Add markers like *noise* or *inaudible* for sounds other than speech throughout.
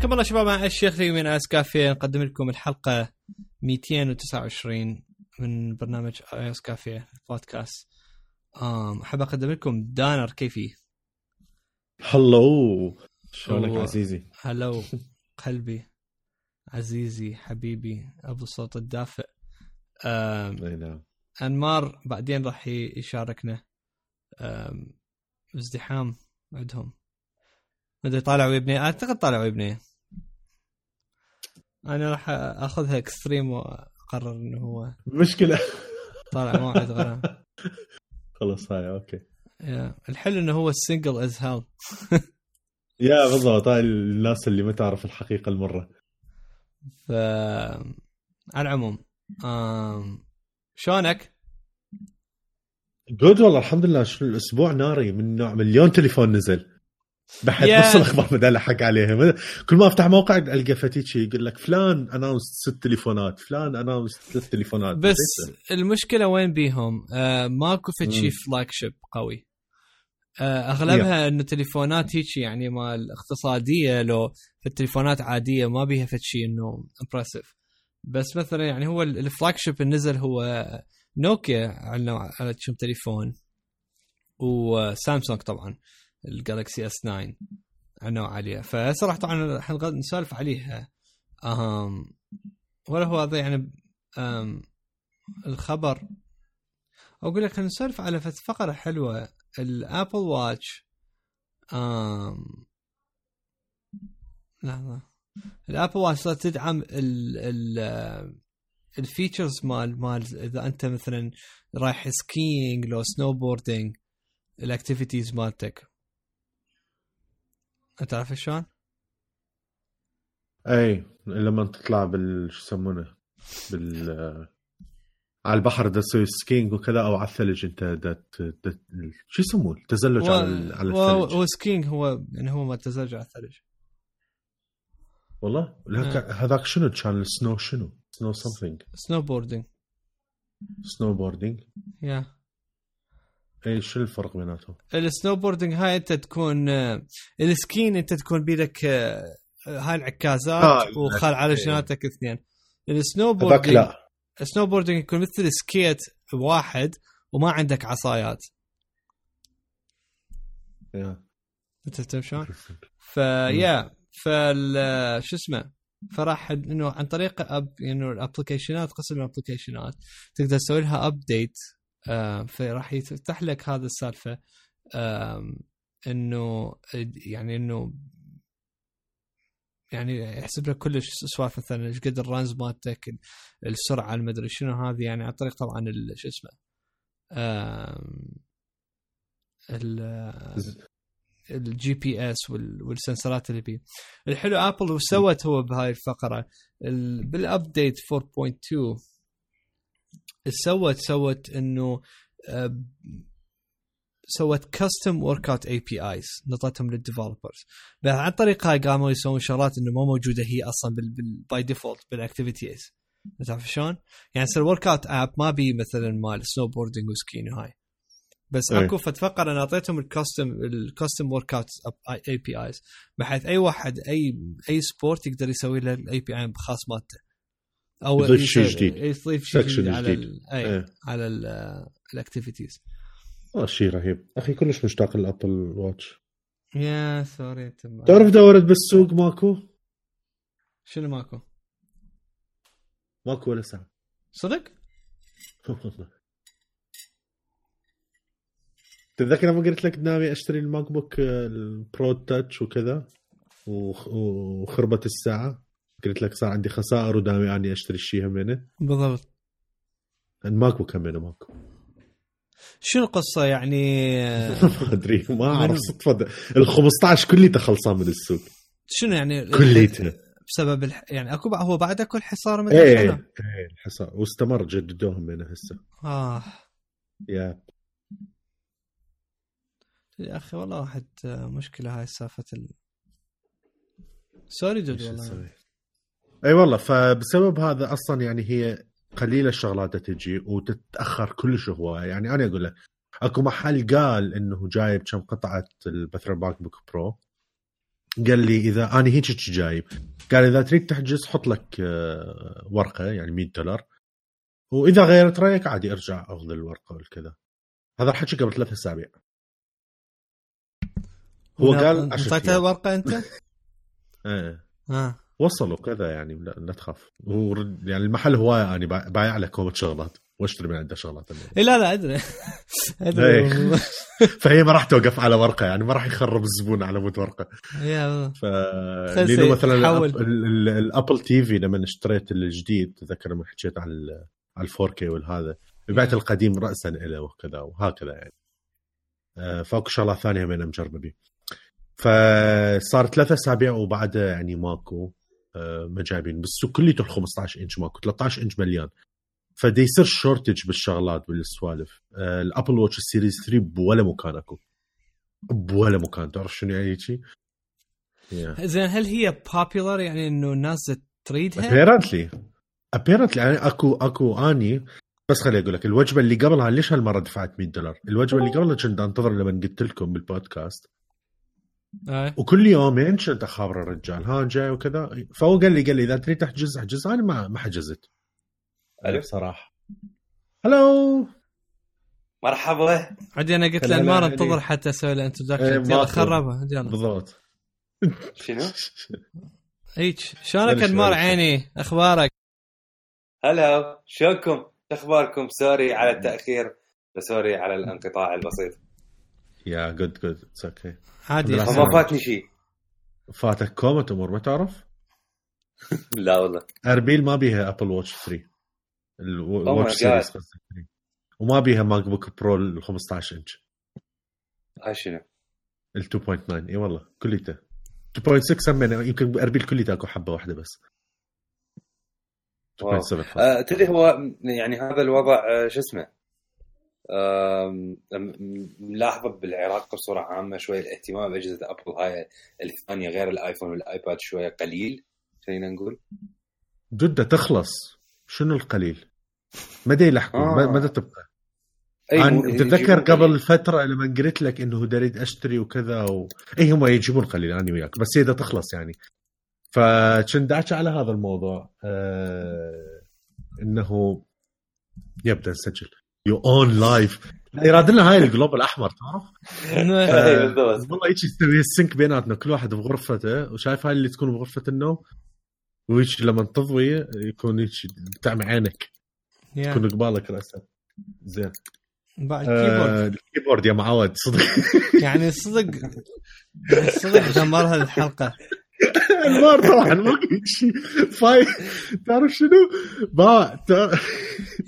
حياكم الله شباب مع الشيخ من اس كافيه. نقدم لكم الحلقة 229 من برنامج اس كافيه بودكاست. أحب أقدم لكم دانر كيفي؟ هلو شلونك عزيزي؟ هلو *laughs* قلبي عزيزي حبيبي أبو الصوت الدافئ. نعم. أنمار بعدين راح يشاركنا. ازدحام عندهم. ما أدري طالع ويبني؟ أعتقد طالع ويبني. أنا راح أخذها اكستريم وأقرر إنه هو مشكلة. طالع موعد غيره *laughs* خلاص هاي أوكي. يا، الحلو إنه هو السنجل از هيل يا بالضبط هاي الناس اللي ما تعرف الحقيقة المرة. ف على العموم آم، شلونك؟ good والله الحمد لله. شو الأسبوع ناري من نوع مليون تليفون نزل. بحد يا. نص الأخبار ما دام لحق عليها. كل ما أفتح موقع ألقى فد شي يقول لك فلان announce ست تليفونات فلان announce ثلاث تليفونات. بس المشكلة وين بيهم؟ آه ماكو فد شي مم. flagship قوي. آه أغلبها انه تليفونات هيك يعني مال اقتصادية لو في التليفونات عادية ما بيها فد شي إنه impressive بس مثلا يعني هو ال- ال flagship اللي نزل هو نوكيا على على كم تليفون. وسامسونج طبعا. ال Galaxy S 9 على نوع عاليه فصراحة طبعا راح نغ- نسولف عليها أهم ولا هو هذا يعني أم الخبر. أقول لك نسولف على فقرة حلوة ال Apple Watch أم لحظة. ال Apple Watch صارت تدعم ال ال ال features مال مال إذا أنت مثلا رايح skiing لو snowboarding ال activities مالتك. انت عارف شلون؟ اي لما تطلع بال شو يسمونه؟ بال على البحر دا تسوي skiing وكذا أو على الثلج أنت دا ت- دا شو يسمونه تزلج على ال- على هو الثلج. هو skiing هو يعني هو ما تزلج على الثلج. والله؟ لهك- هذاك شنو؟ كان ال snow شنو؟ snow something سنو بوردينج سنو بوردينج يا اي شو الفرق بيناتهم؟ ال snowboarding هاي انت تكون آه، ال skiing انت تكون بيدك آه، هاي العكازات آه، وخال على جناتك اثنين ال snow هذاك boarding لا ال snowboarding يكون مثل skate واحد وما عندك عصايات yeah. انت فهمت شلون؟ ف yeah فال شو اسمه فراح إنه عن طريق app انه الابلكيشنات قسم الابلكيشنات تقدر تسوي لها update فراح يفتح لك هذا السالفة إنه يعني إنه يعني يحسب لك كل السوالف مثلا إيش قد ال runs مالتك السرعة المدري شنو هذه يعني عن طريق طبعا شو اسمه ال GPS والسنسرات اللي بيه الحلو Apple Watch سوت هو بهاي الفقرة ال- بال update 4.2 إيش سوت سوت إنه آه، سوت custom workout APIs نطتهم لل developers عن طريق هاي قاموا يسوون شغلات إنه ما موجودة هي أصلا by default بال activities تعرف شلون؟ يعني يصير workout app ما بي مثلا مال snowboarding و skiing وهاي. بس إيه. أكو فد فقره أنا أعطيتهم ال custom ال custom workout APIs بحيث أي واحد أي أي sport يقدر يسوي له ال API الخاص مالته. أو يضيف شيء جديد. يضيف شيء جديد على جديد. ال- أي إيه. على ال activities والله شيء رهيب أخي كلش مشتاق لل Apple Watch yeah sorry تعرف دورة بالسوق ماكو؟ شنو ماكو؟ ماكو ولا ساعة صدق؟ *laughs* تتذكر لما قلت لك ناوي أشتري ال MacBook ال Pro Touch وكذا وخ- وخربت الساعة قلت لك صار عندي خسائر ودامي أني أشتري الشيء همينه بالضبط. ال MacBook همينه ماكو. شنو القصة يعني؟ *laughs* ما أدري ما أعرف من- صدفة ال 15 كليته خلصان من السوق. شنو يعني؟ كليته بسبب الح... يعني أكو هو بعد أكو الحصار مدري إيه إيه الحصار. واستمر جددوهم من هسه. آه. يا. يا أخي والله واحد آه، مشكلة هاي سالفة ال... سوري دود والله؟ أي والله فبسبب هذا أصلا يعني هي قليلة الشغلات تجي وتتأخر كلش هوايه يعني أنا أقول لك أكو محل قال إنه جايب كم قطعة ال MacBook Pro. قال لي إذا أنا هيك جايب. قال إذا تريد تحجز حط لك آه، ورقة يعني 100 دولار. وإذا غيرت رأيك عادي أرجع أخذ الورقة والكذا هذا الحكي قبل ثلاث أسابيع. هو قال اعطيته. ورقه أنت؟ *laughs* إيه. آه. وصلوا كذا يعني لا, لا تخاف. هو يعني المحل هوايه أنا با- بايع له كومة شغلات. واشتري من عنده شغلات اي لا لا أدري. *laughs* أدري. إيه. *laughs* فهي ما راح توقف على ورقة يعني ما راح يخرب الزبون على مود ورقة. yeah ف لأنه مثلا ال- ال- ال Apple TV لما اشتريت الجديد تذكر لما حكيت على على ال 4K والهذا بعت القديم راسا له وكذا وهكذا يعني. آه، فأكو شغلات ثانية من مجربه فصار ثلاثة أسابيع وبعدها يعني ماكو. آه، ما جايبين بس كليته ال 15 إنش ماكو 13 إنش مليان فدي يصير shortage بالشغلات بالسوالف آه، ال Apple Watch ال Series 3 بولا مكان أكو. بولا مكان. تعرف شنو يعني شيء؟ yeah. زين هل هي popular يعني إنه الناس تريدها؟ apparently apparently يعني أكو أكو أني بس خليني أقول لك الوجبة اللي قبلها ليش هالمرة دفعت 100 دولار؟ الوجبة اللي قبلها كنت أنتظر لما قلت لكم بالبودكاست. آه. وكل يومين كنت اخابر الرجال ها جاي وكذا فهو قال لي قال لي إذا تريد تحجز احجز أنا ما ما حجزت ألو. بصراحة هلو مرحبا عادي أنا قلت له ما انتظر. حتى أسوي له إيه، introduction يلا ماكو. خربها يلا بالضبط شنو؟ *laughs* هيك شلونك انمار. عيني أخبارك؟ هلا شلونكم؟ شو أخباركم؟ sorry على التأخير sorry على الانقطاع البسيط yeah good good it's okay عادي ما. فاتني شيء فاتك كومة امور ما تعرف؟ *laughs* لا والله أربيل ما بيها Apple Watch 3 Oh ال Watch Series. 3 وما بيها MacBook Pro ال 15 انش هاي شنو؟ ال 2.9 إي والله كليته 2.6 سمينا يمكن أربيل كليته أكو حبة واحدة بس wow. 2.7 آه، تدري هو يعني هذا الوضع آه، شو اسمه ملاحظة بالعراق بصورة عامة شوية الاهتمام بأجهزة Apple هاي الثانية غير ال iPhone وال iPad شوية قليل خلينا نقول جدة تخلص شنو القليل؟ مدى يلحقون آه. مدى تبقى بتتذكر يجيبون قبل. فترة لما قلت لك إنه دريد أشتري وكذا و... اي هم يجيبون قليل أنا وياك بس هي تخلص يعني فكنت احكي على هذا الموضوع آه... إنه يبدأ نسجل يو اون لايف يراد لنا هاي الجلوب الاحمر تعرف؟ إنه- *laughs* أي بالضبط. والله هيك يستوي السنك بيناتنا كل واحد بغرفته وشايف هاي اللي تكون بغرفة النوم وهيك لما تضوي يكون هيك بتعمي عينك. يا. يكون قبالك راسك زين. آه، كيبورد الكيبورد يا معود صدق. يعني صدق يعني صدق دمرها الحلقة. *laughs* انوار طبعا ما في شيء. فاي تعرف شنو؟ ما تا-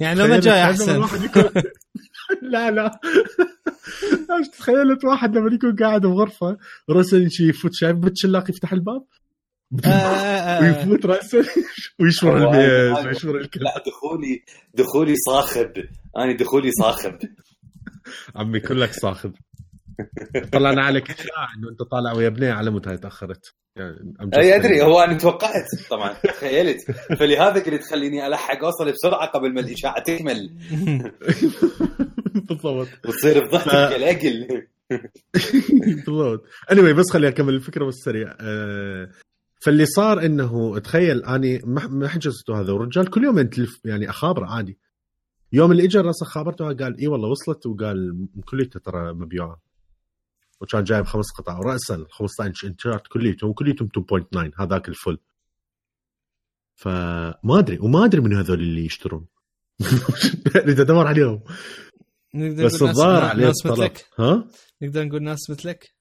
يعني لو ما جاي لما احسن *laughs* لا لا. تخيلت واحد لما يكون قاعد بغرفه راسل شي يفوت. شايف بتشلاق يفتح الباب؟ آه، آه، آه. ويفوت راسه الميز هذا- ويشمر الكلام لا دخولي دخولي صاخب. أنا دخولي صاخب. عمي كلك صاخب. طلعنا عليك إشاعة إنه أنت طالع ويا بنيه على متى تأخرت؟ يعني أي أدري saying. هو أنا توقعت طبعا تخيلت. فلهذا قلت خليني ألحق أوصل بسرعة قبل ما الإشاعة تكمل. *laughs* بالضبط. وتصير بضغطك الاقل *laughs* بالضبط. Anyway بس خليني أكمل الفكرة بالسريع آه، فاللي صار إنه تخيل أني ما ما حجزته هذا والرجال كل يوم تلف يعني أخابره عادي. يوم اللي اجى راسه خابرته قال إي والله وصلت وقال كليته ترى مبيوعه وكان جايب خمس قطع. وراسا 15 انشات كليتهم كليتهم 2.9 هذاك الفل. فما أدري وما أدري من هذول اللي يشترون. *laughs* اريد ادور عليهم. نقدر بس نقول ناس- الظاهر عليه ناس مثلك؟ ها؟ نقدر نقول ناس مثلك؟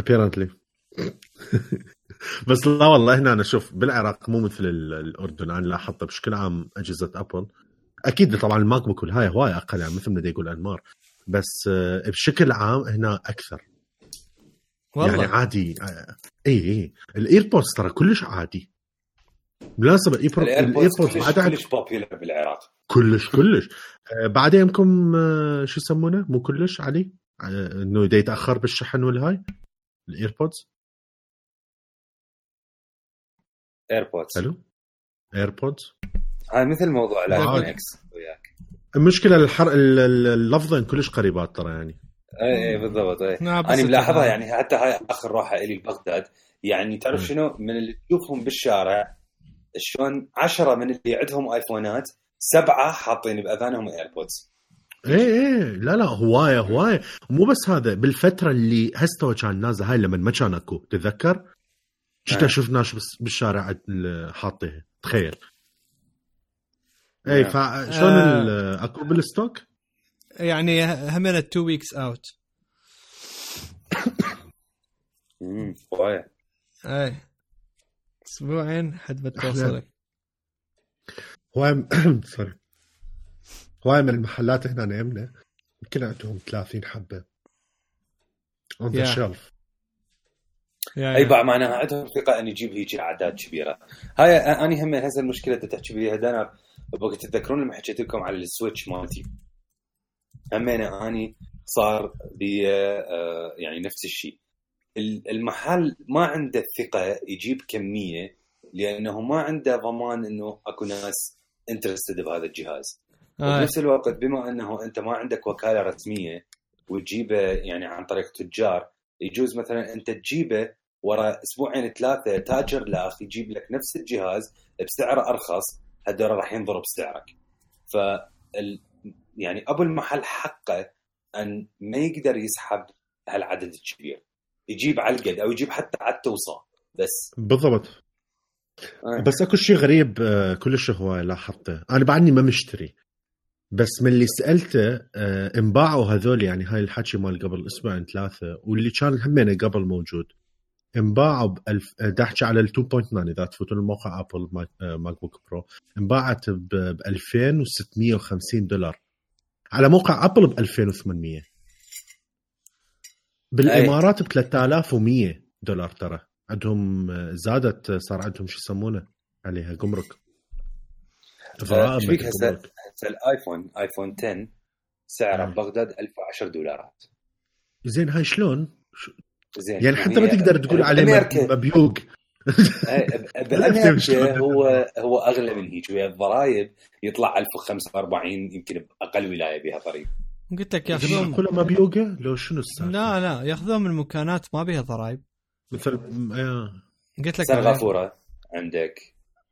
Apparently. *laughs* بس لا والله هنا أنا شوف بالعراق مو مثل ال- الأردن. أنا لاحظت بشكل عام أجهزة ابل أكيد طبعا ال MacBook والهاي هواي أقل يعني مثل ما يقول أنمار. بس آه، بشكل عام هنا أكثر. والله. يعني عادي آه، اي اي ال AirPods ترى كلش عادي. بالمناسبه ال AirPods ال AirPods كلش بعد كلش popular بالعراق. كلش كلش. آه، بعدين يمكن شو يسمونه؟ مو كلش علي؟ إنه دا يتأخر بالشحن والهاي؟ ال AirPods؟ AirPods. حلو. AirPods؟ هاي مثل موضوع ال iPhone. X المشكلة الحر ال- ال- اللفظين كلش قريبات ترى يعني. اي اي بالضبط اي نعم، أنا ملاحظها. يعني حتى هاي آخر روحه إلي ببغداد يعني تعرف شنو؟ من اللي تشوفهم بالشارع شلون عشرة من اللي عندهم iPhone ات سبعة حاطين بأذانهم إيربودز. إيه إيه. لا لا هواية هواية. مو بس هذا بالفترة اللي هسه كان نازل هاي لما ما كان أكو. تتذكر؟ نعم. شفنا ناس بس- بالشارع حاطيها تخيل. اي. فشلون آه. أكو بال stock؟ يعني همنا 2 weeks out امم اي أسبوعين حد بتوصلك *laughs* هواي sorry *coughs* هواي من المحلات هنا يمنا يمكن عندهم 30 حبة on the Yeah. shelf أي. بقى معناها عندهم ثقة ان يجيب هيك أعداد كبيرة هاي أني هم هسه المشكلة تحكي بيها دانا بقى تتذكرون لما حكيت لكم على ال Switch مالتي. همينه أني صار بي آه، يعني نفس الشيء. ال- المحل ما عنده الثقه يجيب كمية لأنه ما عنده ضمان إنه أكو ناس interested بهذا الجهاز. آه. وبنفس الوقت بما إنه أنت ما عندك وكالة رسمية وتجيبه يعني عن طريق تجار يجوز مثلا أنت تجيبه ورا أسبوعين ثلاثة تاجر لاخ يجيب لك نفس الجهاز بسعر أرخص هذول راح ينضرب سعرك. ف يعني أبو المحل حقه أن ما يقدر يسحب هالعدد الكبير. يجيب على القد أو يجيب حتى على التوصى بس. بالضبط. آه. بس أكو شيء غريب آه، كلش هواي لاحظته. أنا بعدني ما مشتري. بس من اللي سألته آه، انباعوا هذول يعني هاي الحكي مال قبل أسبوعين ثلاثة واللي كان همينه قبل موجود. انباعوا ب 1000 آه، دا احكي على ال 2.9 إذا تفوتون الموقع Apple Mac, آه، Book Pro انباعت ب 2650 دولار. على موقع Apple ب 2800 بالإمارات ب 3100 دولار ترى. عندهم آه، زادت آه، صار عندهم شو يسمونه؟ عليها جمرك مثل هسه. هسه الآيفون آيفون 10 سعره آه. ببغداد 1010 دولارات. زين هاي شلون؟ زين. يعني حتى ما تقدر تقول عليه مبيوق *laughs* بامريكا هو هو أغلى من هيك. ويا الضرايب يطلع 1045 يمكن بأقل ولاية بها ضريب قلت لك ياخذون كلها مبيوقه لو شنو السالفة؟ لا لا ياخذون من مكانات ما بيها ضرائب مثل. قلت لك سنغافوره عندك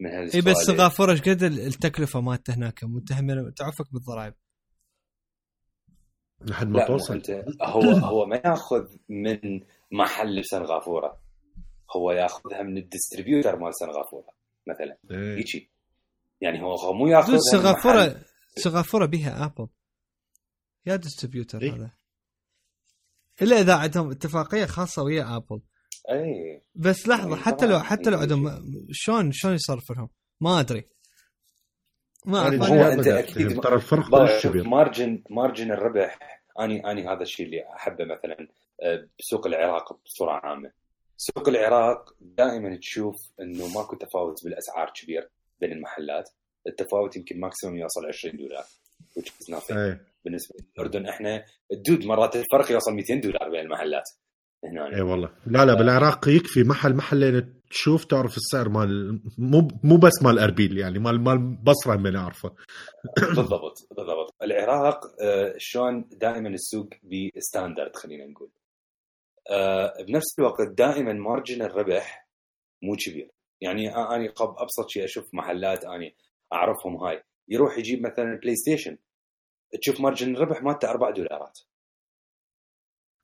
من إي بس سنغافوره إيش قد ال- التكلفة مالته هناك؟ متهم تعرفك بالضرائب لحد ما توصل. هو هو ما ياخذ من محل بسنغافوره هو ياخذها من ال distributor مال سنغافوره مثلا. إيه. هيجي. يعني هو مو ياخذها سنغافوره سنغافوره بيها Apple. يا distributor إيه. هذا. إلا إذا عندهم اتفاقية خاصة ويا Apple. اي بس لحظة يعني حتى لو حتى لو يعني عندهم شلون شلون يصرف لهم ما أدري. ما يعني أعرف. هو أنت أكيد- ترى الفرق margin margin الربح اني اني هذا الشيء اللي أحبه مثلا. بسوق العراق بصورة عامة. سوق العراق دائما تشوف إنه ماكو تفاوت بالأسعار كبير بين المحلات. التفاوت يمكن maximum يوصل 20 دولار which is nothing. إيه. بالنسبة للأردن إحنا الدود مرات الفرق يوصل 200 دولار بين المحلات. هنا. اي والله. لا لا بالعراق يكفي محل محلين تشوف تعرف السعر مال مو مو بس مال أربيل يعني مال مال بصرة من أعرفه. *coughs* بالضبط بالضبط. العراق آه، شلون دائما السوق ب standard خلينا نقول. بنفس الوقت دائما margin الربح مو كبير. يعني أني قب أبسط شيء أشوف محلات أني أعرفهم هاي. يروح يجيب مثلا PlayStation تشوف margin الربح مالته 4 دولارات.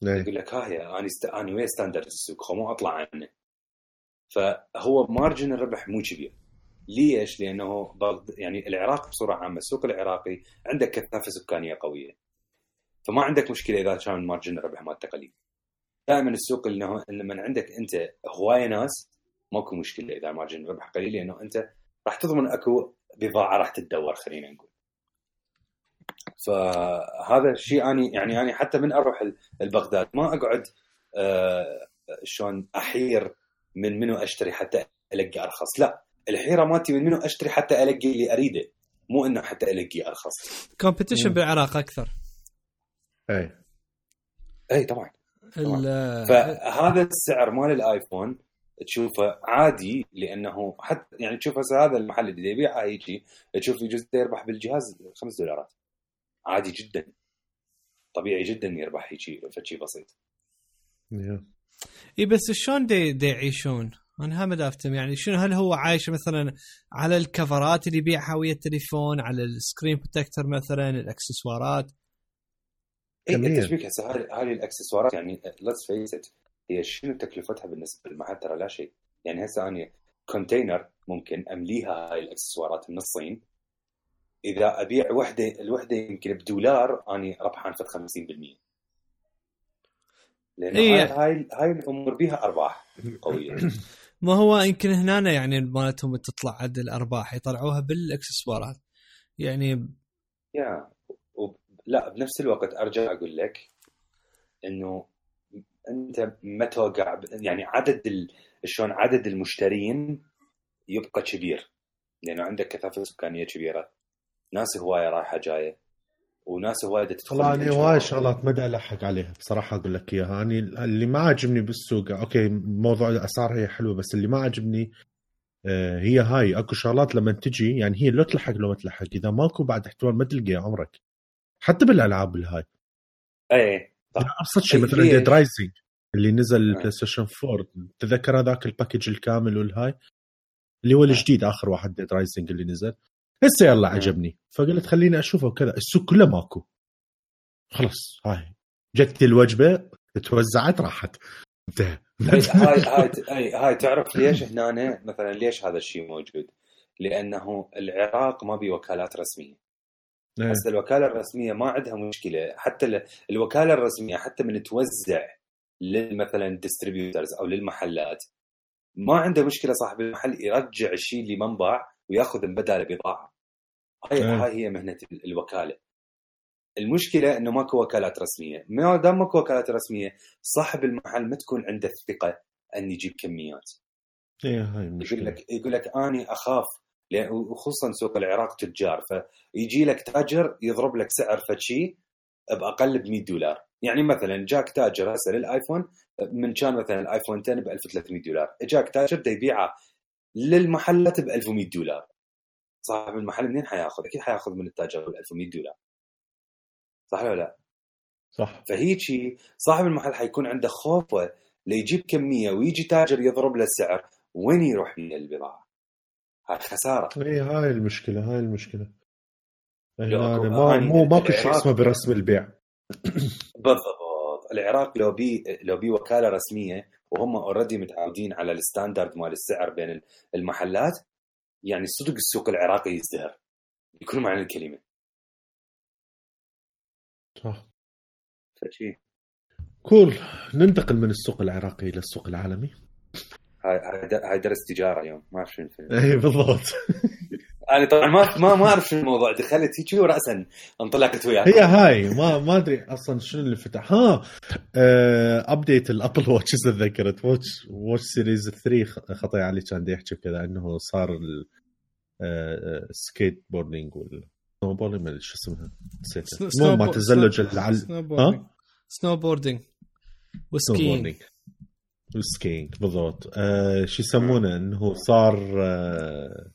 إيه. يقول لك ها هي أني است... أني ويا standard السوق خو مو أطلع عنه. فهو margin الربح مو كبير. ليش؟ لأنه. يعني العراق بصورة عامة السوق العراقي عندك كثافه سكانيه قوية. فما عندك مشكلة إذا كان margin الربح مالته قليل. دائما السوق انه لما عندك أنت هواية ناس ماكو مشكلة. إذا مارجن الربح قليل لأنه أنت راح تضمن أكو بضاعة راح تتدور خلينا نقول. فهذا الشيء اني يعني اني حتى من أروح ال- البغداد ما أقعد آه، شلون أحير من منو أشتري حتى ألقي أرخص. لا الحيرة مالتي من منو أشتري حتى ألقي اللي أريده. مو إنه حتى ألقي أرخص. مم. بالعراق أكثر. إيه. اي طبعا. فهذا السعر مال ال iPhone تشوفه عادي لأنه حتى يعني تشوف هسه هذا المحل اللي يبيعها يجي تشوف يجوز يربح بالجهاز 5 دولارات. عادي جدا. طبيعي جدا يربح هيجي فشي بسيط. إي بس شلون دي, دي يعيشون؟ أنا هم افتهم يعني شنو هل هو عايش مثلا على الكفرات اللي يبيعها ويا التليفون على ال screen protector مثلا الأكسسوارات؟ اي جميل. انت شبيك هسه هذه الأكسسوارات يعني let's face it شنو تكلفتها بالنسبة للمحل ترى لا شيء. يعني هسه أنا container ممكن أمليها هاي الأكسسوارات من الصين. إذا أبيع وحدة الوحدة يمكن بدولار أني ربحان فد 50% لأنه إيه. هاي هاي هاي الأمور بيها أرباح قوية. *clears throat* ما هو يمكن هنا يعني مالتهم تطلع عد الارباح يطلعوها بالأكسسوارات. يعني يا وب... لا بنفس الوقت أرجع أقول لك إنه أنت ما توقع يعني عدد ال... شلون عدد المشترين يبقى كبير. لأنه عندك كثافة سكانيه كبيرة. ناس هواية رايحة جاية وناس هواية تدخل والله أنا. هواي شغلات ما ألحق عليها بصراحة أقول لك إياها. اني اللي ما عاجبني بالسوق أوكي موضوع الأسعار هي حلوة بس اللي ما عاجبني آه، هي هاي. أكو شغلات لما تجي يعني هي لو تلحق لو ما تلحق. إذا ماكو بعد احتمال ما تلقى عمرك. حتى بالألعاب الهاي. إيه أبسط شيء مثلا؟ Dead Rising اللي نزل. ال PlayStation 4 تذكر هذاك ال package الكامل والهاي؟ اللي هو نعم. الجديد آخر واحد Dead Rising اللي نزل. هسه يلا نعم. عجبني. فقلت خليني أشوفه وكذا. السوق كله ماكو. خلاص هاي. جت الوجبة توزعت راحت. انتهى هاي *laughs* هاي هاي هاي, هاي تعرف ليش هنا مثلا ليش هذا الشيء موجود؟ لأنه العراق ما بي وكالات رسمية. إيه. هسه الوكالة الرسمية ما عندها مشكلة. حتى ال- الوكالة الرسمية حتى من توزع للمثلا distributors أو للمحلات ما عنده مشكلة صاحب المحل يرجع الشيء اللي منباع ويأخذ من بداله بضاعه هاي إيه. هاي هي مهنة ال- الوكالة. المشكلة إنه ماكو وكالات رسمية. ما دام ماكو وكالات رسمية صاحب المحل ما تكون عنده الثقه أن يجيب كميات. إيه هاي يقول المشكلة لك يقول لك اني أخاف وخصوصا سوق العراق تجار فيجي لك تاجر يضرب لك سعر فشي بأقل ب 100 دولار يعني مثلا جاك تاجر هسه للآيفون من كان مثلا الآيفون 10 ب 1300 دولار جاك تاجر يبيعه للمحلات ب 1100 دولار صاحب المحل منين حياخذ؟ أكيد حياخذ من التاجر ب 1100 دولار صح ولا لا؟ صح فهيجي صاحب المحل حيكون عنده خوفه ليجيب كمية ويجي تاجر يضرب له السعر وين يروح بيه البضاعة؟ هاي خسارة. إيه هاي المشكلة هاي المشكلة. أكو- ما مو ماكو شيء اسمه برسم البيع. *coughs* بالضبط. العراق لو بي لو بي وكالة رسمية وهم already متعودين على ال standard مال السعر بين المحلات يعني صدق السوق العراقي يزدهر. بكل معنى الكلمة. صح. فشي. cool ننتقل من السوق العراقي إلى السوق العالمي. هاي هاي د- هاي درس تجارة اليوم ما أعرف شنو الفيلم. اي بالضبط. أنا *laughs* طبعا ما ما ما أعرف شنو الموضوع دخلت هيك وراسا انطلقت وياك. هي هاي ما ما أدري أصلا شنو اللي فتح. ها آه ابديت ال Apple Watch إذا تذكرت. Watch Watch Series 3 خ- خطي علي كان يحكي كذا إنه صار ال skateboarding وال snowboarding ما أدري شو اسمها. نسيتها سنو- المهم ما snow- تزلج snow- العل snowboarding ها snowboarding snow و skiing وال skiing بالضبط. آه شو يسمونه؟ إنه صار آه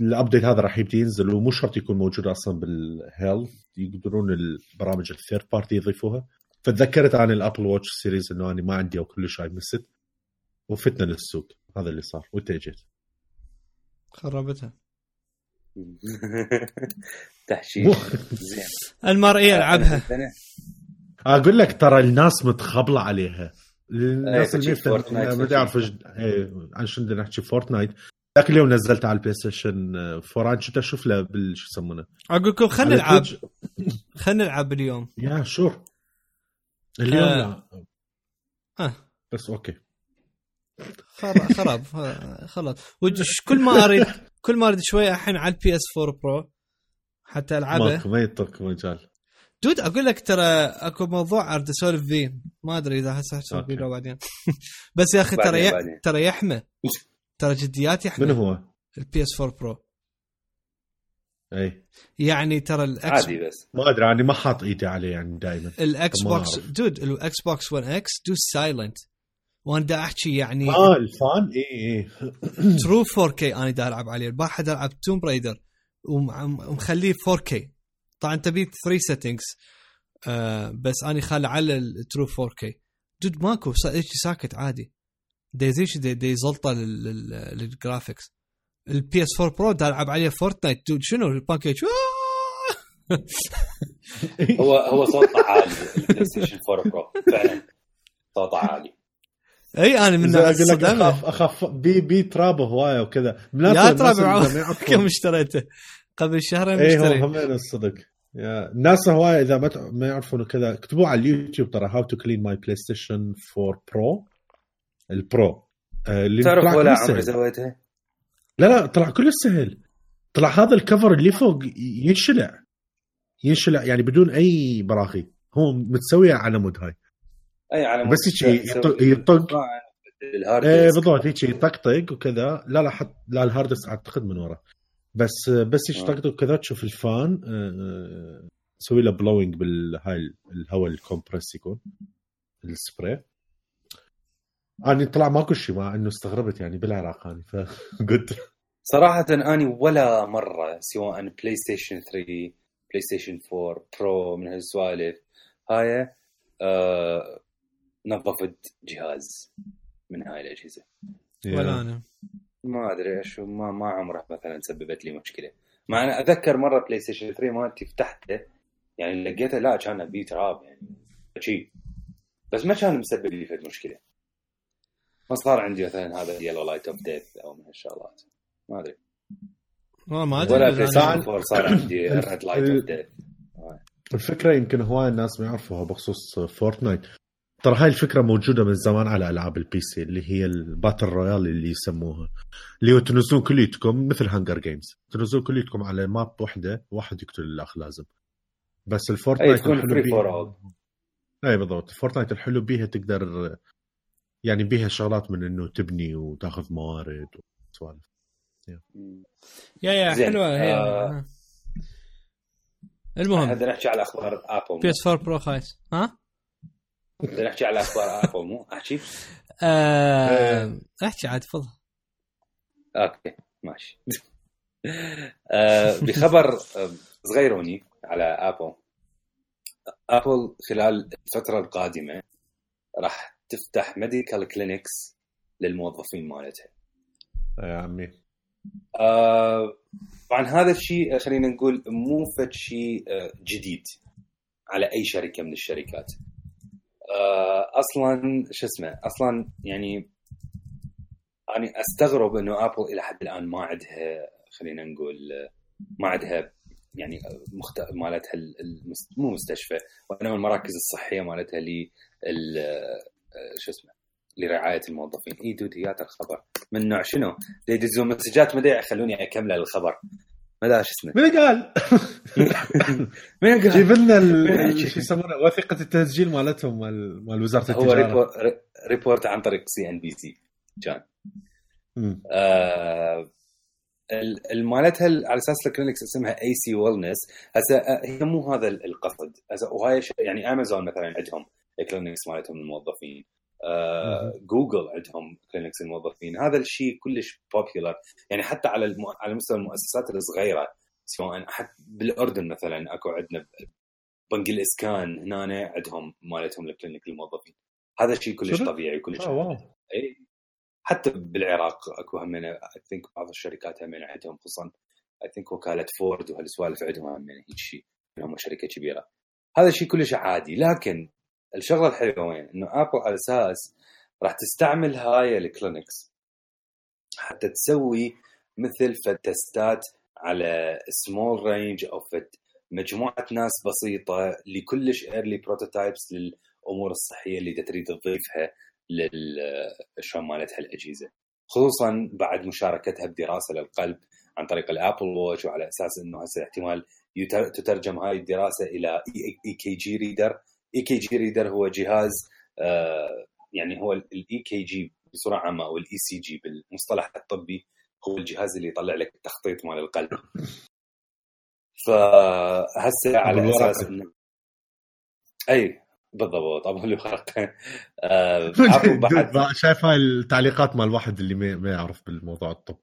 ال update هذا راح يبدي ينزل ومو شرط يكون موجود أصلا بال Health يقدرون البرامج ال third party يضيفوها. فتذكرت عن ال Apple Watch Series إنه أنا ما عندي أو كلش هاي must. وفتنا للسوق هذا اللي صار. وإنت اجيت خربتها. *laughs* تحشيش. زين. المرئية العبها أقول لك ترى الناس متخبلة عليها. الناس اللي فشي ما إيش- إيه، عن شنو بدنا نحكي فورتنايت ذاك اليوم نزلت على البلاي ستيشن 4 أنا كنت أشوف له بال شو يسمونه؟ أقول لكم خلينا نلعب. خلينا نلعب اليوم. يا شور. اليوم آه. لا. آه. بس أوكي. خراب *laughs* خراب. آه، خلاص. كل ما اريد كل ما أريد شوية الحين على ال PS 4 Pro حتى ألعبه. ماكو ما يعطيك مجال. dude أقول لك ترى أكو موضوع اريد أسولف فيه. ما أدري إذا هسه اسولف فيه. لو بعدين. *laughs* بس يا أخي ترى. ترى يحمى ترى جديات من يحمى هو؟ ال PS 4 Pro اي يعني ترى الاكس عادي بس. ما أدري أنا ما حاط إيدي عليه يعني دائما الاكس بوكس. دود الاكس بوكس 1 إكس دو سايلنت وأنا دا أحكي يعني آه الفان؟ اي اي ترو 4K أنا دا ألعب عليه. البارحه دا ألعب توم برايدر ومخليه 4K طبعا تبي 3 سيتنجز آه بس أنا خالي على الترو 4 كي دود ماكو هيك ساكت عادي. دايزيش دي, دي زلطة لل- لل- للجرافيكس ال PS 4 Pro ألعب عليه Fortnite dude شنو الباكيت هو هو صوته عالي ال PlayStation 4 Pro فعلا. صوته عالي إي أنا من أقول لك اخاف اخاف بي بي ترابه هواية وكذا. يا يعرفون- كم اشتريته؟ قبل شهرين اي هو مشتري. همين الصدق. يا الناس هواية إذا ما ت- ما يعرفون كذا اكتبوا على اليوتيوب ترى how to clean my PlayStation 4 Pro ال Pro اللي تعرف طلع ولا عمري سهل. سويتها؟ لا لا طلع كله سهل. طلع هذا ال cover اللي فوق ينشلع. ينشلع يعني بدون أي براغي. هو متسويه على مود هاي. أي على بس هيك يط- يطق. ال hard إيه disk. بالضبط هيك يطقطق وكذا. لا لا حط لا ال hard disk أعتقد من ورا. بس بس هيك آه. كذا تشوف ال fan آه، آه، تسوي له blowing بالهاي الهواء ال compressed يكون السبراي. أني طلع ماكو شيء مع إنه استغربت يعني بالعراق أني ف good صراحة أني ولا مرة سواء PlayStation 3 PlayStation 4 Pro من هالسوالف هاي آه نظفت جهاز من هاي الأجهزة. ولا أنا. ما أدري إيش ما ما عمره مثلا سببت لي مشكلة. مع أنا أتذكر مرة PlayStation 3 مالتي فتحته يعني لقيته لا كان بيه تراب يعني شيء بس ما كان مسبب لي فد مشكلة. ما صار عندي مثلا هذا ال yellow light of death أو من هالشغلات. ما أدري. والله ما أدري ولا Play أنا- Station 4 صار عندي red light of death الفكرة يمكن هواي الناس ما يعرفوها بخصوص Fortnite ترى هاي الفكرة موجودة من زمان على ألعاب ال PC اللي هي ال battle royale اللي يسموها اللي هو تنزلون كليتكم مثل Hunger Games تنزلون كليتكم على map وحده واحد يقتل الأخ لازم. بس أي ال Fortnite الحلو بيها- أي بالضبط. Fortnite الحلو بيها تقدر يعني بيها شغلات من إنه تبني وتاخذ موارد وسوالف yeah yeah. حلوة. هي آه. المهم. هذا نحكي على أخبار Apple بي اس 4 Pro خايس. ها؟ نحكي على أخبار Apple مو؟ أحكي؟ آه... احكي عاد تفضل. أوكي ماشي. آه، بخبر صغيروني على Apple Apple خلال الفترة القادمة راح تفتح medical clinics للموظفين مالتها. يا عمي. آه، طبعا هذا الشيء خلينا نقول مو فد شيء جديد على أي شركة من الشركات. أصلا شو اسمه أصلا يعني أنا أستغرب إنه آبل إلى حد الآن ما عندها خلينا نقول آه، ما عندها يعني مخت... مالتها ال- المس... مو مستشفى وإنما المراكز الصحية مالتها ل ال... آه، شو اسمه لرعاية الموظفين. إي دود هيات الخبر من نوع شنو؟ يدزون مسجات ما يخلوني أكمل الخبر. ما دا شو اسمه من قال؟ *laughs* من قال؟ جيب لنا. شو يسمونه وثيقة التسجيل مالتهم مال مال وزارة هو التجارة. re- report عن طريق CNBC كان. آه، ال- على أساس ال clinics اسمها AC Wellness هسه آه، هي مو هذا ال- القصد هسه وهاي يعني امازون مثلا عندهم clinics مالتهم للموظفين آه، جوجل عندهم clinics للموظفين هذا الشيء كلش popular يعني حتى على الم... على مستوى المؤسسات الصغيرة سواء حتى بالأردن مثلا أكو عندنا بنك الإسكان هنا عندهم مالتهم ال clinic للموظفين هذا الشيء كلش؟ طبيعي وكلش آه wow. إي. حتى بالعراق أكو همنا I think بعض الشركات همنا عندهم خصوصا I think وكالة فورد وهالسوالف عندهم همنا هيك شيء. هم شركة كبيرة. هذا الشيء كلش عادي. لكن الشغلة الحلوة وين؟ إنه Apple على أساس راح تستعمل هاي ال clinics حتى تسوي مثل فد تستات على small range أو فد مجموعة ناس بسيطة لكلش early prototypes للأمور الصحية اللي تريد تضيفها لل شلون مالتها الأجهزة خصوصا بعد مشاركتها بدراسة للقلب عن طريق ال Apple Watch وعلى أساس إنه هسه احتمال تترجم هاي الدراسة إلى اي كي جي ريدر إي كي جي ريدر هو جهاز آه، يعني هو ال EKG بصورة عامة أو ال ECG بالمصطلح الطبي هو الجهاز اللي يطلع لك التخطيط مال القلب. فهسه على. أساس انه أي بالضبط أبو الورقة. آه، *laughs* بعد. شايف هاي التعليقات مال الواحد اللي ما يعرف بالموضوع الطب.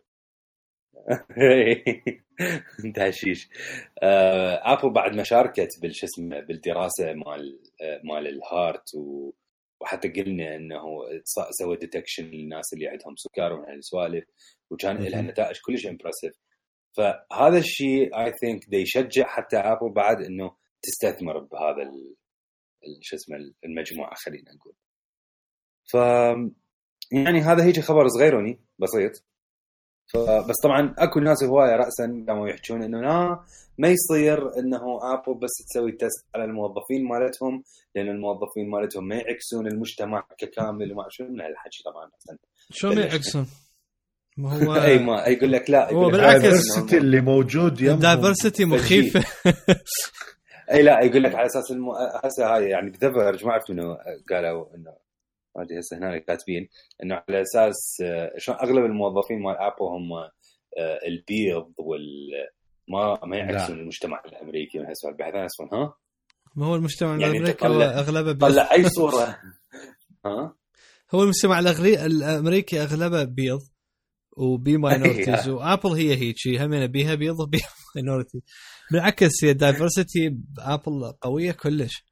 *laughs* انت هشيش آه، Apple بعد ما شاركت بالش اسمه بالدراسة مال مال ال heart و وحتى قلنا إنه سوى detection للناس اللي عندهم سكر ومن هالسوالف وكان لها. نتائج كلش impressive فهذا الشيء I think يشجع حتى Apple بعد إنه تستثمر بهذا شو اسمه المجموعة خلينا نقول. ف يعني هذا هيك خبر صغيروني بسيط. فبس طبعا أكو ناس هواية راسا قاموا يحجون إنه لا ما يصير إنه Apple بس تسوي test على الموظفين مالتهم لأن الموظفين مالتهم ما يعكسون المجتمع ككامل وما شنو من هالحكي طبعا. شلون. يعكسون؟ ما هو *laughs* أي ما يقول لك لا هو يقول بالعكس. اللي موجود يمهم ال diversity مخيفه أي لا يقول لك على أساس المو... هسه هاي يعني ب The Verge ما عرفت منو قالوا إنه ادري هسه هنا كاتبين إنه على أساس آه، شلون أغلب الموظفين مال Apple هم آه، البيض وال ما ما يعكسون المجتمع الأمريكي من هالسوالف بحيث أنا ها؟ ما هو المجتمع يعني الأمريكي أغلبه بيض طلع أي صورة. *laughs* ها؟ هو المجتمع الأغري... الأمريكي أغلبه بيض وبي minorities و Apple هي هيك همين بيها بيض وبيها minority بالعكس هي ال diversity ب Apple قوية كلش.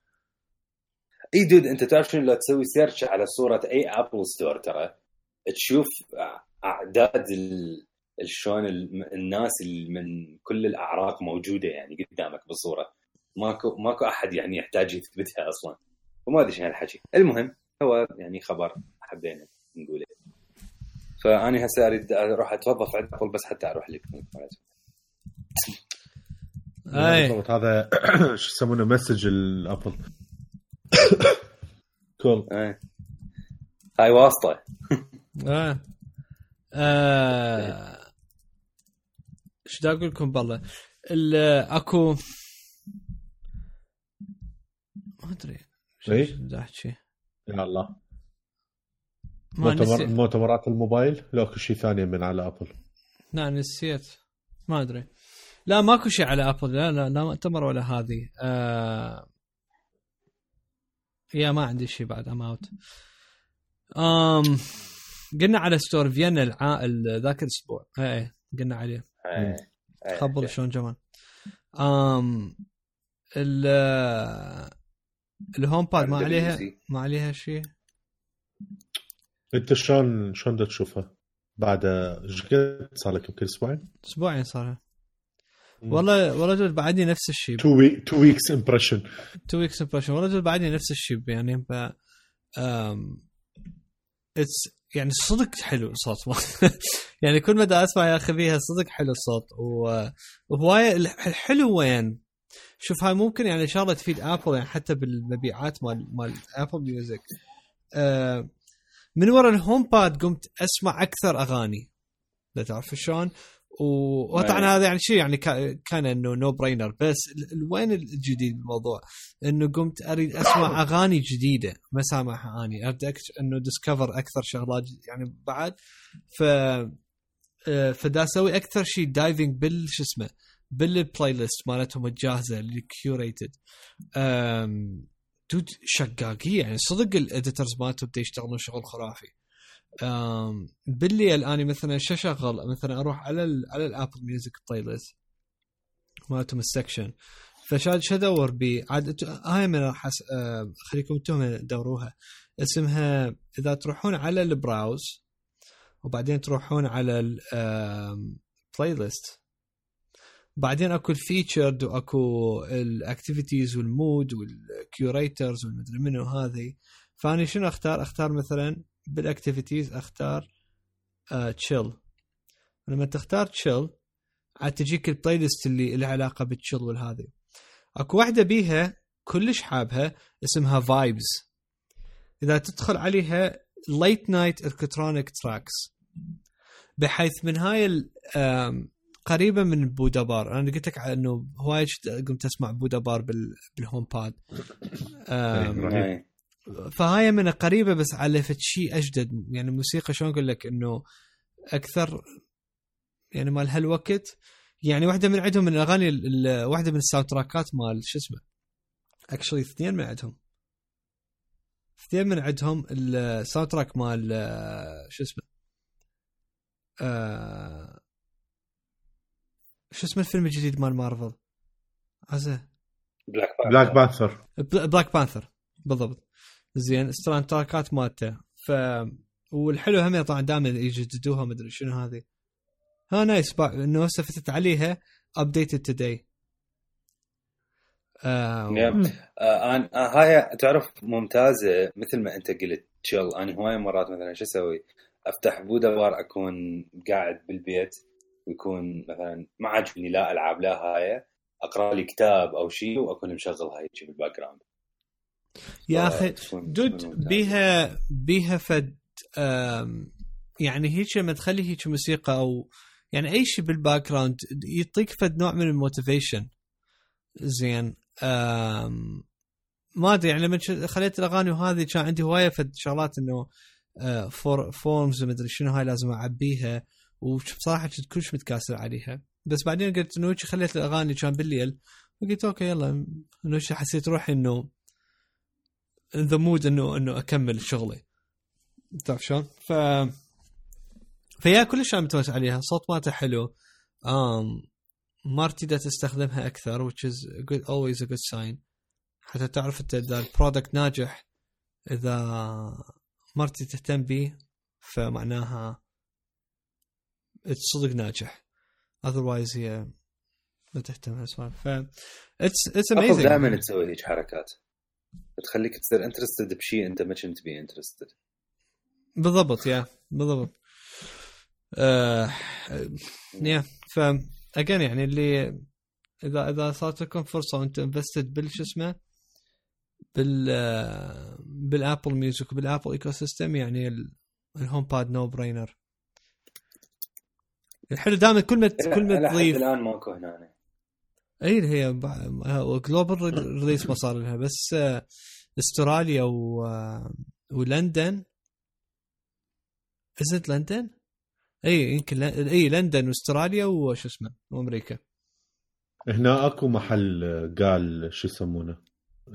إي dude أنت تعرف شنو لو تسوي search على صورة أي Apple Store ترى؟ تشوف أعداد ال- شلون ال- الناس اللي من كل الأعراق موجودة يعني قدامك بالصورة. ماكو ماكو أحد يعني يحتاج يثبتها أصلا. وما أدري شنو هالحكي. المهم هو يعني خبر حبينا نقوله. فأني هسه أريد أروح أتوظف عند Apple بس حتى أروح بالضبط هذا *clears throat* شو يسمونه message ال Apple cool. هاي واسطه. آه. إيش دا أقول لكم بالله ال- اكو ما ادري إي؟ شو دا احكي يا الله ما مؤتمر نسيت مؤتمرات الموبايل؟ لو أكو شيء ثاني من على Apple لا نسيت. ما أدري. لا ماكو شيء على Apple لا لا لا مؤتمر ولا هذه. آه... يا ما عندي شيء بعد I'm out آم... قلنا على store فيينا الع... ال- ذاك الأسبوع اي اي قلنا عليه إيه. إيه. خبر شلون جمال امم ال ال HomePod ما. عليها ما عليها شيء أنت شلون شلون بدك تشوفها؟ بعد إيش قد صار لك يمكن أسبوعين؟ أسبوعين صار والله والله جد بعدني نفس الشيء two week two weeks impression two weeks impression والله جد بعدني نفس الشيء يعني. ب آم it's يعني صدق حلو الصوت. *laughs* يعني كل ما دا اسمع يا أخي فيها صدق حلو الصوت. وهواية الح- الحلو وين شوف هاي ممكن يعني شغله تفيد Apple يعني حتى بالمبيعات مال مال Apple Music آه من ورا ال HomePod قمت أسمع أكثر أغاني. لا تعرف شلون؟ وطبعا أي. هذا يعني شيء يعني كا- كان إنه no brainer بس وين الجديد بالموضوع؟ إنه قمت أريد أسمع أغاني جديدة. ما سامع أغاني. أريد إنه discover أكثر شغلات يعني بعد. ف آه، فدا أسوي أكثر شيء diving بال شو اسمه بال playlist مالتهم الجاهزة اللي curated dude شقاقية. يعني صدق ال editors مالتهم يشتغلون شغل خرافي. بالليل اني مثلا شو اشغل مثلا أروح على ال على ال Apple Music playlist مالتهم ال section. فشاد شو ادور بي؟ عاد هاي من راح أس... أه، خليكم أنتم تدوروها اسمها إذا تروحون على ال browse وبعدين تروحون على ال playlist بعدين أكو ال featured وأكو ال activities وال mood وال curators والمدري منو هذه. فأني شنو أختار؟ أختار مثلا بال activities أختار chill لما تختار chill عاد تجيك ال playlist اللي لها علاقة بال chill والهذه أكو واحدة بيها كلش حابها اسمها vibes إذا تدخل عليها late night electronic tracks بحيث من هاي قريبة من Buddha Bar أنا قلت لك إنه هواي قمت أسمع Buddha Bar بال- بال HomePod. فهاي من قريبة بس على فد شيء أجدد. يعني موسيقى شلون أقول لك؟ إنه أكثر يعني مال هالوقت يعني واحدة من عندهم من الأغاني ال- ال- واحدة من ال soundtrack ات مال شو اسمه؟ actually اثنين من عندهم. اثنين من عندهم ال soundtrack مال آه، شو اسمه؟ آه شو اسم الفيلم الجديد مال مارفل؟ عزة. Black Black Panther بل- Black Panther بالضبط. زين ال soundtrack ات مالته ف والحلو هم طبعا دائما يجددوها مدري شنو هذه ها nice. إنه هسه فتت عليها updated today yep. آه أنا آه هاي تعرف ممتازة مثل ما أنت قلت تشيل أنا هواي مرات مثلا شو أسوي؟ أفتح بودوار أكون قاعد بالبيت ويكون مثلا ما عاجبني لا ألعاب لا هاي أقرأ لي كتاب أو شيء وأكون مشغل هاي بالباك جراوند يا أخي دود. بيها بيها فد يعني هيك لما تخلي هيك موسيقى أو يعني أي شيء بال background يعطيك فد نوع من ال motivation زين ما أدري يعني لما خليت الأغاني وهذه كان عندي هواية فد شغلات إنه آه، for forms ومدري شنو هاي لازم أعبيها وبصراحة كنت كلش متكاسل عليها بس بعدين قلت إنه خليت الأغاني كان بالليل وقلت أوكي يلا إنه حسيت روحي إنه in the mood انه إنه أكمل شغلي. تعرف شلون؟ ف فيا كلش أنا متوسع عليها. صوت مالته حلو. um, مارتي دا تستخدمها أكثر which is a good, always a good sign. حتى تعرف أنت إذا ال product ناجح إذا مارتي تهتم به فمعناها صدق ناجح. Otherwise هي ما تهتم هالسوالف ف it's it's Apple amazing. دائما تسوي هيك حركات. تخليك تصير interested بشيء انت ما كنت بيه انترستد بالضبط يا بالضبط. آه يا ف again يعني اللي إذا إذا صارت لكم فرصة وانت invested بال شو اسمه بال بال Apple Music وبال Apple ecosystem يعني ال- ال HomePod no brainer الحلو دائما كل ما كل ما تضيف. الآن ماكو هنا أي هي global release ما صار لها بس آه، أستراليا و آه، ولندن. is it لندن؟ أي يمكن ل- أي لندن وأستراليا وش اسمه وأمريكا. هنا أكو محل قال شو يسمونه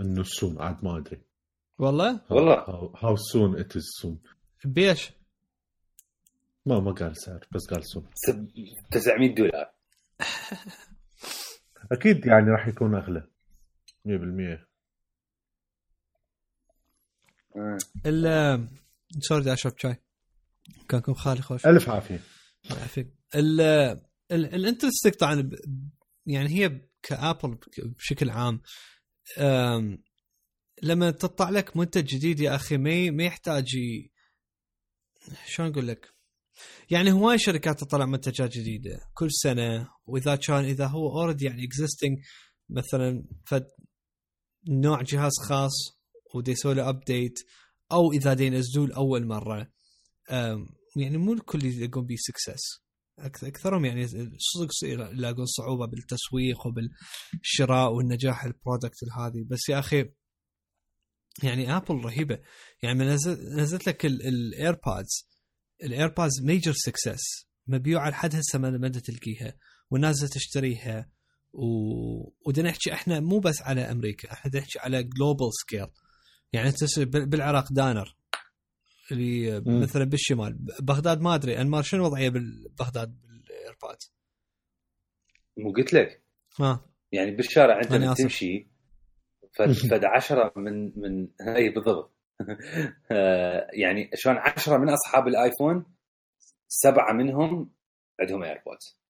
إنه soon عاد ما أدري. والله؟ والله. how soon it is soon بيش ما ما قال سعر بس قال soon سب- 900 دولار. *laughs* أكيد يعني راح يكون أغلى. 100% آه. ال sorry أشرب شاي. كانكم خالي خوش. ألف عافية. الله يعافيك ال ال- ال interesting طبعا يعني هي ك Apple بشكل عام. لما تطلع لك منتج جديد يا أخي ما يحتاج شلون أقول لك؟ يعني هواي شركات تطلع منتجات جديدة. كل سنة وإذا كان إذا هو already يعني existing مثلا فد نوع جهاز خاص ودي يسوي له update أو إذا دي ينزلوه لأول مرة يعني مو الكل يلاقون بيه success أكثرهم يعني صدق يلاقون صعوبة بالتسويق وبالشراء والنجاح ال product هذه بس يا أخي يعني Apple رهيبة. يعني نزلت لك ال AirPods ال AirPods major success مبيوعه لحد هسه ما ما تلقيها والناس تشتريها. و... ودنا نحكي إحنا مو بس على أمريكا إحنا نحكي على global scale يعني بالعراق دانر اللي. مثلا بالشمال. بغداد ما أدري أنمار شنو الوضعيه ببغداد بال AirPod مو قلت لك. ها. يعني بالشارع آسف. تمشي فد فد عشرة من من اي بالضبط. *laughs* يعني شلون عشرة من أصحاب الآيفون سبعة منهم عندهم AirPods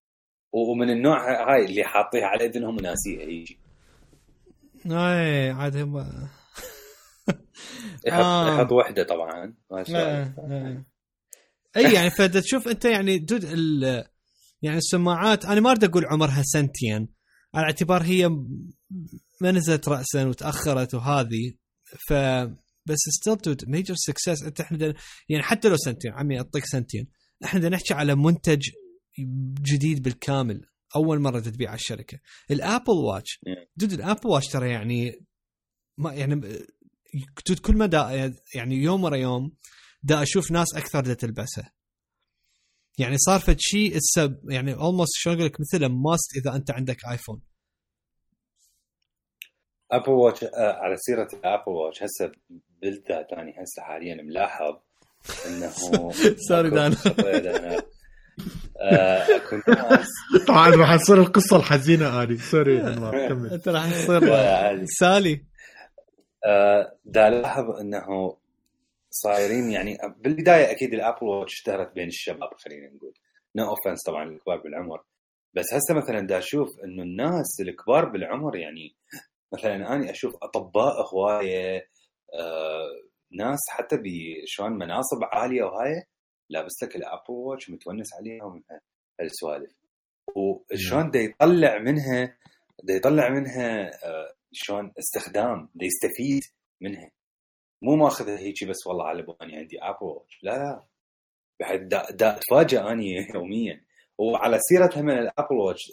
ومن النوع هاي اللي حاطيها على اذنهم وناسيها يجي إي عاد هم *laughs* يحط آه. يحط وحدة طبعا ما آه،. آه. إي يعني فدا تشوف أنت يعني dude ال يعني السماعات أنا ما أريد أقول عمرها سنتين على اعتبار هي ما نزلت راسا وتأخرت وهذه ف بس still dude major success إنت إحنا. يعني حتى لو سنتين عمي أعطيك سنتين. إحنا بدنا نحكي على منتج جديد بالكامل. أول مرة تبيع على الشركة. ال Apple Watch. dude ال Apple Watch ترى يعني ما يعني dude كل ما دا يعني يوم ورا يوم دا أشوف ناس أكثر دا تلبسه. يعني صار فد شيء يعني almost شلون أقول لك مثله must إذا أنت عندك ايفون Apple Watch آه، على سيرة ال Apple Watch هسه بالذات أنا هسه حاليا ملاحظ إنه *laughs* sorry دانا. آه، أكو ناس. طبعا راح تصير القصة الحزينة هذه. sorry انمار *laughs* كمل. أنت راح تصير. سالي. آه، دا الاحظ إنه صايرين يعني بالبداية أكيد ال Apple Watch اشتهرت بين الشباب خلينا نقول. no no offense طبعا الكبار بالعمر. بس هسه مثلا دا أشوف إنه الناس الكبار بالعمر يعني مثلا أنا أشوف أطباء هواية ناس حتى بشلون مناصب عالية وهاي لابس لك الأبل واتش متونس عليها ومن هالسوالف. وشلون دا يطلع منها دا يطلع منها آه شلون استخدام دا يستفيد منها. مو ماخذها هيجي بس والله على اني عندي Apple Watch لا لا. بعد دا, دا اتفاجئ أني *laughs* يوميا. وعلى سيرتها من ال Apple Watch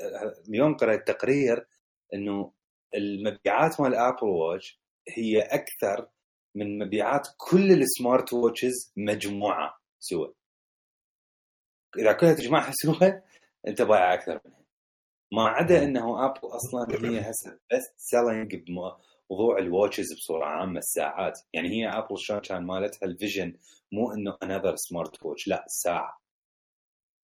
اليوم قرأت تقرير إنه المبيعات مال ال Apple Watch هي أكثر من مبيعات كل ال smart watches مجموعة سوا إذا كلها تجمعها سوا أنت بايع أكثر منها. ما عدا إنه Apple أصلا هي هسه best selling بموضوع ال watches بصورة عامة الساعات. يعني هي Apple شلون كان مالتها ال vision مو إنه another smart watch لا الساعة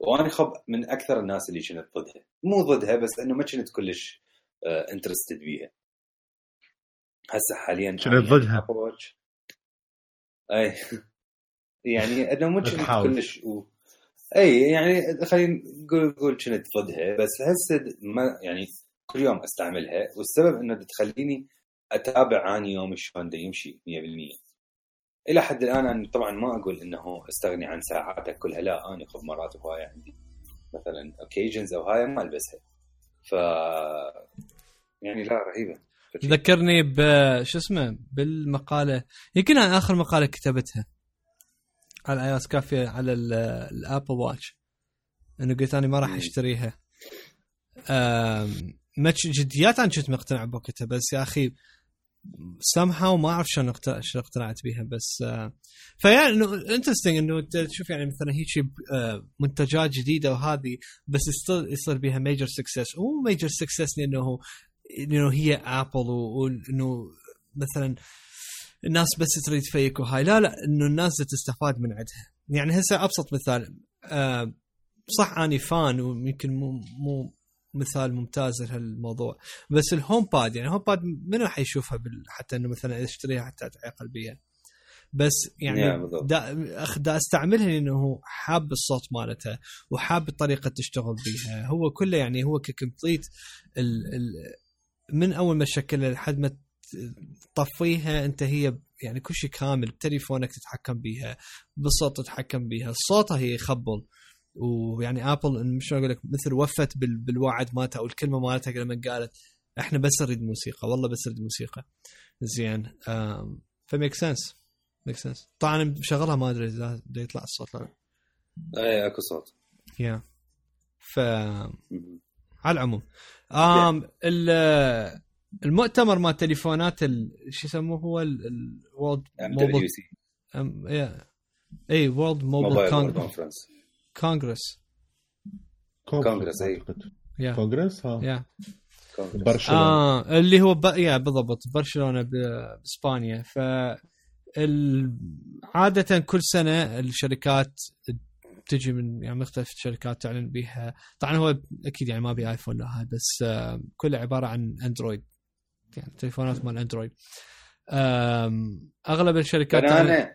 وأنا خب من أكثر الناس اللي كنت ضدها. مو ضدها بس إنه ما كنت كلش interested بيها. هسه حاليا كنت ضدها. أي. يعني انه مو. كلش و... أي يعني خلينا نقول نقول كنت ضدها بس هسه ما يعني كل يوم أستعملها والسبب إنه تخليني أتابع اني يومي شلون يمشي 100% إلى حد الآن أنا طبعا ما أقول إنه استغني عن ساعاتك كلها لا أنا خب مرات هواية عندي مثلا occasions أو هاي ما ألبسها. ف يعني لا رهيبة. ذكرني ب شو اسمه بالمقالة. يمكن آخر مقالة كتبتها. على اي اس كافية على ال- ال Apple Watch. إنه قلت أنا ما راح. أشتريها. ما جديات أنا كنت مقتنع بوقتها بس يا أخي سامها وما أعرف شلون شلون اقتنعت بيها بس فيعني إنه interesting إنه تشوف يعني مثلا هيك منتجات جديدة وهذه بس يصير يصير بها major success مو major success لأنه إنه هي Apple وإنه مثلا الناس بس تريد fake وهاي لا لا إنه الناس تستفاد من عندها. يعني هسه أبسط مثال آه صح أني fan ويمكن مو مو مثال ممتاز لهالموضوع بس ال HomePod يعني ال HomePod منو حيشوفها بال... حتى إنه مثلا أشتريها حتى تعيق البيئه بس يعني. دا, دا أستعملها لأنه حاب الصوت مالتها وحاب الطريقة تشتغل بيها. هو كله يعني هو ك complete ال... ال... من أول ما تشكلها لحد ما تطفيها أنت هي يعني كل شيء كامل بتليفونك تتحكم بيها بالصوت تتحكم بيها صوتها هي يخبل. ويعني Apple مش أقول لك مثل وفت بال... بالوعد مالتها أو الكلمة مالتها لما قالت إحنا بس نريد موسيقى والله بس نريد موسيقى. زين. ف make sense make sense طبعا مشغلها ما أدري إذا يطلع الصوت لا. اي أكو صوت. yeah ف. على العموم. آم ال- المؤتمر مال تليفونات ال- شو يسموه هو؟ ال World Mobile إي World Mobile Conference Congress Congress،. yeah Congress ها يا برشلونة. آه اللي هو ب... yeah بالضبط برشلونة ب- بإسبانيا. ف ال... عادة كل سنة الشركات تجي من يعني مختلف الشركات تعلن بها طبعا هو أكيد يعني ما بي iPhone لا هاي بس كله عبارة عن Android يعني تليفونات مال Android أغلب الشركات تعلن-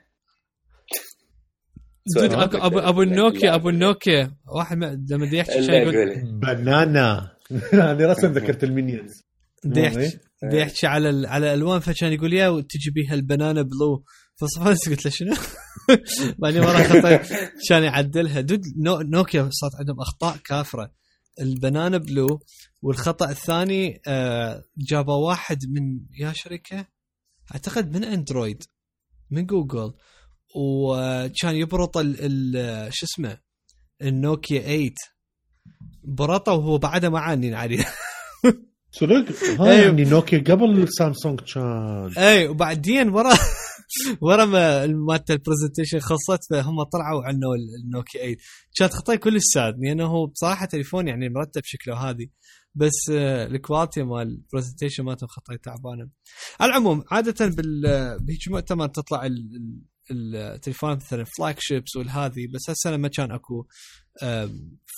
دود، أكو- ابو ابو النوكيا أبو النوكيا واحد ما- لما بده يحكي شيء يقول *laughs* بنانا. *laughs* هذه رسم ذكرت المينيونز. بده يحكي يحكي على ال- على الألوان فكان يقول يا وتجي بيها البنانا بلو. فصفرت قلت له شنو؟ *laughs* بعدين ورا خطيت كان يعدلها. دود نو نوكيا صارت عندهم أخطاء كافرة. البنانا بلو والخطأ الثاني آه جابوا واحد من يا شركة؟ أعتقد من أندرويد من جوجل. وكان يبرط ال ال- شو اسمه؟ النوكيا 8 برطه وهو بعده ما عانين عليه. صدق؟ *laughs* ها أيوه. يعني نوكيا قبل السامسونج كان. اي وبعدين ورا ورا ما مالت البرزنتيشن خلصت فهم طلعوا عنه النوكيا 8 كانت خطايا كلش ساد لأنه هو بصراحة تليفون يعني مرتب شكله هذه بس آه، ال quality مال ال presentation مالتهم خطايا تعبانة. على العموم عادة بال بهيك مؤتمر تطلع ال- ال- التليفونات مثلا flagships والهذه بس هالسنة ما كان أكو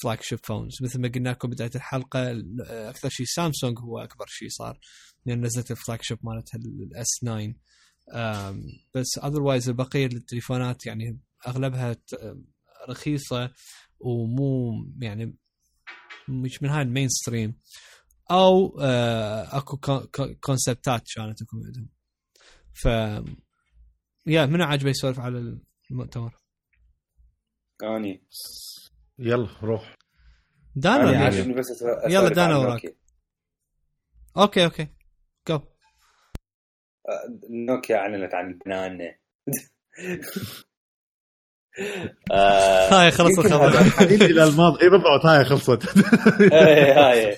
flagship phones مثل ما قلنا لكم بداية الحلقة آه، أكثر شيء سامسونج هو أكبر شيء صار لأن نزلت ال flagship مالتها ال S9 آم، بس otherwise البقية التليفونات يعني أغلبها رخيصة ومو يعني مش من هاي ال mainstream أو آه أكو con- con- concept ات كانت اكو عندهم. ف yeah منو عاجبه يسولف على المؤتمر؟ أني. يلا روح. دانا. يلا. دانا وراك. Okay. Okay go Nokia أعلنت عن ال banana *laughs* آه، هاي خلص يمكن الخبر. حنين *laughs* إلى الماضي اي بالضبط هاي خلصت *laughs* إيه، هاي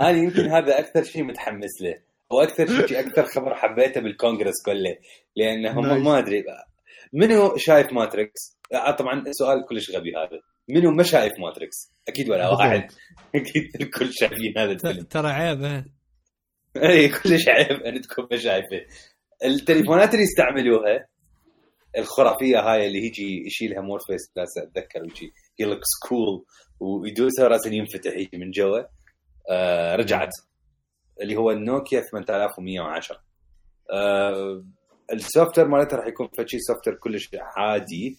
أنا يمكن هذا أكثر شيء متحمس له وأكثر شيء أكثر خبر حبيته بالكونغرس كله لأنه هم nice. ما أدري منو شايف ماتريكس؟ آه، طبعا سؤال كلش غبي هذا منو ما شايف ماتريكس؟ أكيد ولا واحد. أكيد الكل شايفين هذا الفيلم ترى عيب إيه. اي كلش عيب ان تكون ما شايفه التليفونات اللي يستعملوها الخرافية هاي اللي يجي يشيلها مورفيس لا أتذكر ويجي هي looks cool ويدوسها راسا ينفتح يجي من جوا. آه رجعت. اللي هو النوكيا 8110 آه ال software مالتها راح يكون فشي software كلش عادي.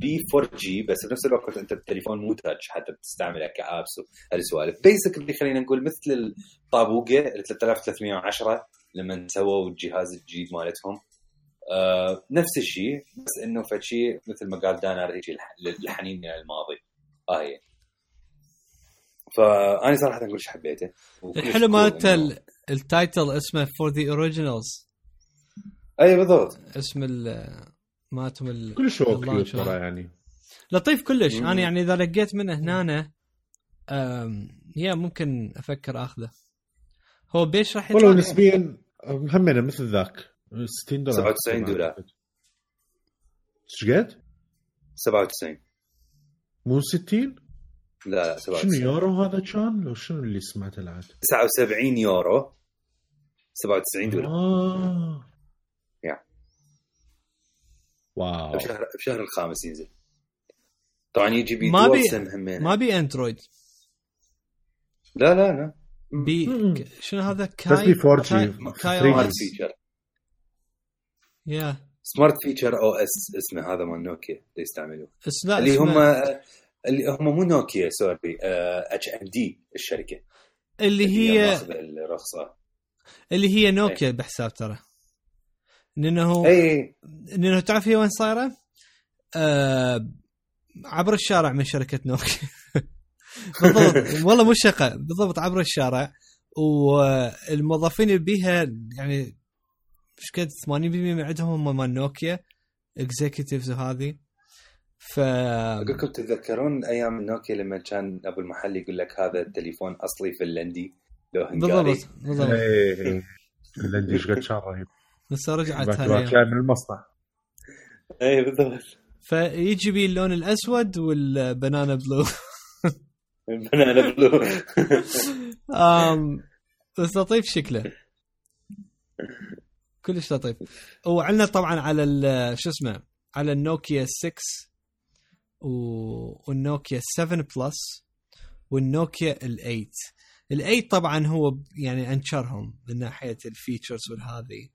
بي 4G بس بنفس الوقت انت بالتليفون مو touch حتى تستعملها ك apps وهالسوالف. basically خلينا نقول مثل الطابوقة ال 3310 لما سووا الجهاز الجديد مالتهم. آه نفس الشيء بس انه فشي مثل ما قال دانا يجي الح- الحنين إلى الماضي. آه هي. فانا صراحة كلش حبيته. الحلو مالته إنه- ال title اسمه for the originals اي بالضبط. اسم ال مالتهم ال- كلش هو cute. ترى يعني. لطيف كلش. مم. أنا يعني إذا لقيت منه هنا أم، يا ممكن أفكر آخذه. هو بيش راح والله يطلع نسبيا همنا مثل ذاك. 60 دولار. 97 دولار. إيش قد؟ 97 مو 60 لا لا شنو 97 يورو هذا كان؟ لو شنو اللي سمعته العاد؟ 79 يورو. 97 دولار. يا. واو. بشهر بشهر الخامس ينزل. طبعا يجي بي ما بي- ما بي اندرويد لا لا لا. بي شنو هذا؟ بس كاي بي 4 كاي- جي كاي 3 سمارت فيتشر يا سمارت فيتشر أو اس اسمه هذا مال نوكيا اللي يستعملوه. بس اللي هم اللي هم مو نوكيا سوري. اتش ام دي الشركة. اللي هي ماخذه الرخصة. اللي هي نوكيا بحساب ترى. لأنه إي. لأنه تعرف هي وين صايرة؟ آه عبر الشارع من شركة نوكيا *laughs* بالضبط. *laughs* والله مو شقه بالضبط عبر الشارع. والموظفين اللي بيها يعني إيش قد 80% من عندهم هم مال نوكيا اكزيكتيفز وهذه ف أقول لكم تتذكرون أيام النوكيا لما كان أبو المحل يقول لك هذا التليفون أصلي فنلندي لو هنغاري بالضبط بالضبط. إيه. اللندي إيش قد كان رهيب بس رجعت هالايام كان من المصنع. اي بالضبط. فيجي بي اللون الأسود وال banana yellow. ال banana yellow. آم بس لطيف شكله. كلش لطيف. وعندنا طبعا على ال- شو اسمه على النوكيا 6 و- والنوكيا 7 بلس والنوكيا ال8 ال8 طبعا هو يعني أنشرهم من ناحية ال features والهذه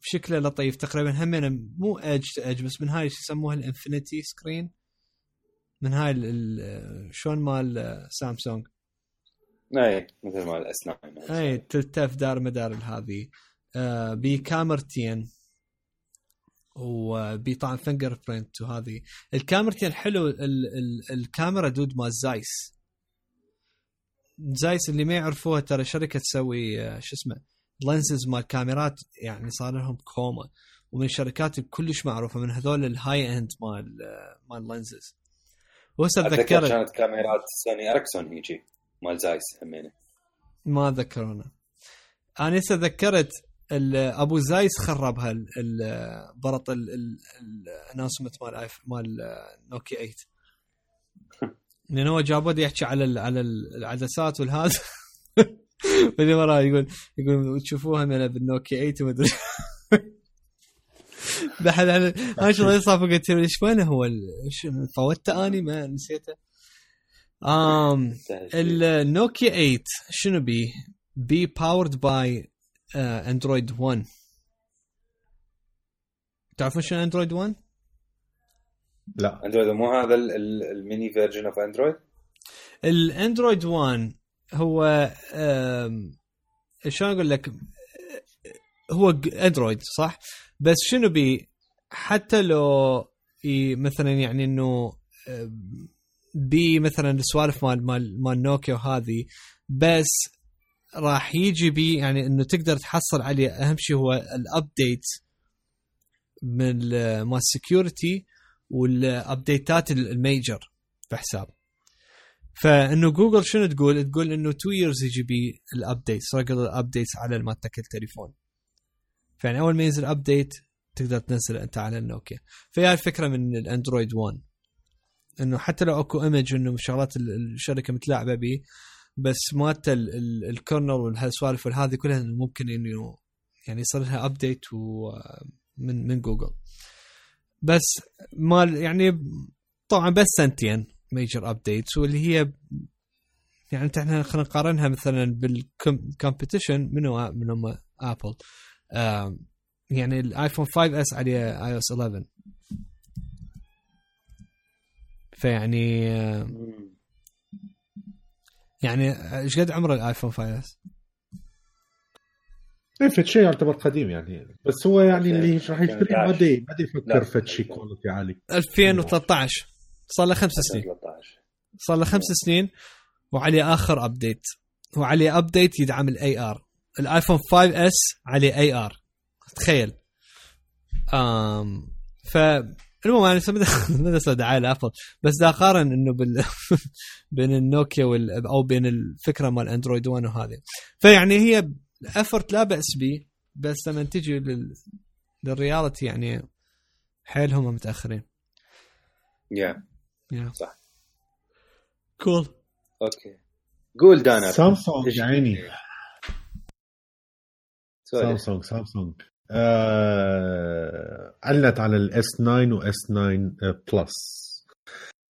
شكله لطيف. تقريبا هم مو edge to edge بس من هاي يسموها ال infinity screen من هاي شلون مال آه، سامسونج. اي مثل ما ال S9 اي تلتف دار مدار هذه. آه بكاميرتين وبي طبعا fingerprint وهذه الكاميرتين حلو ال ال الكاميرا دود مال زايس زايس اللي ما يعرفوها ترى شركة تسوي آه، شو اسمه lenses مال كاميرات يعني صار لهم كوما. ومن الشركات كلش معروفة من هذول ال high end مال مال lenses وهسه أتذكر كانت كاميرات سوني إريكسون هيجي مال زايس همينة. ما ذكرونا. أنا هسه ذكرت أبو زايس خربها برط الاناونسمنت مال مال نوكيا 8 لأن هو جابوه دي يحكي على ال- على ال- العدسات والهذا. *laughs* اللي وراه يقول يقول تشوفوها من بالنوكيا 8 وما ادري بحد أنا أنا شو صار قلت له إيش وين هو ال- شو- فوتته اني ما نسيته ام النوكيا 8 شنو بي؟ بي باورد باي اندرويد 1 تعرفون شنو اندرويد 1؟ لا اندرويد مو هذا ال- ال- ال mini version of Android الاندرويد 1 هو شلون أقول لك؟ هو أندرويد صح؟ بس شنو بي؟ حتى لو مثلا يعني إنه بي مثلا السوالف مال مال مال نوكيا وهذه بس راح يجي بي يعني إنه تقدر تحصل عليه. أهم شيء هو ال update من ال- مال ال security وال update ات ال major في حساب فإنه جوجل شنو تقول؟ تقول إنه 2 years يجي بي ال updates regular ال updates على مالتك التليفون. فيعني أول ما ينزل update تقدر تنزله أنت على النوكيا. فهي الفكرة من الأندرويد 1 إنه حتى لو أكو image إنه شغلات ال- الشركة متلاعبة به بس مالت ال- ال- ال kernel والسوالف هذه كلها ممكن إنه يعني يصير لها update من من جوجل. بس مال يعني طبعا بس سنتين major updates واللي هي يعني انت إحنا خلينا نقارنها مثلا بال competition منو من هم ابل يعني الايفون 5S عليه iOS 11 فيعني يعني إيش قد عمر الايفون 5S؟ إيه فد شيء يعتبر قديم يعني بس هو يعني اللي راح يشتري 2011. ما دي ما. يفكر فد شيء quality عالي 2013 صار له خمس سنين. 13 صار له خمس سنين وعليه آخر update وعليه update يدعم ال AR الآيفون 5S عليه AR تخيل. امم ف المهم أنا ما *laughs* أسوي دعاية لأبل. بس دا اقارن إنه بال *laughs* بين النوكيا وال أو بين الفكرة مال أندرويد 1 وهذه. فيعني هي effort لا بأس به بس لما تجي لل... لل reality يعني حيل هم متأخرين. يا صح. cool okay قول دانا. سامسونج يا عيني sorry. سامسونج سامسونج آه اعلنت عن الاس 9 واس 9 plus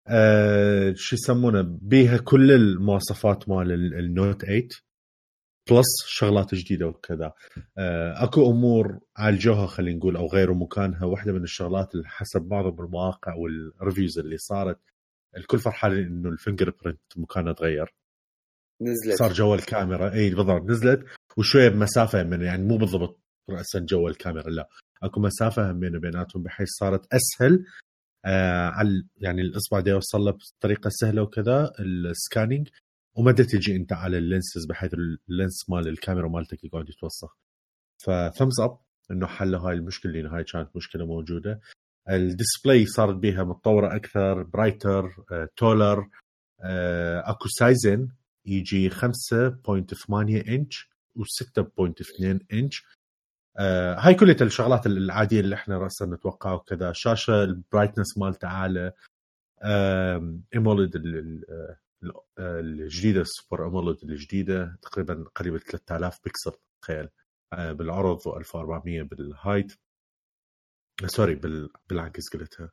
آه شو يسمونه؟ بيها كل المواصفات مال ال- النوت 8 plus شغلات جديدة وكذا. آه أكو أمور عالجوها خلينا نقول أو غيروا مكانها. واحدة من الشغلات اللي حسب بعض المواقع وال reviews اللي صارت. الكل فرحان إنه ال fingerprint مكانه تغير. نزلت. صار جوا الكاميرا إي بالضبط نزلت. وشوية بمسافة من يعني مو بالضبط راسا جوا الكاميرا لا. أكو مسافة همين بيناتهم بحيث صارت أسهل. آه على يعني الإصبع دي يوصل له بطريقة سهلة وكذا ال scanning وما تجي انت على ال lenses بحيث ال lens مال الكاميرا مالتك يقعد يتوسخ. ف thumbs up إنه حلوا هاي المشكلة لأن هاي كانت مشكلة موجودة. ال display صارت بيها متطورة أكثر brighter taller أكو size ين يجي 5.8 انش و6.2 انش آه هاي كلها الشغلات العادية اللي إحنا راسا نتوقعها وكذا. شاشة ال brightness مالته اعلى AMOLED الجديدة ال super AMOLED الجديدة تقريبا قريبه 3000 بكسل تخيل. آه بالعرض و1400 بال height. آه، sorry بال... بالعكس قلتها.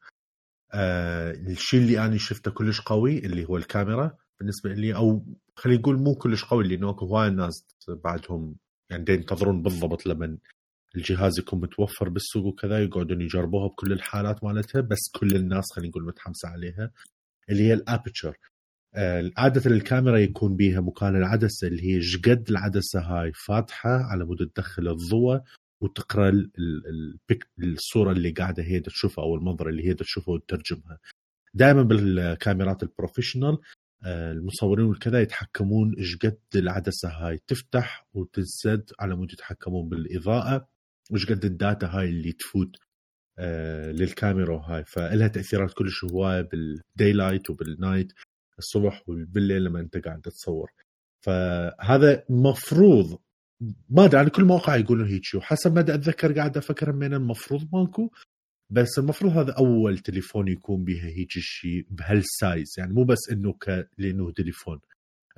آه الشيء اللي أنا شفته كلش قوي اللي هو الكاميرا بالنسبة لي أو خلينا نقول مو كلش قوي لأنه أكو هواي ناس بعدهم يعني ينتظرون بالضبط لما الجهاز يكون متوفر بالسوق وكذا يقعدون يجربوها بكل الحالات مالتها بس كل الناس خلينا نقول متحمسة عليها اللي هي ال aperture. عادة الكاميرا يكون بيها مكان العدسة اللي هي شقد العدسة هاي فاتحة على مود تدخل الضوء وتقرأ ال- ال- ال pic الصورة اللي قاعدة هي تشوفها أو المنظر اللي هي تشوفه وتترجمها. دائما بالكاميرات ال professional آه، المصورين والكذا يتحكمون إيش قد العدسة هاي تفتح وتنسد على مود يتحكمون بالإضاءة وايش قد ال data هاي اللي تفوت آه، للكاميرا هاي. فلها تأثيرات كلش هواية بال daylight وبال night. الصبح وبالليل لما انت قاعد تصور فهذا مفروض ما أدري أنا كل موقع يقولون هيك وحسب ما أتذكر قاعد أفكر من المفروض ماكو بس المفروض هذا أول تليفون يكون بها هيك شيء بهال size يعني مو بس إنه ك... لأنه تليفون.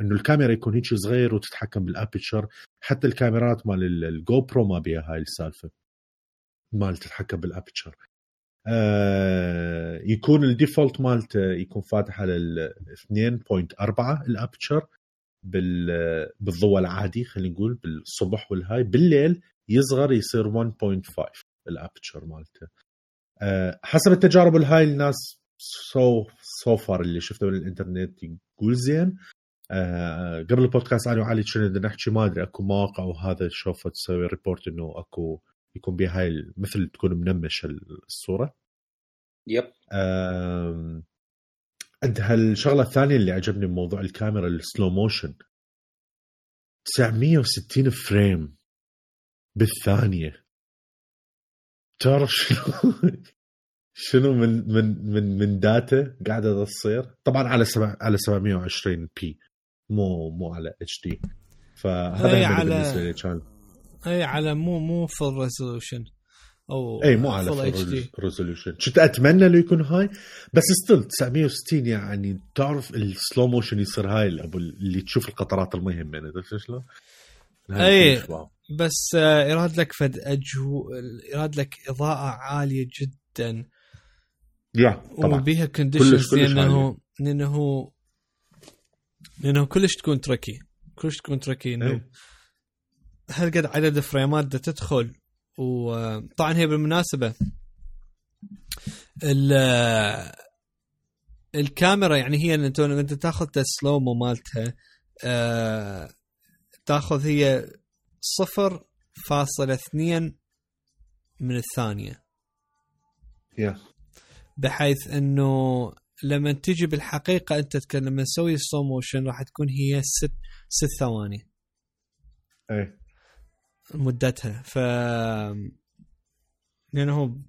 إنه الكاميرا يكون هيك صغير وتتحكم بال aperture حتى الكاميرات مال ال- ال GoPro ما بيها هاي السالفة. مال تتحكم بال aperture آه يكون ال default مالته يكون فاتح على ال 2.4 ال aperture بال بالضوء العادي خلينا نقول بالصبح والهاي. بالليل يصغر يصير 1.5 ال aperture مالته. أه حسب التجارب الهاي الناس so so far اللي شفته من الإنترنت يقول زين. أه قبل البودكاست أنا وعلي كنا نحكي ما أدري أكو مواقع وهذا شوفه تسوي report إنه أكو يكون بها هاي مثل تكون منمشة الصورة yep. عندها الشغله الثانية اللي عجبني بموضوع الكاميرا ال slow motion. 960 frame بالثانية. تعرف شنو؟ *laughs* شنو من من من من data قاعدة تصير؟ طبعا على سبع على 720 p مو مو على HD. فهذا على بالنسبة لي كان. اي على مو مو full resolution أو اي مو على full resolution كنت أتمنى لو يكون هاي بس still 960 يعني تعرف ال slow motion يصير هاي اللي تشوف القطرات المي همين عرفت شلون؟ اي بس يراد لك فد اجو يراد لك إضاءة عالية جدا. يا طبعا. وبيها conditions لأنه لأنه لأنه كلش تكون tricky كلش تكون tricky إنه هل قد عدد frame ات دا تدخل وطبعا هي بالمناسبة الكاميرا يعني هي انت إنت تاخذ ال slow-mo مالتها آه تاخذ هي صفر فاصلة اثنين من الثانية. Yeah. بحيث إنه لما تجي بالحقيقة أنت لما تسوي slow motion راح تكون هي ست ست ثواني. إيه. مدتها. ف لأنه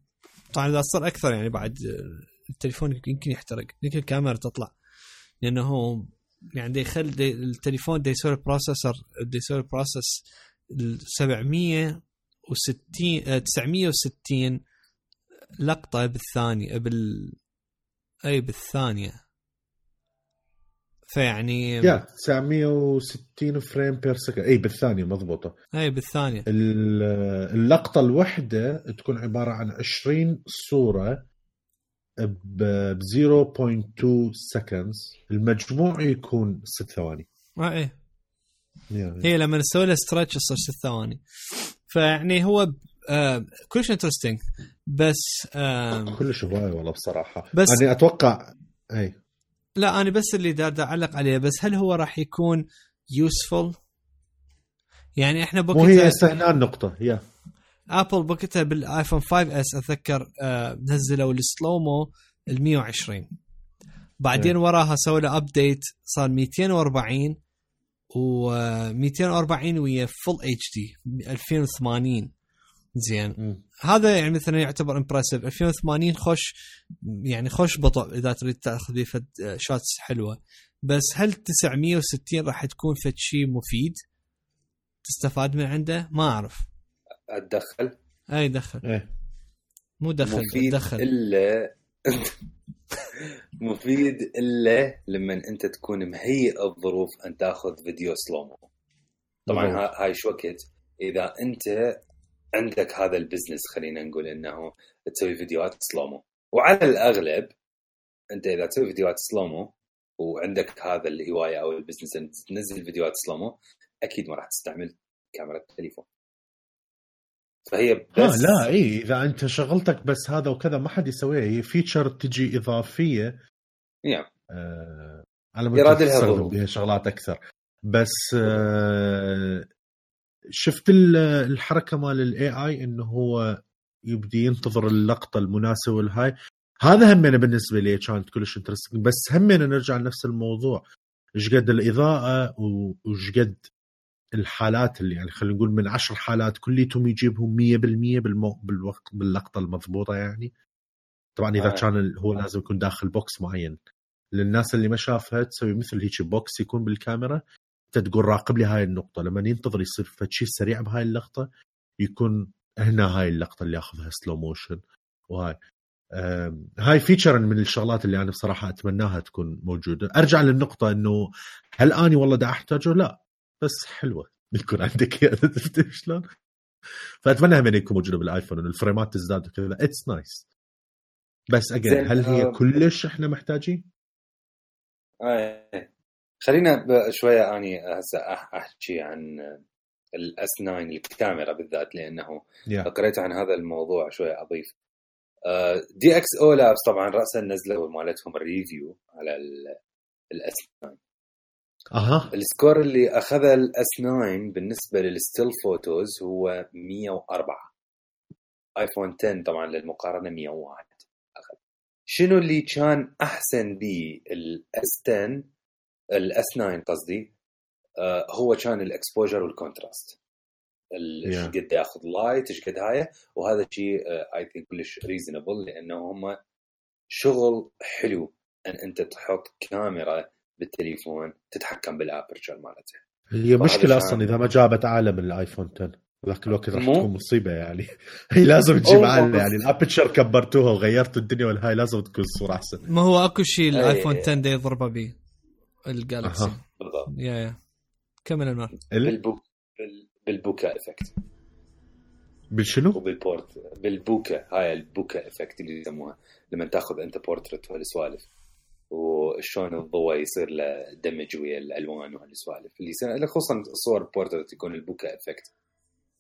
طبعا إذا صار أكثر يعني بعد التليفون يمكن يحترق. يمكن الكاميرا تطلع. لأنه يعني دي يخل دي التليفون دي يسوي processor دي يسوي process 760 960 لقطة بالثانية بال أي بالثانية. فيعني يا 960 frame per second. اي بالثانية مضبوطة. اي بالثانية. اللقطة الواحده تكون عبارة عن 20 صورة ب 0.2 seconds. المجموع يكون 6 ثواني. آه إيه. يعني. هي لما نسوي له stretch تصير 6 ثواني. فيعني هو آه كلش interesting بس آه كلش هواي والله بصراحة. بس يعني أتوقع اي لا أنا بس اللي دار أعلق عليه بس هل هو راح يكون useful يعني إحنا بوقتها وهي هسه النقطة yeah ابل بوقتها بالآيفون 5 اس أتذكر آه نزلوا ال slow-mo ال 120 بعدين وراها سووا له update صار 240 و 240 ويا full HD 2080 زين. م. هذا يعني مثلا يعتبر impressive 2080 خوش يعني خوش بطء إذا تريد تأخذ به shots حلوة. بس هل 960 راح تكون فد شيء مفيد؟ تستفاد من عنده؟ ما أعرف. اتدخل أي دخل. إيه. مو دخل مفيد دخل. إلا *laughs* مفيد إلا لما أنت تكون مهيئ الظروف أن تأخذ فيديو slow-mo طبعا هاي شو وقت؟ إذا أنت عندك هذا ال business خلينا نقول إنه تسوي فيديوهات slow-mo وعلى الأغلب أنت إذا تسوي فيديوهات slow-mo وعندك هذا الهواية أو ال business ان تنزل فيديوهات slow-mo أكيد ما راح تستعمل كاميرا التليفون. فهي بس آه لا إي إذا أنت شغلتك بس هذا وكذا ما حد يسويها هي feature تجي إضافية. نعم. آه على تستخدم بها شغلات أكثر. بس آه شفت الحركة مال ال AI إنه هو يبدي ينتظر اللقطة المناسبة والهاي. هذا همنا بالنسبة لي كانت كلش interesting بس همنا نرجع لنفس الموضوع. إيش قد الإضاءة وإيش قد الحالات اللي يعني خلينا نقول من عشر حالات كليتهم يجيبهم 100% بالمو... بالوقت باللقطة المضبوطة يعني. طبعا إذا آه. كان هو لازم يكون داخل box معين. للناس اللي ما شافها تسوي مثل هيك box يكون بالكاميرا. انت تقول راقب لي هاي النقطة. لما ينتظر يصير شيء سريع بهاي اللقطة يكون هنا هاي اللقطة اللي ياخذها slow motion وهاي. هاي feature من الشغلات اللي أنا بصراحة أتمناها تكون موجودة. أرجع للنقطة إنه هل أني والله دا أحتاجه؟ لا. بس حلوة. *laughs* يكون عندك *laughs* شلون؟ فأتمنى هم يكون موجودة بالآيفون إنه الفريمات تزداد وكذا. it's nice بس again هل هي آه، كلش إحنا محتاجين؟ آه. خلينا شوية أني هسه أحكي عن الأس 9 الكاميرا بالذات لأنه yeah قريت عن هذا الموضوع شوية أضيف. DxO Labs طبعا راسا نزلوا مالتهم ال review على الأس 9 أها. ال score اللي أخذه الأس 9 بالنسبة لل still photos هو 104 آيفون 10 طبعا للمقارنة 101 أخذ. شنو اللي كان أحسن بالاس 10 الأس 9 قصدي آه هو كان ال exposure وال contrast. ال- إيش Yeah. قد ياخذ light إيش قد هاي وهذا شيء I think كلش reasonable لأنه هم شغل حلو. إن أنت تحط كاميرا بالتليفون تتحكم بال aperture مالته هي مشكلة أصلا إذا ما جابت اعلى من الآيفون 10 ذاك الوقت راح؟ تكون مصيبة يعني. *laughs* هي لازم تجيب اعلى يعني. ال aperture كبرتوها وغيرتوا الدنيا والهاي لازم تكون الصورة أحسن. ما هو أكو شيء الآيفون أي. 10 دا يضربه به الجالكسي. بالضبط. yeah yeah. كمل المال؟ ال- بالبو... بال... بال bokeh effect. بالشنو؟ وبال port بال bokeh. هاي ال bokeh effect اللي يسموها. لما تاخذ أنت بورتريت وهالسوالف. وشلون الضوء يصير له دمج ويا الألوان وهالسوالف. اللي يصير خصوصا صور بورتريت يكون ال bokeh effect.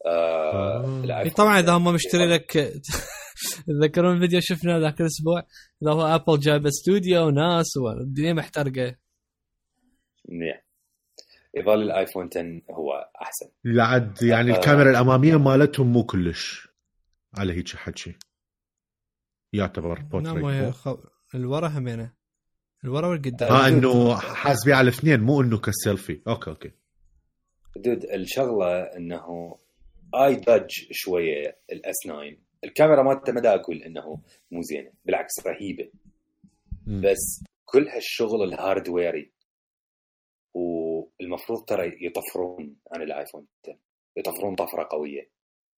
آه آه. طبعا إذا هم مشتري لك *laughs* تذكرون الفيديو شفناه ذاك الأسبوع؟ إذا هو ابل جايب استوديو وناس والدنيا محترقة. منيح. يظل الآيفون 10 هو أحسن. لعد يعني آه. الكاميرا الأمامية مالتهم مو كلش على هيك حكي يعتبر نعم وهي بورتريت خو... الورا همينه الورا والقدام. آه إنه حاسبيه على الاثنين مو إنه ك selfie okay okay. dude الشغلة إنه I judge شوية الأس 9 الكاميرا مالته ما دا أقول إنه مو زينة بالعكس رهيبة. مم. بس كل هالشغل ال hardware ي والمفروض ترى يطفرون عن الآيفون 10 يطفرون طفرة قوية.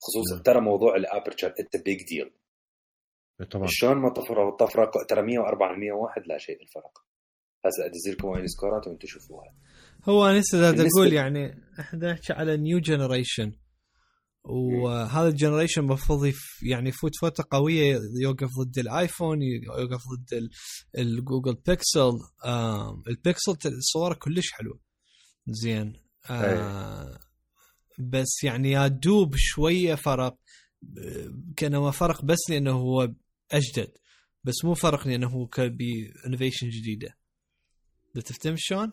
خصوصا نعم. ترى موضوع ال aperture it's big deal طبعا. شلون ما طفروا الطفره ترى 104 101 لا شيء الفرق هسه أدز لكم وين السكورات وأنتم شوفوها هو أنا لسه أقول يعني إحنا نحكي على new generation وهذا ال generation المفروض يعني يفوت فترة قوية يوقف ضد الآيفون يوقف ضد ال- الجوجل بيكسل البيكسل صوره كلش حلوة. زين. آه بس يعني يا دوب شوية فرق كأنما فرق بس لأنه هو أجدد بس مو فرق لأنه هو بـ innovation جديدة. انت تفتهم شلون؟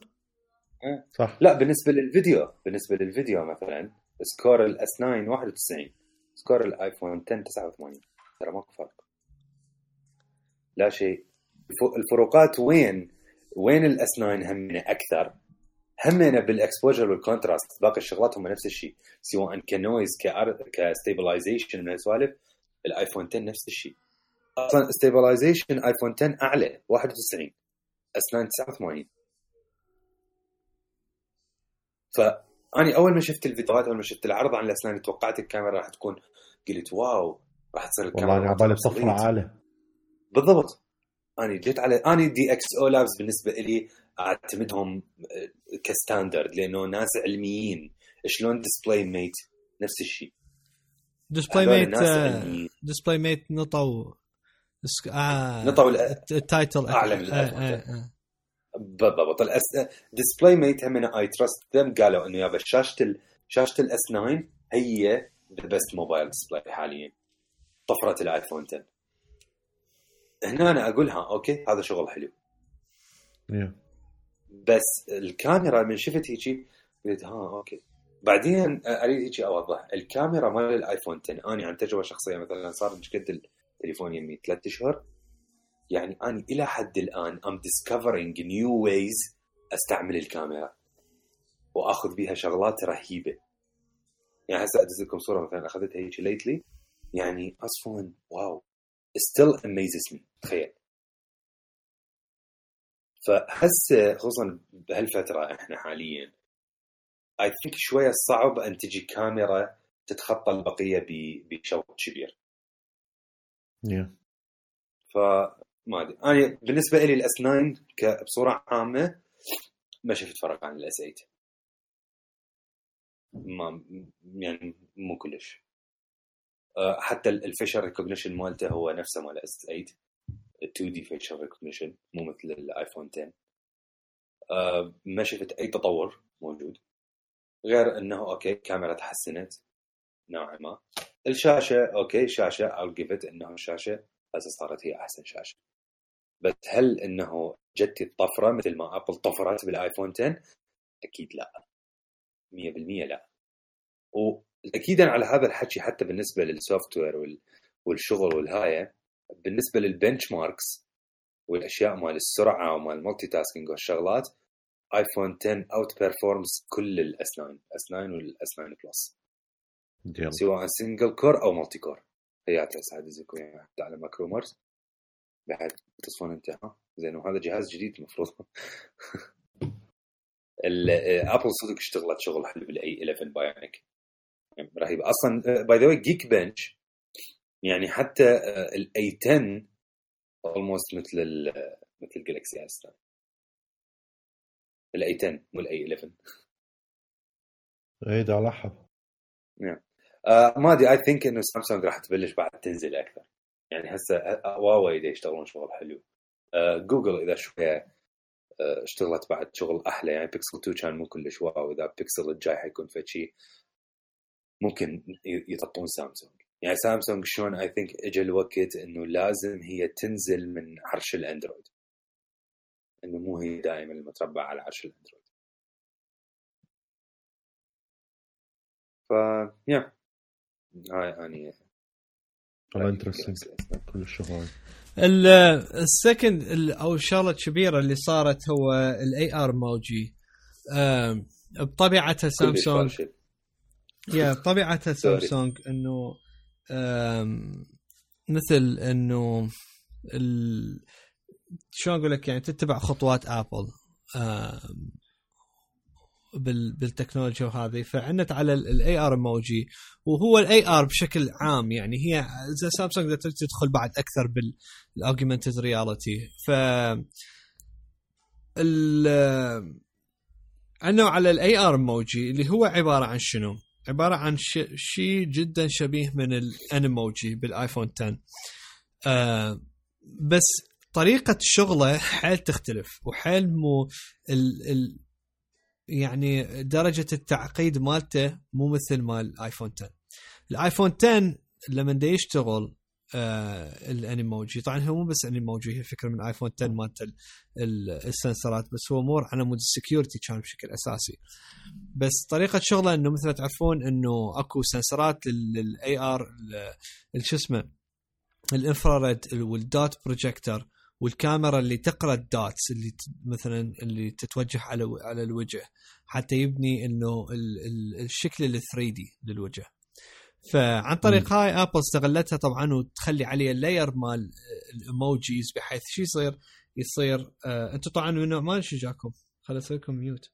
صح. لا بالنسبة للفيديو بالنسبة للفيديو مثلا score ال S 9 91 score الايفون 10 89 ترى ماكو فرق. لا شيء. الف- الفروقات وين؟ وين ال S 9 همنا أكثر؟ همنا بال exposure وال contrast باقي الشغلات هم نفس الشيء. سواء ك noise ك stabilization من هالسوالف الايفون 10 نفس الشيء. أصلا stabilization ايفون 10 أعلى 91 S 9 89 فاني أول ما شفت الفيديوهات أول ما شفت العرض عن ال S9 توقعت الكاميرا راح تكون. قلت واو راح تصير الكاميرا والله أنا عبالي مالتها بطفره obsolete. عالي بالضبط. اني جيت على اني دي إكس أو لابس بالنسبة لي أعتمدهم آه، كستاندرد لأنه ناس علميين. شلون ديسبلاي ميت نفس الشيء. ديسبلاي ميت ديسبلاي ميت نطوا آه نطوا ال- الت- التايتل أعلى من آه، الآيفون. آه، آه. بالضبط الأس... ديسبلاي ميت هم اي تراست ذم قالوا إنه يابا شاشه ال... شاشه ال S 9 هي the best mobile display حاليا. طفرة الآيفون 10 هنا أنا أقولها okay هذا شغل حلو. Yeah. بس الكاميرا من شفت هيجي قلت ها okay. بعدين أريد هيجي أوضح. الكاميرا مال الآيفون 10 أنا عن تجربة شخصية مثلا صار شقد التليفون يمي ثلاث أشهر. يعني أنا إلى حد الآن I'm discovering new ways أستعمل الكاميرا وأخذ بيها شغلات رهيبة. يعني هسه أدز لكم صورة مثلا أخذتها هيك ليتلي يعني أصلا واو. Still amazes me. تخيل. فهسه خصوصا بهالفترة إحنا حاليا اي ثينك شوية صعب أن تجي كاميرا تتخطى البقية ب- بشوط كبير. Yeah. فما أدري. أنا بالنسبة لي ال S 9 ك- بصورة عامة ما شفت فرق عن ال S 8 ما يعني مو كلش. حتى ال facial recognition مالته هو نفسه مال S 8 2D facial recognition مو مثل الايفون 10 آه، ما شفت أي تطور موجود. غير إنه okay الكاميرا تحسنت نوعا ما. الشاشة okay شاشة I'll give it انه الشاشه هسه صارت هي أحسن شاشة. بس هل إنه جت الطفرة مثل ما Apple طفرت بالآيفون 10 أكيد لا. 100% لا. واكيدا على هذا الحكي حتى بالنسبة لل software والشغل والهايه بالنسبة لل benchmarks والأشياء مال السرعة ومال ال multitasking والشغلات آيفون 10 outperforms كل ال S 9 S 9 وال S 9 Plus سواء سنجل كور أو مالتي كور هي زيكو يعني على ماكرومرز بعد تصفون انت ها؟ زين وهذا جهاز جديد المفروض. *laughs* ابل صدق اشتغلت شغل حلو بالاي 11 بايونيك يعني رهيب. أصلا باي ذا جيك بنش يعني حتى الاي 10 اولموست مثل ال مثل الجالكسي اس الاي 10 مو الاي 11 اي ده لاحظ. آه ما أدري I think إنه سامسونج راح تبلش بعد تنزل أكثر. يعني هسه اذا يشتغلون شغل حلو. جوجل إذا شوية اشتغلت بعد شغل أحلى يعني بيكسل 2 كان مو كلش wow. إذا بيكسل الجاي حيكون في شيء ممكن يطون سامسونج يعني سامسونج شلون I think اجى الوقت إنه لازم هي تنزل من عرش الأندرويد. إنه مو هي دائما المتربع على عرش الأندرويد. ف yeah هاي أني والله interesting كل الشغل ال second أو الشغلة الكبيرة اللي صارت هو ال AR Emoji. بطبيعتها سامسونج. yeah بطبيعتها سامسونج إنه مثل إنه شلون أقول لك يعني تتبع خطوات Apple بالتكنولوجيا وهذه فعندت على ال AR Emoji وهو ال AR بشكل عام يعني هي تريد سامسونج تدخل بعد أكثر بال augmented reality ف عندنا على ال AR Emoji اللي هو عبارة عن شنو؟ عبارة عن شيء جدا شبيه من ال Animoji بالآيفون 10 آه بس طريقة شغله حيل تختلف وحيل مو ال ال يعني درجة التعقيد مالته مو مثل مال الايفون 10 الايفون 10 لما دا يشتغل آه ال Animoji. طبعا هو مو بس Animoji هي فكرة من ايفون 10 مالت ال sensor ات بس هو مور على مود ال security كان بشكل أساسي. بس طريقة شغله إنه مثل ما تعرفون إنه أكو sensor ات لل IR شو اسمه ال infrared وال dot projector والكاميرا اللي تقرأ ال dots اللي مثلا اللي تتوجه على على الوجه حتى يبني إنه الشكل ال 3D للوجه. فعن طريق م. هاي Apple استغلتها طبعا وتخلي عليه ال layer مال ال emojis بحيث شو يصير؟ يصير آه أنتم طبعا من نوع ما جاكم؟ خليني أسوي لكم mute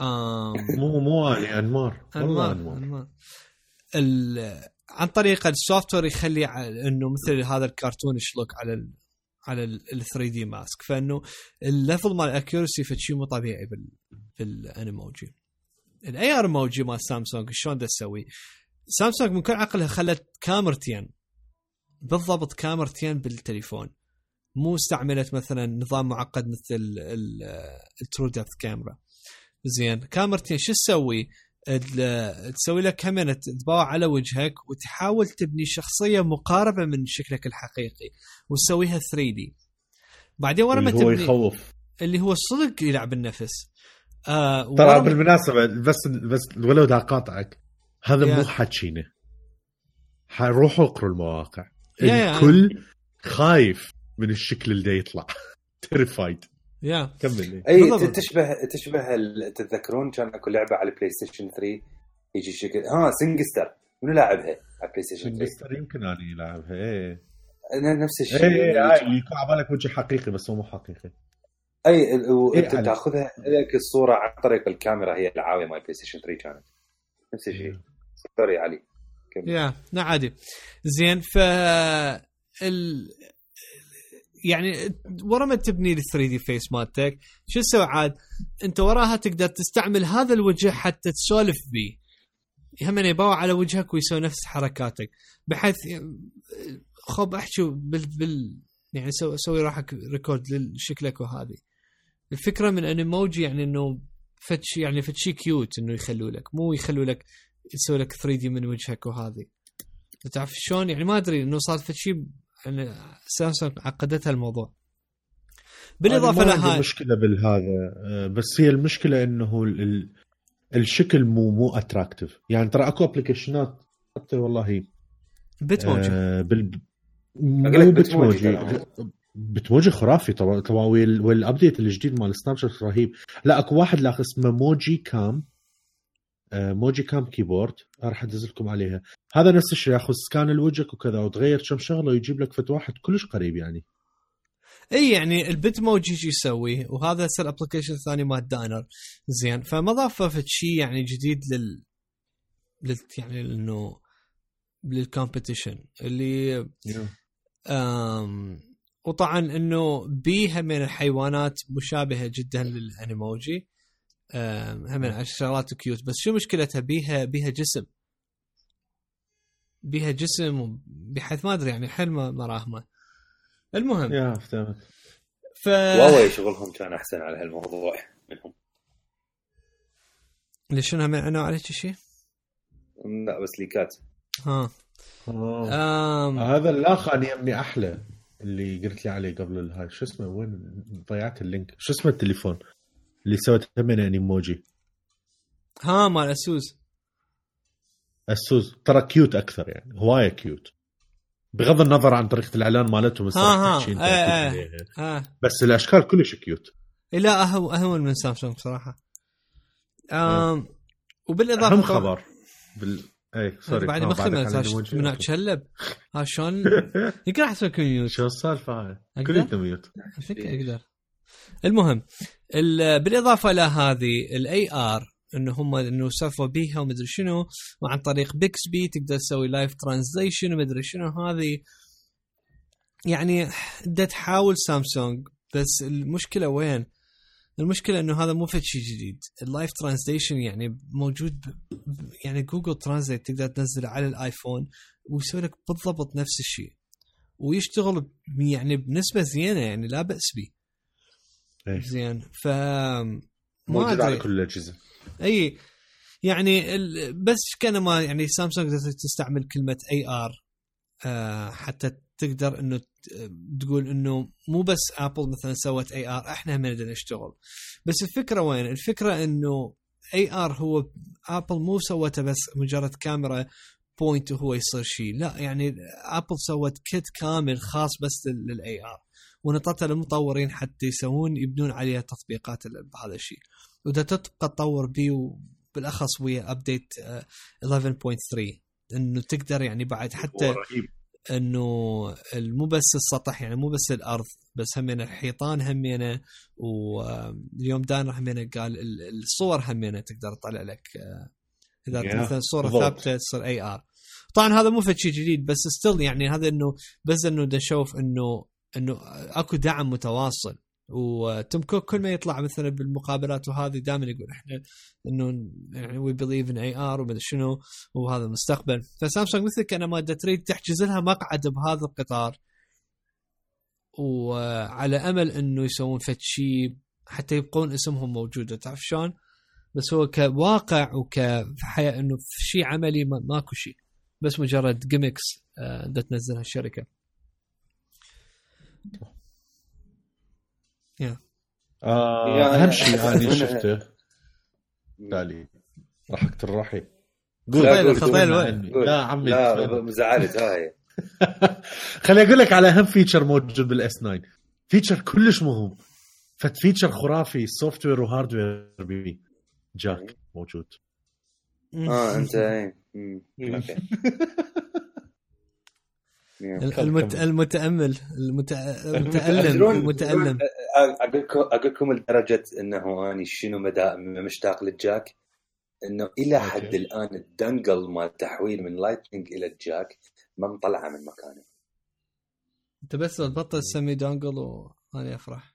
آم *laughs* مو مو اني أنمار. أنمار أنمار. عن طريق ال software يخلي إنه مثل هذا الكرتون look على على ال 3D mask فإنه ال level مال ال accuracy فشي مو طبيعي بال بال Animoji. ال AR Emoji مال سامسونج شلون تسوي؟ سامسونج من كل عقلها خلت كاميرتين بالضبط كاميرتين بالتليفون. مو استعملت مثلا نظام معقد مثل ال TrueDepth camera زين كاميرتين شو تسوي؟ تسوي لك كاميرا تباوع على وجهك وتحاول تبني شخصية مقاربة من شكلك الحقيقي وتسويها 3 دي بعدين ورا ما تبني هو يخوف. اللي هو صدق يلعب النفس. آه ترى بالمناسبة بس بس ولو دا قاطعك هذا مو حكينا حروحوا اقروا المواقع. الكل خايف من الشكل اللي يطلع. *laughs* تريفايد يا. كمل أي تشبه تشبه تتذكرون كان أكو لعبة على ال PlayStation 3 يجي شكل ها سينجستر منو لاعبها على البلاي ستيشن 3 سينجستر يمكن أني العبها إيه. نفس الشيء. اي اي اللي يكون على بالك وجه حقيقي بس هو مو حقيقي. أي وانت إيه تأخذها لك الصورة عن طريق الكاميرا هي العاويه مال PlayStation 3 كانت. نفس الشيء. sorry علي. يا لا عادي. زين ف ال... يعني ورا ما تبني ال 3D face مالتك شو تسوي عاد؟ انت وراها تقدر تستعمل هذا الوجه حتى تسولف به هم يباوع على وجهك ويسوي نفس حركاتك. بحيث خب احكي بال, بال يعني سوي سوي راحك record لشكلك وهذه الفكرة من Animoji يعني إنه فتشي يعني فتشي cute إنه يخلوا لك. مو يخلوا لك يسوي لك 3D من وجهك وهذه تعرف شلون؟ يعني ما أدري إنه صار فتشي سامسونج عقدتها الموضوع. بالإضافة لهذا مشكلة بالهذا آه، بس هي المشكلة إنه ال... الشكل مو مو attractive يعني ترى أكو application ات حتى والله Bitmoji آه بال مو Bitmoji Bitmoji خرافي طبعا طبعا وال update الجديد مال Snapchat رهيب. لا أكو واحد لاخ اسمه Moji Cam Moji Cam keyboard راح أدز لكم عليها. هذا نفس الشيء ياخذ scan لوجهك وكذا وتغير كم شغلة ويجيب لك فت واحد كلش قريب يعني. إي يعني ال Bitmoji شو يسوي؟ وهذا صار application ثاني مال داينر زين فما ضافوا شيء يعني جديد لل, لل... يعني إنه لل competition اللي أم... وطبعا إنه بيها من الحيوانات مشابهة جدا لل Animoji. هم من الشغلات كيوت. بس شو مشكلتها؟ بيها بيها جسم. بيها جسم بحيث ما أدري يعني حل ما راهمه. المهم. يا فهمت ف واوي شغلهم كان أحسن على هالموضوع منهم. ليش شنو من عنوا عليك شيء؟ لا بس ليكات. ها. آم... هذا الأخ أنا يمني أحلى اللي قلت لي عليه قبل الهاي شو اسمه؟ وين ضيعت ال link؟ شو اسمه التليفون؟ اللي سوت همين ايموجي ها مال Asus Asus ترى cute أكثر يعني. هواية cute بغض النظر عن طريقة الإعلان مالتهم ها ها. إيه إيه. آه. بس الأشكال كلش كيوت لا أهو اهون من سامسونج بصراحة. آم وبالإضافة اهم خبر. بال اي sorry بعد مخي من اتشلب ها شلون؟ *laughs* يمكن راح أسوي شو السالفة هاي؟ كليته mute أقدر. المهم بالإضافة إلى هذه ال AR إنه هم إنه ضافوا بيها ومدري شنو وعن طريق Bixby تقدر تسوي live translation ومدري شنو هذه يعني بدها تحاول سامسونج بس المشكلة وين؟ المشكلة إنه هذا مو فد شيء جديد ال live translation يعني موجود يعني Google Translate تقدر تنزله على ال iPhone ويسوي لك بالضبط نفس الشيء ويشتغل يعني بنسبة زينة يعني لا بأس به. زين. ف موجود على كل الأجهزة. أي يعني بس كان ما يعني سامسونج تستعمل كلمة AR آه حتى تقدر إنه تقول إنه مو بس Apple مثلا سوت AR إحنا نقدر نشتغل. بس الفكرة وين؟ الفكرة إنه AR هو Apple مو سوته بس مجرد camera point وهو يصير شيء لا يعني Apple سوت kit كامل خاص بس لل AR ونطتها للمطورين حتى يسوون يبنون عليها تطبيقات بهذا الشيء. وإذا تبقى تطور بيه بالاخص ويا update 11.3 إنه تقدر يعني بعد حتى إنه مو بس السطح يعني مو بس الأرض بس همين الحيطان همينه واليوم دان همينه قال الصور همينه تقدر تطلع لك آه، إذا yeah. مثلا صورة ثابتة تصير AR طبعا هذا مو شيء جديد بس still يعني هذا إنه بس إنه نشوف إنه إنه أكو دعم متواصل. و Tim Cook كل ما يطلع مثلا بالمقابلات وهذه دائما يقول إحنا إنه يعني we believe in AR ومدري شنو وهذا المستقبل. فسامسونج مثل كان ما تريد تحجز لها مقعد بهذا القطار. وعلى أمل إنه يسوون فد حتى يبقون اسمهم موجود تعرف شلون؟ بس هو كواقع وكحياة إنه شيء عملي ماكو شيء بس مجرد جيمكس آه تنزلها الشركة. يا آه أهم شيء أنا شفته. تالي ضحكت الراحي قول. خطيل لا عمي لا زعلت هاي *laughs* خليني أقول لك على أهم feature موجود بال S9 feature كلش مهم. فت feature خرافي software و hardware بي jack موجود. آه انت إيه. أوكي. *laughs* المت... المتأمل *laughs* المتألم *laughs* المتألم. أقول لكم لدرجة إنه أني شنو مدى مشتاق لل jack إنه إلى حد الآن ال dongle مال تحويل من Lightning إلى ال jack ما مطلعة من مكانه. أنت بس تبطل تسمي dongle وأنا أفرح.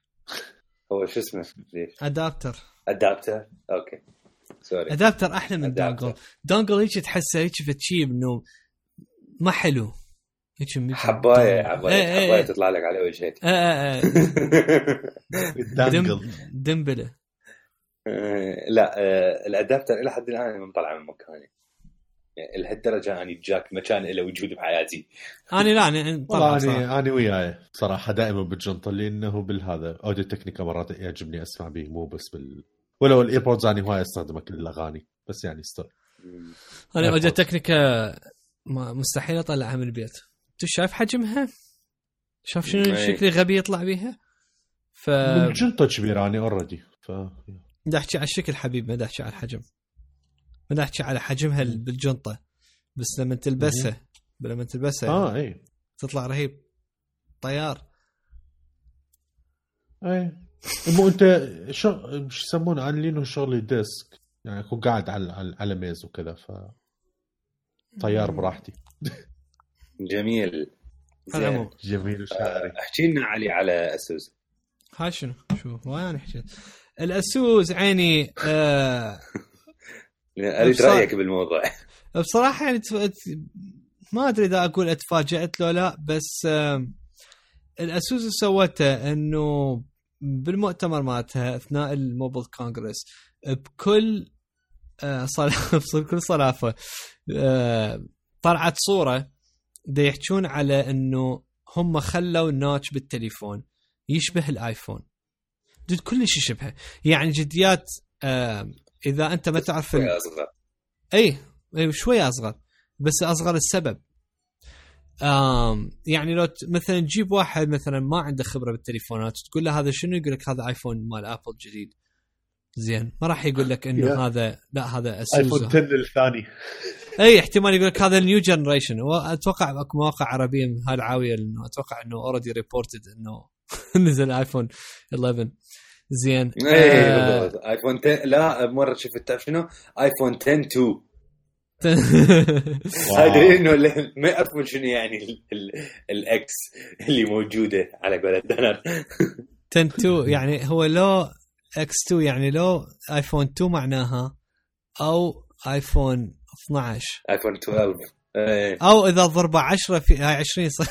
هو شو اسمه؟ ليش؟ adapter adapter okay. sorry adapter أحلى من. dongle dongle هيك تحسه هيك ف cheap إنه ما حلو. هيك مثل- حباية حباية إيه، إيه، حباية إيه. تطلع لك على وجهك آه. دانجل دم دمبلة لا الأدابتر إلى حد الآن ما طلع من مكاني يعني لهالدرجة اني جاك مكان له وجود بحياتي أنا لا أنا طلع والله. أنا أنا وياي صراحة دائما بالجنطه لأنه بالهذا اوديو تكنيكا مرات يعجبني أسمع به مو بس بال ولو الإيربودز اني هواي استخدمها كل الأغاني بس يعني استر. أنا. اوجه تكنيكا ما مستحيل اطلعها من البيت انت شايف حجمها؟ شايف شنو. الشكل الغبي يطلع بيها؟ ف بالجنطه كبيره اني اوريدي ف بدي أحكي على الشكل حبيبي ما بدي أحكي على الحجم. بدي أحكي على حجمها ال- بالجنطة. بس لما تلبسها لما تلبسها آه اي تطلع رهيب. طيار. اي مو أنت شو شو يسمونه؟ أنا لينو شغلي ديسك. يعني اكون قاعد على على, على ميز وكذا ف طيار براحتي. *laughs* جميل. العموم جميل وشاعري احكي لنا علي على اسوس هاي شنو؟ شو وين حكيت. الاسوس عيني آه *laughs* أريد بصراحة- رأيك بالموضوع. بصراحة يعني ما أدري إذا أقول أتفاجأت لو لا بس آم، الاسوس اللي سوته إنه بالمؤتمر مالتها أثناء الموبل كونغرس بكل آه،. *laughs* بكل صلافه آه، طلعت صورة دا يحجون على إنه هم خلوا ال notch بالتليفون يشبه الآيفون. جد كلش يشبهه يعني جديات آه، إذا أنت ما تعرف يا أصغر. إي إي شوي أصغر بس أصغر السبب. آم يعني لو مثلا تجيب واحد مثلا ما عنده خبرة بالتليفونات تقول له هذا شنو؟ يقول لك هذا آيفون مال ابل جديد. زين ما راح يقول لك إنه يا. هذا لا هذا ايفون اسوس 10 الثاني إي احتمال يقول لك هذا ال new generation واتوقع أكو مواقع عربية من هاي العاوية إنه أتوقع إنه already reported إنه *laughs* نزل ايفون 11 زين. إي آه، بالضبط. ايفون 10 لا مرة شفت تعرف شنو؟ ايفون 10 2 واو. هذا انه ما يعرفون شنو يعني ال- ال- ال X اللي موجودة على قولة دنر 10 2 يعني هو لو X 2 يعني لو آيفون 2 معناها أو آيفون 12 آيفون 12 إيه. أو إذا ضربه 10 في هاي 20 صح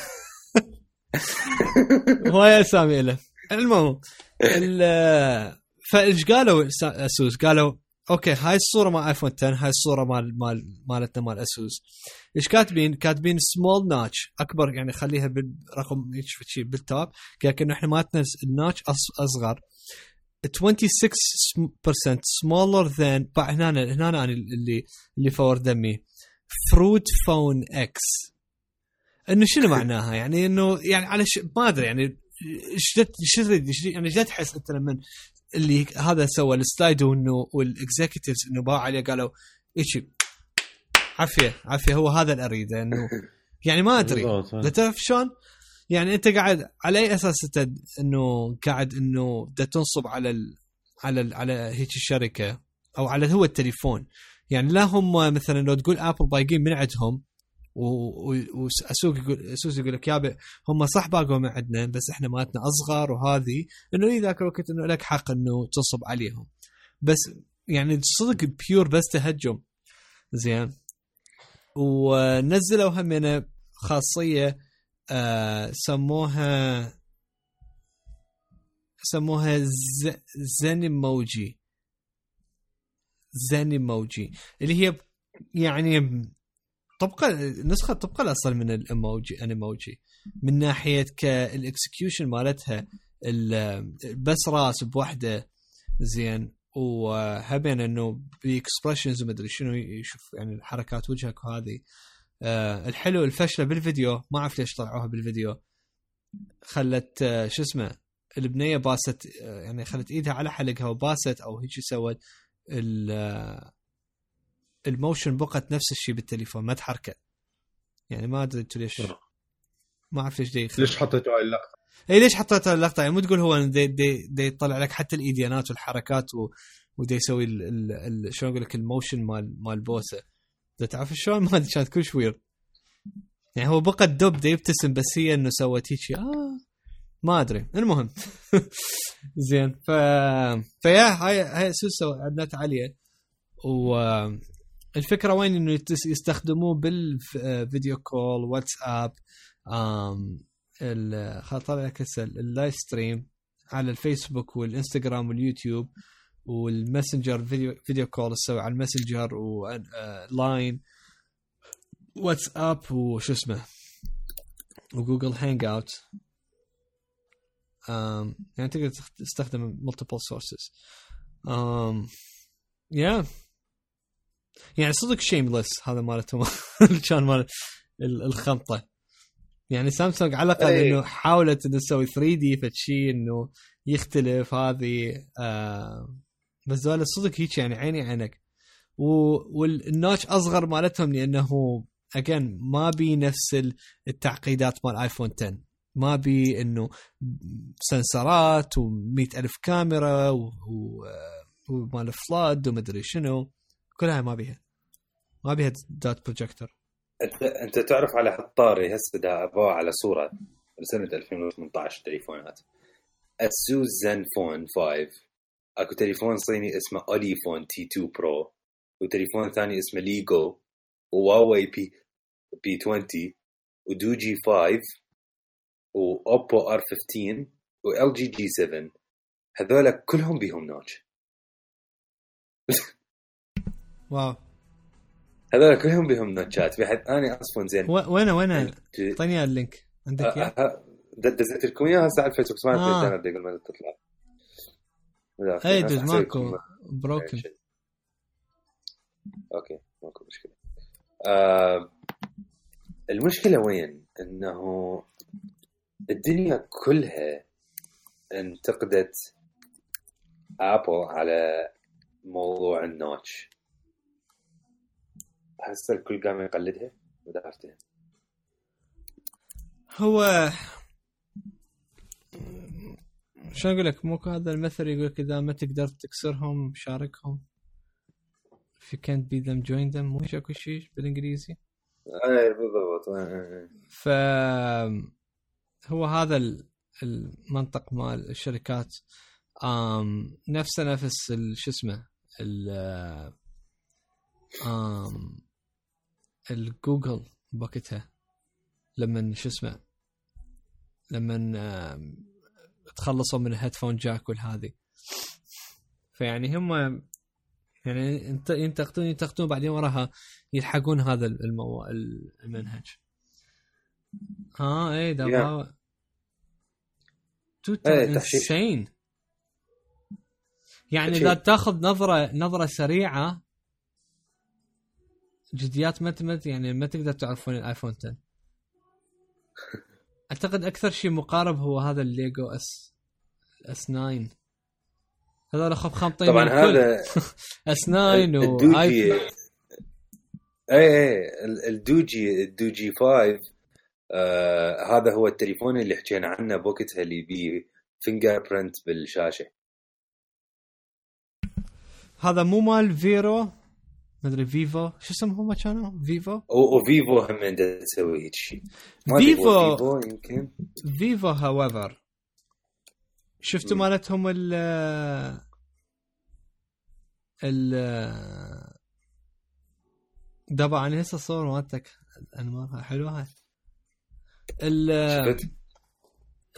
هواي أسامي له المهم ال- فايش قالوا أسوس؟ قالوا أوكي هاي الصورة مال آيفون 10 هاي الصورة مال مال مالتنا مال أسوس. إيش كاتبين؟ كاتبين small notch أكبر يعني خليها بالرقم شيء بالتوب قال لك انه إحنا مالتنا الناتش أصغر. 26% smaller than بقى هنا هنا أنا اللي اللي فور دمي. فروت فون إكس إنه شنو معناها؟ يعني انه يعني على ش... ما أدري يعني إيش إيش تريد إيش يعني جد تحس انت لما اللي هذا سوى السلايد وانه والاكزيكتيفز إنه باعوا عليه قالوا إيش؟ عافية عافية هو هذا اللي اريده انه يعني ما أدري. تعرف شلون؟ يعني انت قاعد على أي أساس انت إنه قاعد إنه دا تنصب على ال على ال على هيك الشركة أو على هو التليفون؟ يعني لا هم مثلا لو تقول ابل بايقين من عندهم وأسوس يقول أسوس يقول لك يابا هم صح باقوا من عندنا بس إحنا مالتنا أصغر وهذه إنه اي ذاك الوقت إنه لك حق إنه تنصب عليهم. بس يعني صدق pure بس تهجم. زين. ونزلوا همنا خاصية آه سموها سموها ز... ZeniMoji. ZeniMoji. اللي هي يعني طبقا نسخة طبقا الأصل من ال emoji Animoji من ناحية كال execution مالتها ال- بس راس بوحدة زين. وهبين إنه ب expressions ومدري شنو يشوف يعني حركات وجهك وهذه. آه الحلو الفشلة بالفيديو ما أعرف ليش طلعوها بالفيديو. خلت آه شو اسمه البنية باست آه يعني خلت إيدها على حلقها وباست أو هيك سوت آه، ال motion بقت نفس الشيء بالتليفون ما تحركت. يعني ما أدري أنتوا ليش. ما أعرف ليش دي ليش حطيتوا هاي اللقطة؟ اي ليش حطيت اللقطة؟ يعني مو تقول هو دي دي, دي يطلع لك حتى الإيديانات والحركات و ودي يسوي ال- ال- ال- شلون أقول لك ال motion مال مال بوسة. تعرف شلون؟ *laughs* ما أدري كانت كلش weird يعني هو بقى الدب يبتسم بس هي إنه سوت هيك آه ما أدري. المهم. *laughs* زين ف فيا هاي هاي أسوس اعلنت عليه والفكرة وين إنه يستخدموه بال video call واتساب آم، ال- طلع لك ال live stream على الفيسبوك والإنستغرام واليوتيوب. والماسنجر video video call تسوي على الماسنجر ولاين واتساب وشو اسمه و Google Hangout يعني تقدر تخ- تستخدم multiple sources. um, yeah. يعني صدق shameless هذا مالتهم *laughs* كان مال ال- الخنطه يعني سامسونج على الأقل إيه. إنه حاولت إنه تسوي 3D فشي إنه يختلف هذه آه بس ذولا صدق هيك يعني عيني عينك. و- وال notch أصغر مالتهم لأنه again ما بي نفس ال- التعقيدات مال iPhone 10 ما بي إنه sensorات و100 ألف كاميرا و- و- ومال flood ومدري شنو. كلها ما بيها. ما بيها dot projector انت أنت تعرف على هالطاري هسه دا أبوه على صورة. سنة 2018 تليفونات. Asus ZenFone 5 اكو تليفون صيني اسمه Ulefone T2 Pro وتليفون ثاني اسمه Leagoo و Huawei P P20 و Doogee 5 و Oppo R15 و LG G7 هذول كلهم بيهم notch. Wow. هذول كلهم بيهم notchات. بحيث أنا أصلا زين. وين وين اعطيني ال link عندك آه، إياه؟ آه، دزيت لكم إياها؟ هسه على الفيسبوك ما. ادري ما تطلع. It does حسوي ماكو broken okay ماكو مشكلة. آه المشكلة وين؟ إنه الدنيا كلها انتقدت ابل على موضوع النوتش. هسه الكل قام يقلدها؟ ودارتها هو شلون أقول لك؟ مو هذا المثل يقول لك إذا ما تقدر تكسرهم شاركهم. If you can't beat them join them. مو أكو شيء بالإنجليزي؟ اي بالضبط. آه، آه، آه. ف هو هذا ال- المنطق مال الشركات. آم نفسه نفس شو اسمه؟ ال آم الجوجل بوقتها لما شو اسمه؟ لما تخلصوا من ال headphone jack والهذه فيعني هم يعني ينت- ينتقدون ينتقدون بعدين وراها يلحقون هذا المو... المنهج ها إيه ده Yeah. تويتر. Insane يعني. إذا تاخذ نظره نظرة سريعة جديات ما يعني ما تقدر تعرفون ال iPhone 10 *laughs* أعتقد أكثر شيء مقارب هو هذا ال Leagoo S S9 هذول خب خامطين طبعا. هذا S9 ال Doogee و iPhone اي اي ال- ال Doogee ال Doogee 5 آه هذا هو التليفون اللي حكينا عنه بوقتها اللي بيه fingerprint بالشاشة. هذا مو مال فيرو مدري Vivo شو اسمهم هم كانوا Vivo و Vivo هم عنده تسوي هيك شيء. ما فيفو. فيفو يمكن. فيفو هاويفر شفتوا. مالتهم ال ال دابا أنا هسه صور مالتك. انمارها حلوة هاي. ال-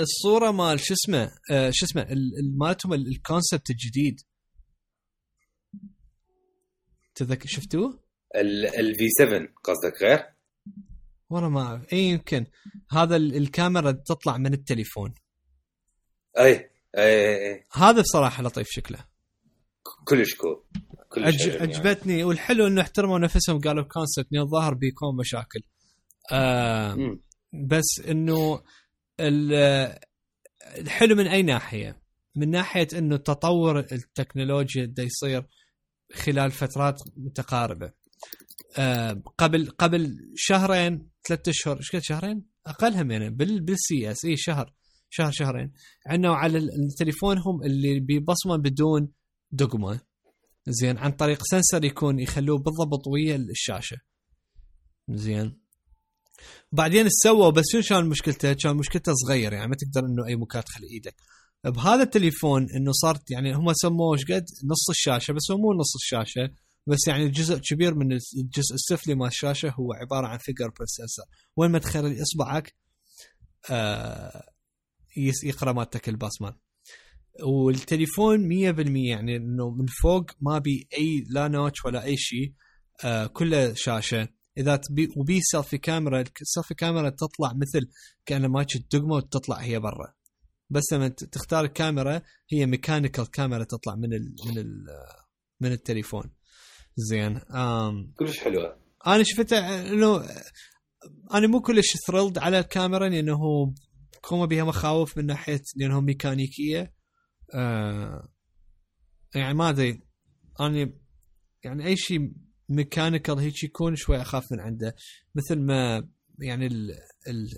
الصورة مال شو اسمه؟ آه، شو اسمه؟ ال- ال- مالتهم ال- الكونسبت الجديد. تذكر شفتوه؟ ال V7 قصدك غير؟ والله ما أعرف اي يمكن هذا ال- الكاميرا تطلع من التليفون أي أي أي, أي. هذا بصراحة لطيف شكله كلش cool كلش عج... عجبني يعني. عجبتني والحلو إنه احترموا نفسهم قالوا concept لأن الظاهر بيكون مشاكل آه. بس إنه ال- الحلو من أي ناحية؟ من ناحية إنه تطور التكنولوجيا دا يصير خلال فترات متقاربة. آه قبل قبل شهرين ثلاثة أشهر إيش قد شهرين؟ أقلهم يعني بال بال CES شهر شهر شهرين عندنا على التليفون هم اللي بيبصمه بدون دقمه زين عن طريق sensor يكون يخلوه بالضبط ويا الشاشة زين بعدين سووا بس شو كان مشكلته؟ كان مشكلته صغير يعني ما تقدر إنه أي مكان تخلي إيدك. بهذا التليفون إنه صارت يعني هم سموه إيش قد؟ نص الشاشة بس هو مو نص الشاشة بس يعني جزء كبير من الجزء السفلي مال الشاشة هو عبارة عن finger processor وين ما تخلي اصبعك آه يقرأ مالتك البصمه والتليفون 100% يعني إنه من فوق ما بي أي لا notch ولا أي شيء آه كله شاشة. إذا تبي وبي selfie camera ال selfie camera تطلع مثل كانها ماكش الدقمة وتطلع هي برا. بس لما تختار الكاميرا هي mechanical camera تطلع من ال من ال من التليفون. زين آم كلش حلوة. أنا شفتها إنه أنا مو كلش thrilled على الكاميرا لأنه كوما بها مخاوف من ناحية لأنه ميكانيكية. آه يعني ما أدري. أنا يعني أي شيء mechanical هيك يكون شوي أخاف من عنده. مثل ما يعني ال ال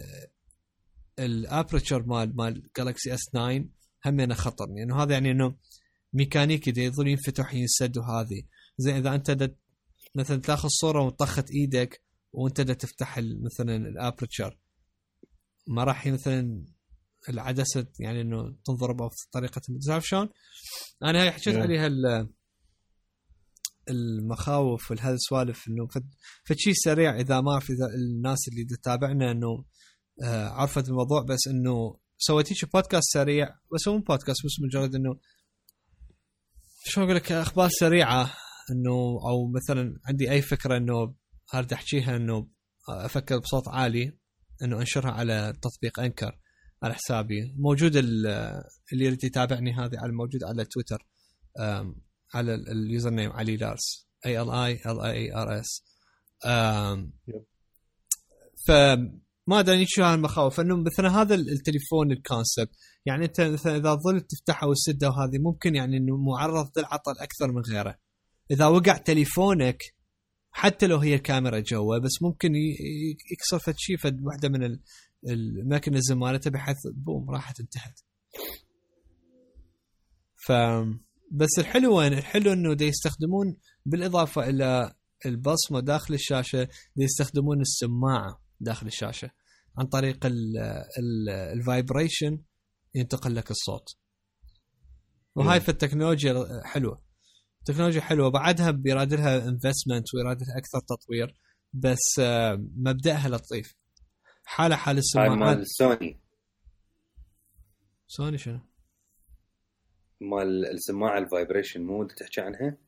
ال aperture مال مال Galaxy S9 همينه خطر لأنه يعني هذا يعني إنه ميكانيكي دا يظل ينفتح ينسد وهذه زي إذا أنت دا مثلا تاخذ صورة وطخت إيدك وأنت دا تفتح مثلا ال aperture ما راح مثلا العدسة يعني إنه تنضرب أو في طريقة تعرف شلون؟ أنا هاي حكيت. عليها ال- المخاوف والهذا السوالف إنه فد- فد شيء سريع إذا ما إذا الناس اللي تتابعنا إنه آه، عرفت الموضوع بس إنه سويت هيك بودكاست سريع بس هو مو بودكاست بس مجرد إنه شو أقول لك أخبار سريعة إنه أو مثلا عندي أي فكرة إنه اريد احكيها إنه أفكر بصوت عالي إنه أنشرها على تطبيق انكر على حسابي موجود ال- اللي يريد يتابعني هذه على موجود على تويتر على ال- ال username علي لارس A L I L A R S Yep. فما أدري شو هالمخاوف إنه مثلا هذا ال- التليفون ال concept يعني أنت مثلا إذا ظلت تفتحه وتسده وهذه ممكن يعني إنه معرض للعطل أكثر من غيره. إذا وقع تليفونك حتى لو هي كاميرا جوا بس ممكن يكسر فد شيء فد واحدة من ال- ال mechanism مالته بحيث boom راحت انتهت ف بس الحلو وين؟ الحلو إنه دا يستخدمون بالإضافة إلى البصمة داخل الشاشة دا يستخدمون السماعة. داخل الشاشة عن طريق ال vibration ينتقل لك الصوت. وهاي في التكنولوجيا حلوة. تكنولوجيا حلوة بعدها بيراد لها investment ويراد لها أكثر تطوير بس آه، مبدأها لطيف. حالة حال السماعات مال سوني. سوني شنو؟ مال السماعة ال vibration مو أنت تحكي عنها؟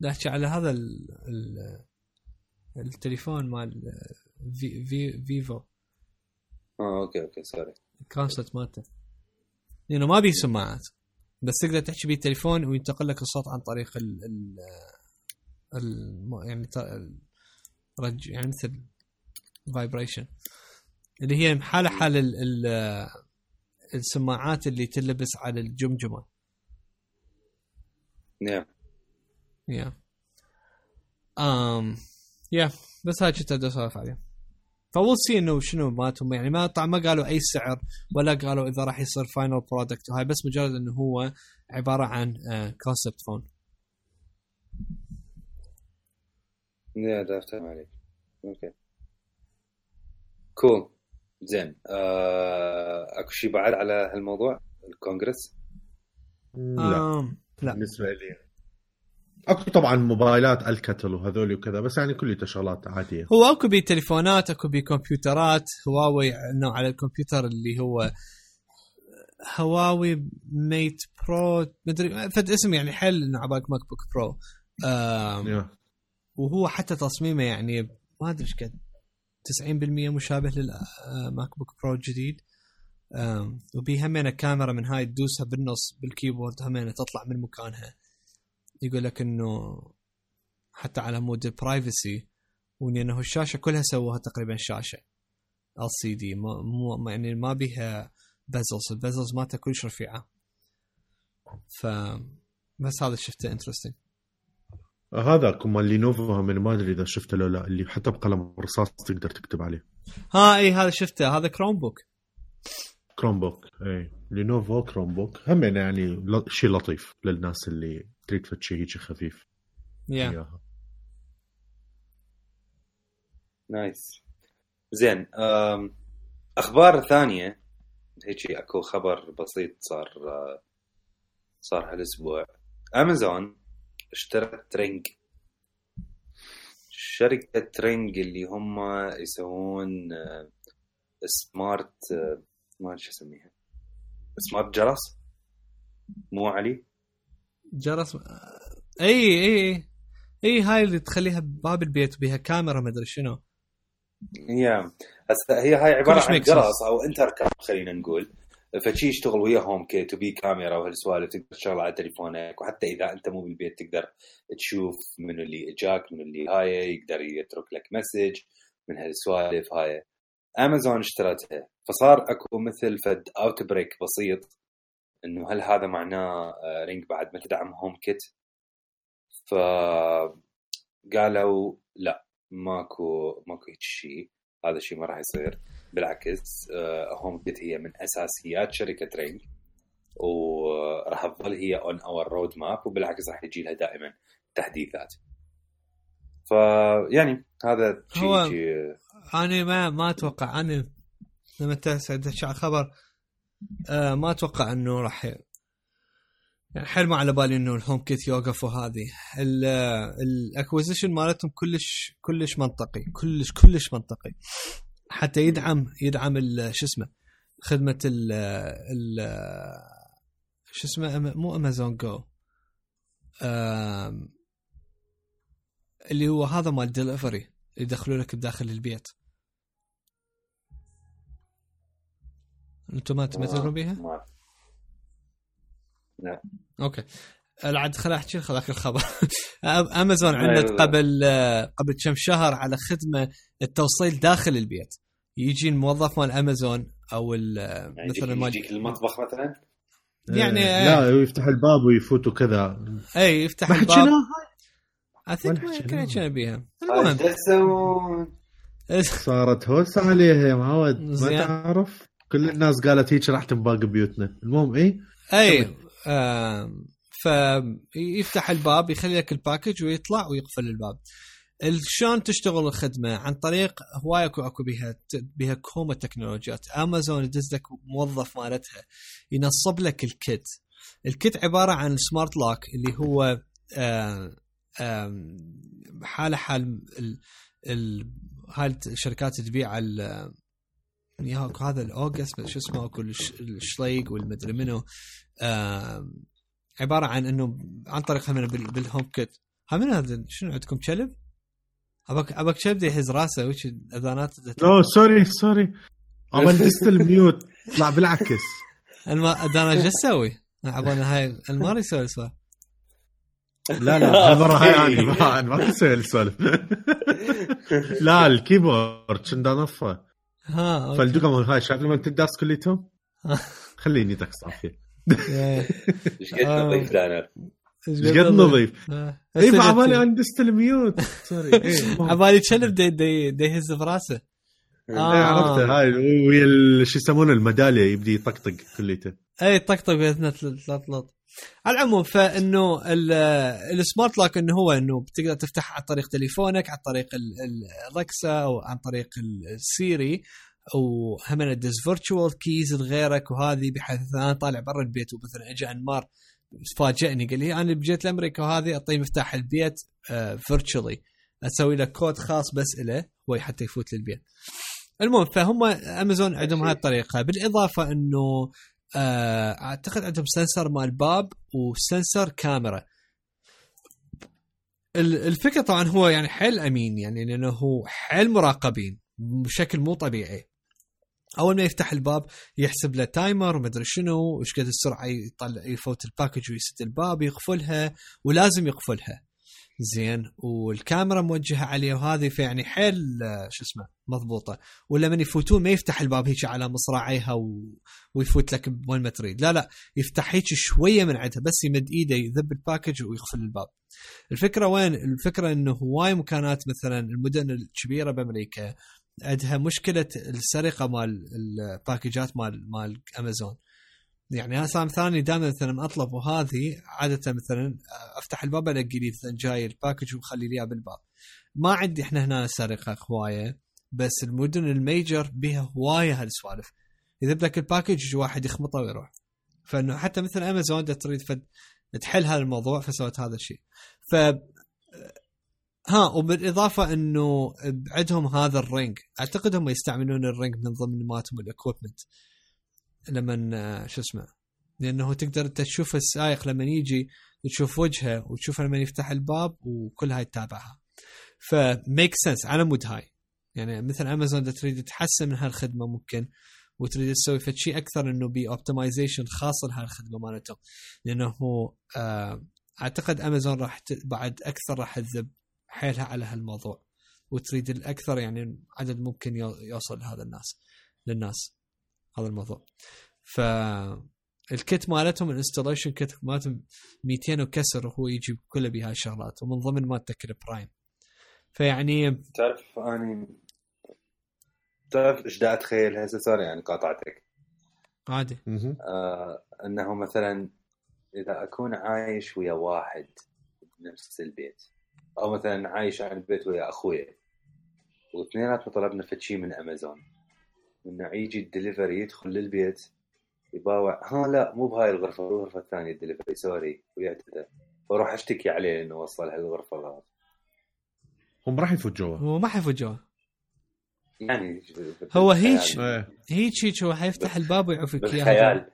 لا احكي على هذا ال ال التليفون مال في في Vivo. آه okay okay sorry. ال concept مالته. لأنه ما بيه سماعات. بس تقدر تحكي بيه التليفون وينتقل لك الصوت عن طريق ال ال ال يعني رج يعني مثل vibration اللي هي حالة حال ال ال السماعات اللي تلبس على الجمجمة. نعم. yeah um yeah بس هاي كنت بدي أسولف عليه فول سي إنه شنو مالتهم يعني ما طبعا ما قالوا أي سعر ولا قالوا إذا راح يصير final product وهاي بس مجرد إنه هو عبارة عن concept phone yeah دا افتهم عليك okay cool زين. آه، أكو شيء بعد على هالموضوع؟ الكونغرس؟ لا. لا. بالنسبة لي. أكو طبعا موبايلات الكتل وهذول وكذا بس يعني كلها شغلات عادية. هو أكو بي تليفونات أكو بي كمبيوترات هواوي انه على الكمبيوتر اللي هو هواوي Mate Pro مدري فد اسم يعني حل إنه عبالك MacBook Pro. وهو حتى تصميمه يعني ما أدري إيش قد 90% مشابه لل MacBook Pro الجديد. وبي همينه كاميرا من هاي تدوسها بالنص بال keyboard همينة تطلع من مكانها. يقول لك إنه حتى على مود ال privacy وإنه الشاشة كلها سووها تقريبا شاشة LCD مو يعني ما بيها bezels ال bezels مالتها كلش رفيعه ف بس هذا شفته interesting هذا كمان لينوفو من ما أدري إذا شفته لو لا اللي حتى بقلم رصاص تقدر تكتب عليه. ها إي هذا شفته. هذا Chromebook Chromebook إي. لينوفو Chromebook هم يعني شيء لطيف للناس اللي تريد فد شيء هيك خفيف. yeah إياها. nice زين أخبار ثانية. هيك أكو خبر بسيط صار صار هالأسبوع. امازون اشترت Ring شركة Ring اللي هم يسوون آه، smart آه، ما أدري شو اسميها smart جرس؟ مو علي؟ جرس اي اي اي هاي اللي تخليها بباب البيت بها كاميرا ما أدري شنو. هي هسه هي هاي عبارة عن. جرس أو انتركم خلينا نقول. فشي يشتغل ويا HomeKit وبي كاميرا وهالسوالف تقدر تشغل على تليفونك وحتى إذا أنت مو بالبيت تقدر تشوف من اللي إجاك من اللي هاي يقدر يترك لك message من هالسوالف هاي. امازون اشترتها. فصار أكو مثل فد outbreak بسيط إنه هل هذا معناه آه، Ring بعد ما تدعم HomeKit؟ ف قالوا لا ماكو ماكو هيك شيء. هذا الشيء ما راح يصير. بالعكس آه، HomeKit هي من أساسيات شركة Ring وراح تظل هي on our roadmap وبالعكس راح يجي لها دائما تحديثات. فيعني هذا شيء شيء. أنا ما ما أتوقع. أنا لما تدش على الخبر آه ما أتوقع إنه راح يعني حيل ما على بالي إنه ال HomeKit يوقف وهذه. ال acquisition مالتهم كلش كلش منطقي. كلش كلش منطقي. حتى يدعم يدعم شو اسمه خدمة ال ال شو اسمه مو Amazon Go اللي هو هذا مال ديليفري يدخلوا لك بداخل البيت. أنتم ما ما تدرون بيها؟ ما- okay. لعد خل أحكي خلاك الخبر. أمازون أعلنت. قبل قبل كم شهر على خدمة التوصيل داخل البيت. يجي الموظف مال أمازون أو ال- يعني مثلا يجيك, مال يجيك المطبخ مثلا؟ يعني- آه، لا يفتح الباب ويفوت وكذا إي يفتح ما الباب. حكيناها I think وين ما حكيناها؟ يمكن حكينا بيها. المهم. تسوون؟ صارت هوس عليها يا معود ما. تعرف؟ كل الناس قالت هيك راح تنباق بيوتنا. المهم إيه؟ أي آم، فيفتح الباب يخلي لك ال package ويطلع ويقفل الباب. ال- شلون تشتغل الخدمة؟ عن طريق هواي اكو اكو بها بها كومة تكنولوجيات. امازون يدز لك موظف مالتها ينصب لك ال kit. ال kit عبارة عن smart lock اللي هو حالة حال ال ال هاي الشركات تبيع ال يعني هاك- هذا ال August شو اسمه أكو الش- ال Schlage والمدري منو عبارة عن إنه عن طريق همنا بال- بال HomeKit ها من هذا؟ شنو عندكم كلب؟ عبالك عبالك كلب يهز راسه وش الأذانات أوه سوري سوري. عمل دست *laughs* الميوت. طلع بالعكس. الما أنا إيش أسوي؟ عبانا هاي المار يسوي سؤال لا لا هالمره هاي أنا ما أسوي السوالف *laughs* لا الكيبورد كنت انفه ها أوكي. فالدقم هاي شايف لما تداس كليتهم خليني تقص عافيه إيه. إيش قد آه. نظيف دانر إيش قد نظيف آه. اي هسه عبالي جت- أنا دست الميوت سوري إيه. عبالي كلب دي دي دي يهز براسه إيه، آه. عرفته هاي ويا شو يسمونه الميدالية يبدي يطقطق كليته اي طقطق تلطلط على العموم فإنه ال- ال smart lock إنه هو إنه بتقدر تفتح عن طريق تليفونك عن طريق ال Alexa أو عن طريق ال Siri وهم تدز virtual keys لغيرك وهذه بحيث أنا طالع برا البيت ومثلا اجى أنمار فاجئني قال لي أنا جيت لأمريكا وهذه اعطيه مفتاح البيت virtually أسوي له كود خاص بس له هو حتى يفوت للبيت. المهم فهم أمازون عندهم هاي الطريقة. بالإضافة إنه آه، أعتقد عندهم sensor مال باب و sensor كاميرا ال- الفكرة طبعا هو يعني حيل أمين يعني لأنه هو حيل مراقبين بشكل مو طبيعي. أول ما يفتح الباب يحسب له timer ومدري شنو وش قد السرعة يطلع يفوت ال package ويسد الباب يقفلها ولازم يقفلها. زين. والكاميرا موجهة عليه وهذه فيعني حيل آه، شو اسمه مضبوطة. ولا من يفوتون ما يفتح الباب هيك على مصراعيها و... ويفوت لك وين ما تريد. لا لا يفتح هيك شوية من عندها بس يمد إيده يذب ال package ويقفل الباب. الفكرة وين؟ الفكرة إنه هواي مكانات مثلا المدن الكبيرة بأمريكا عندها مشكلة السرقة مال ال package ات مال مال امازون يعني هسه أني دائما مثلا أطلب وهذه عادة مثلا أفتح الباب ألاقي لي مثلا جاي ال package ومخلي لي بالباب. ما عندي إحنا هنا سرقة هواية بس المدن ال major بها هواية هالسوالف. يذب لك ال package واحد يخمطه ويروح. فإنه حتى مثل أمازون تريد فد تحل هذا الموضوع فسوت هذا الشيء. ف ها وبالإضافة إنه بعدهم هذا ال Ring. أعتقد هم يستعملون ال Ring من ضمن مالتهم ال equipment لما آه، شو اسمه لأنه تقدر أنت تشوف السائق لما يجي تشوف وجهه وتشوف لما يفتح الباب وكل هاي تتابعها. ف make sense على مود هاي. يعني مثل امازون تريد تحسن من هالخدمة ممكن وتريد تسوي فد شيء أكثر إنه بي optimization خاص لهالخدمة مالتهم لأنه آه أعتقد امازون راح بعد أكثر راح تذب حيلها على هالموضوع. وتريد الأكثر يعني عدد ممكن يو- يوصل لهذا الناس للناس. هذا الموضوع. ف ال kit مالتهم ال installation kit مالتهم 200 وكسر وهو يجي كله بهاي الشغلات ومن ضمن مالتك ال Prime فيعني تعرف أني تعرف إيش دا أتخيل؟ هسه sorry يعني قاطعتك. عادي. آه إنه مثلا إذا أكون عايش ويا واحد بنفس البيت أو مثلا عايش عن البيت ويا اخويا واثنيناتنا طلبنا فد شيء من أمازون. انه يجي الدليفري يدخل للبيت يباوع. ها لا مو بهاي الغرفة الغرفة الثانية ال delivery sorry ويعتذر. وأروح أشتكي عليه إنه وصل هالغرفة غلط هم راح يفوت جوا هو ما حيفوت جوا يعني هو. هيج. إيه. هيك هيك هو حيفتح الباب ويعوفك إياها. بالخيال.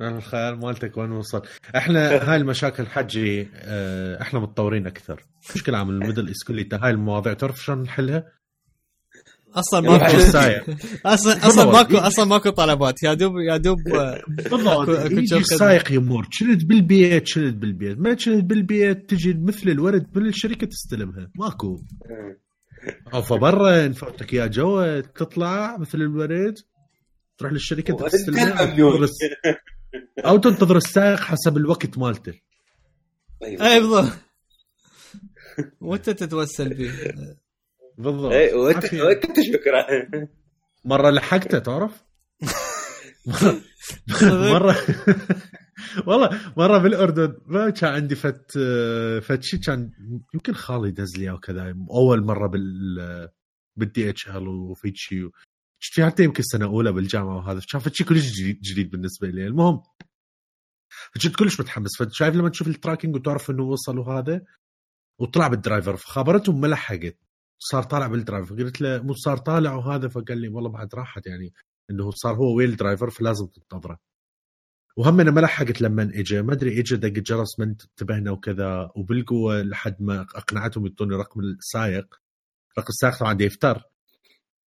الخيال مالتك وين وصل. إحنا *laughs* هاي المشاكل حجي آه، إحنا متطورين أكثر. مشكلة عم الميدل إيست كليتها هاي المواضيع تعرف شلون نحلها؟ أصلا ماكو. السايق *laughs* أصلا أصلا. ماكو أصلا ماكو طلبات. يا دوب يا دوب آه، بالضبط. يجي جو السايق يمر. شلت بالبيت شلت بالبيت. ما شلت بالبيت تجي مثل الورد من الشركة تستلمها. ماكو. *laughs* أو فبرا نفوتك يا جوا تطلع مثل الورد تروح للشركة تستلمها أو تنتظر السائق حسب الوقت مالته. اي بالضبط *laughs* وانت تتوسل به بالضبط. اي وانت عافية. وانت شكرا. مرة لحقته تعرف؟ *laughs* مره والله مرة بالأردن. ما كان عندي فت فت شيء كان يمكن خالي دز لي أو كذا أول مرة بال بال DHL وفي شيء شفت حتى يمكن سنة أولى بالجامعة وهذا. كان فت شيء كلش جديد, جديد بالنسبة لي. المهم كنت كلش متحمس. فشايف لما تشوف ال tracking وتعرف إنه وصل وهذا وطلع بال driver. فخابرتهم ما لحقت. صار طالع بال driver قلت له مو صار طالع وهذا فقال لي والله بعد راحت يعني إنه صار هو ويا ال driver فلازم تنتظره. وهم أنا ما لحقت لما اجى ما أدري اجى دق الجرس ما انتبهنا وكذا وبالقوة لحد ما أقنعتهم يعطوني رقم السائق رقم السائق طبعا يفتر.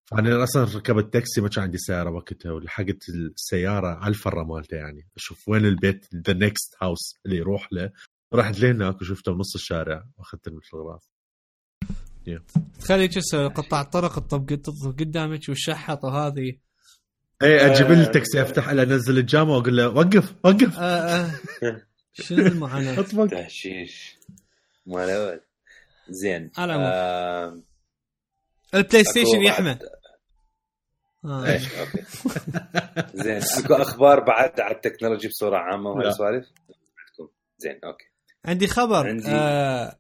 فانا أصلا ركبت تاكسي ما كان عندي سيارة وقتها ولحقت السيارة على الفرة مالته يعني. أشوف وين البيت ذا next house اللي يروح له. رحت لهناك وشفته بنص الشارع واخذت الفوتوغراف تخلي تسوي قطع الطرق تطب تطب قدامك والشحط وهذه. اي أجيب لي التاكسي أفتح له أنزل الجامعة وأقول له وقف وقف. آه آه. شنو المعاناة؟ *laughs* أطبق. تهشيش. مال أول. زين. على. آه، البلاي ستيشن آه. إيش؟ أوكي. *laughs* زين. أكو أخبار بعد على التكنولوجي بصورة عامة وهاي لا. السوالف؟ عندكم. زين أوكي. عندي خبر. عندي- آه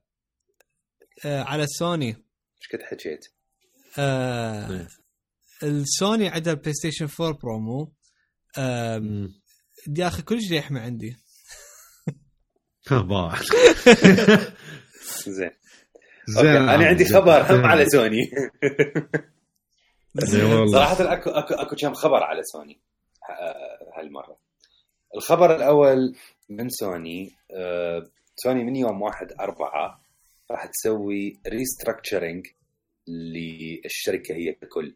آه على سوني. إيش كنت حكيت؟ آه إيه. السوني عندها البلاي ستيشن 4 برومو آه مم. يا أخي كلش يحمى عندي. زين. زين. أنا عندي خبر هم على سوني. والله. صراحة اكو أكو أكو كم خبر على سوني ه- هالمرة. الخبر الأول من سوني آه، سوني من يوم واحد أربعة راح تسوي restructuring للشركة هي ككل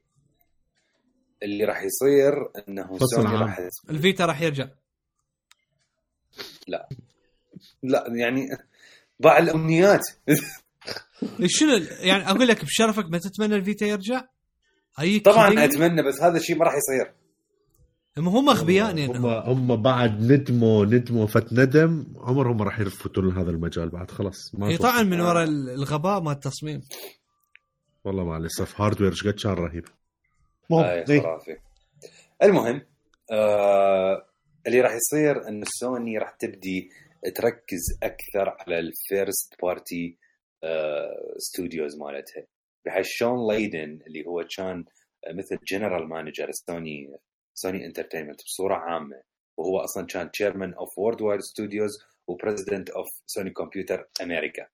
اللي راح يصير إنه سوني. راح الفيتا راح يرجع. لا. يعني ضاع الأمنيات. *laughs* شنو يعني أقول لك بشرفك ما تتمنى الفيتا يرجع؟ اي طبعا أتمنى بس هذا الشيء ما راح يصير. هم هم اغبياء هم يعني هم بعد ندموا ندموا فت ندم عمرهم ما راح يفوتوا لهذا المجال بعد خلاص ما. طبعا من وراء الغباء مال التصميم. والله مع الاسف hardware إيش قد كان رهيب. هاي إيه. خرافي. المهم آه اللي راح يصير إن سوني راح تبدي تركز أكثر على ال first party studios مالتها. بحيث شون ليدن اللي هو كان مثل general manager سوني سوني entertainment بصورة عامة. وهو أصلا كان chairman of worldwide studios و president of سوني كمبيوتر أمريكا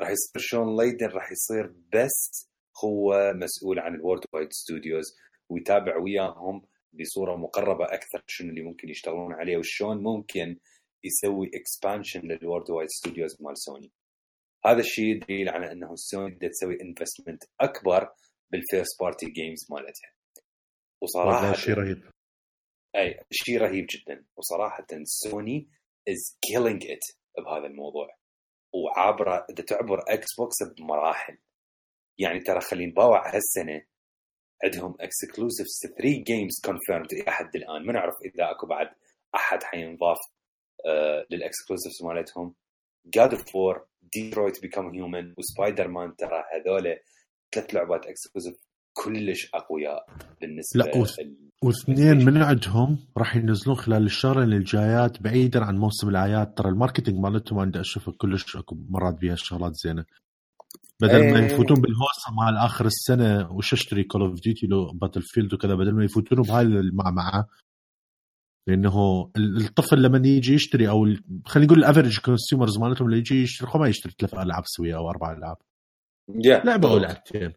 راح يصير شون ليدن راح يصير بس هو مسؤول عن ال worldwide studios ويتابع وياهم بصورة مقربة أكثر شنو اللي ممكن يشتغلون عليه. وشون ممكن يسوي expansion لل worldwide studios مال سوني هذا الشيء دليل على إنه سوني بدها تسوي investment أكبر بال first party games مالتها. وصراحة شيء رهيب. أي شيء رهيب جدا. وصراحة سوني is killing it بهذا الموضوع. وعابره إذا تعبر إكس بوكس بمراحل. يعني ترى خلينا نباوع هالسنة عندهم exclusives 3 games confirmed إلى حد الآن. ما نعرف إذا أكو بعد أحد حينضاف آه لل exclusives مالتهم. God of War Detroit Become Human وسبايدر مان ترى هذول ثلاث لعبات exclusive كلش أقوياء بالنسبة لا وث... واثنين من عندهم راح ينزلون خلال الشهرين الجايات بعيدا عن موسم الأعياد. ترى ال marketing مالتهم عندي اشوفه كلش أكو مرات بيها شغلات زينة. بدل ما يفوتون بالهوسة مال آخر السنة وش أشتري Call of Duty لو Battlefield وكذا؟ بدل ما يفوتون بهاي المعمعه لأنه الطفل لما يجي يشتري أو خلينا نقول ال average consumers مالتهم اللي يجي يشتري ما يشتري ثلاث ألعاب سويه أو أربع ألعاب. Yeah. لعبة أو لعبتين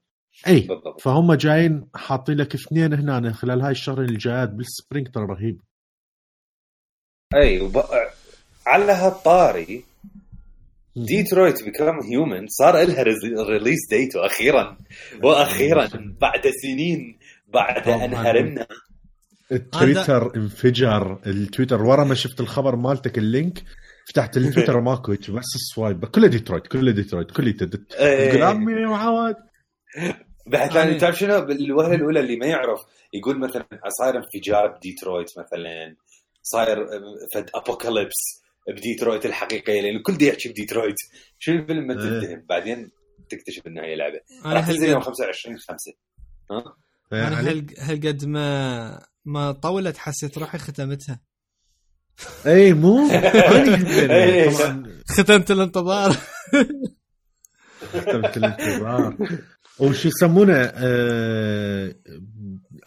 إي بالضبط. فهم جايين حاطين لك اثنين هنا خلال هاي الشهرين الجايات بال spring ترى رهيب. إي وب... على هالطاري Detroit Become Human صار لها release date وأخيرا. وأخيرا بعد سنين بعد ان هرمنا التويتر انفجر. التويتر ورا ما شفت الخبر مالتك ال link فتحت *laughs* التويتر ماكو بس ال swipe. كله ديترويت كله ديترويت كله تدت تقول عمي معود بعد يعني تعرف شنو؟ الوهلة الأولى اللي ما يعرف يقول مثلا صاير انفجار بديترويت مثلا صاير فد apocalypse بديترويت الحقيقية لأن الكل يحكي بديترويت. شنو الفيلم؟ ما تنتهي. بعدين تكتشف انها هي لعبة. راح تنزل يوم 25 5 ها؟ أنا هالقد ما ما طولت حسيت روحي ختمتها. اي مو؟ *laughs* ختمت الانتظار. ختمت الانتظار. *laughs* وش يسمونه آه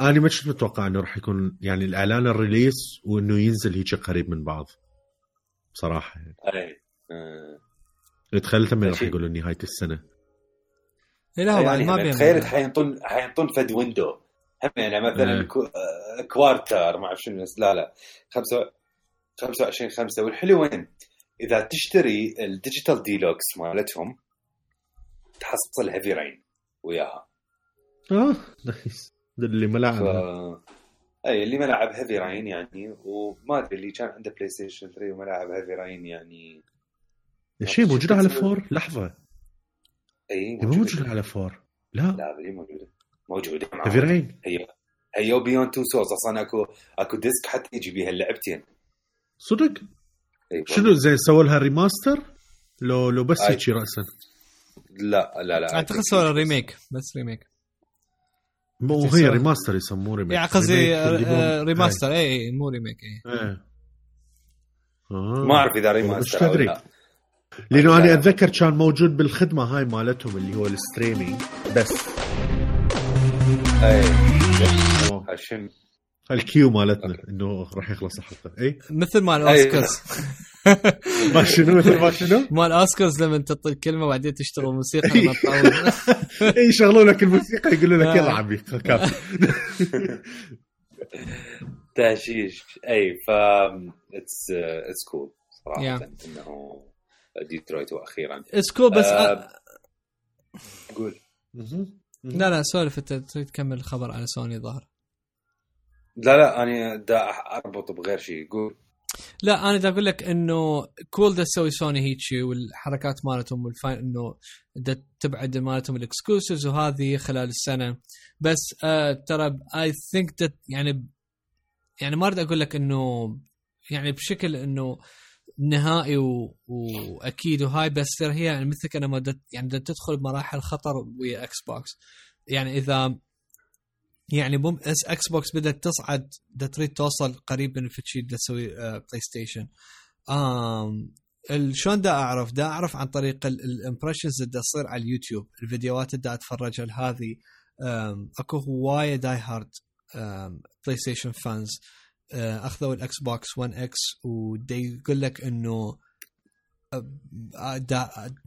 أنا ما كنت متوقع إنه راح يكون يعني الإعلان الريليس وإنه ينزل هيك قريب من بعض بصراحة يعني. أي آه. تخيلت من راح يقولوا نهاية السنة لا هو يعني ما تخيلت حينطون حينطون فد window هم يعني مثلا إيه. quarter ما أعرف شنو لا لا 25 5 والحلو وين؟ إذا تشتري ال digital deluxe مالتهم تحصل Heavy Rain وياها. آه nice اللي ما لعب ف... اي اللي ما لعب هيفي راين يعني وما أدري اللي كان عنده بلاي ستيشن 3 وما لعب هيفي راين يعني شيء موجوده على فور لحظة. اي موجودة. موجوده على فور لا. لا هي موجوده موجوده هيفي راين هي هي وبيون تو سورس أصلا أكو أكو ديسك حتى يجي بيها اللعبتين. صدق؟ شنو زين سووا لها ريماستر؟ لو لو بس هيك راسا. لا لا لا. اعتقد سووا ريميك بس ريميك. مو هي remaster يسموه remake. يعني قصدي remaster. اي مو remake اي إيه. آه. ما أعرف إذا remaster أو لا. لأنه أنا أتذكر كان موجود بالخدمة هاي مالتهم اللي هو ال streaming بس. اي عشان ال cue مالتنا إنه راح يخلص الحلقة. اي مثل مال أوسكارز. *laughs* ما شنو مثل ما شنو؟ مال أوسكارز لما تعطي الكلمة وبعدين تشتغل موسيقى لما تطول. *laughs* اي يشغلون لك الموسيقى يقولوا لك يلا عمي كافي. *laughs* تهشيش. اي ف it's it's cool صراحة إنه ديترويت وأخيرا. it's cool بس قول. لا لا سولف أنت تريد تكمل الخبر على سوني ظهر لا لا أنا دا أربط بغير شيء قول. لا أنا دا أقول لك إنه cool دا تسوي سوني هيك والحركات مالتهم والفاين إنه دا تبعد مالتهم الاكسكلوسيفز وهذه خلال السنة. بس آه ترى اي ثينك يعني يعني ما أريد أقول لك إنه يعني بشكل إنه نهائي و... وأكيد وهاي بس هي يعني مثل أنا ما يعني تدخل بمراحل خطر ويا إكس بوكس يعني إذا يعني بوم اس إكس بوكس بدأت تصعد تريد توصل قريب من دا تسوي آه بلاي ستيشن آم شلون دا أعرف؟ دا أعرف عن طريق ال impressions اللي تصير على اليوتيوب الفيديوهات اللي دا أتفرج هذه أكو هواية die hard بلاي ستيشن fans أخذوا الاكس بوكس 1 إكس ودي يقول لك إنه آه،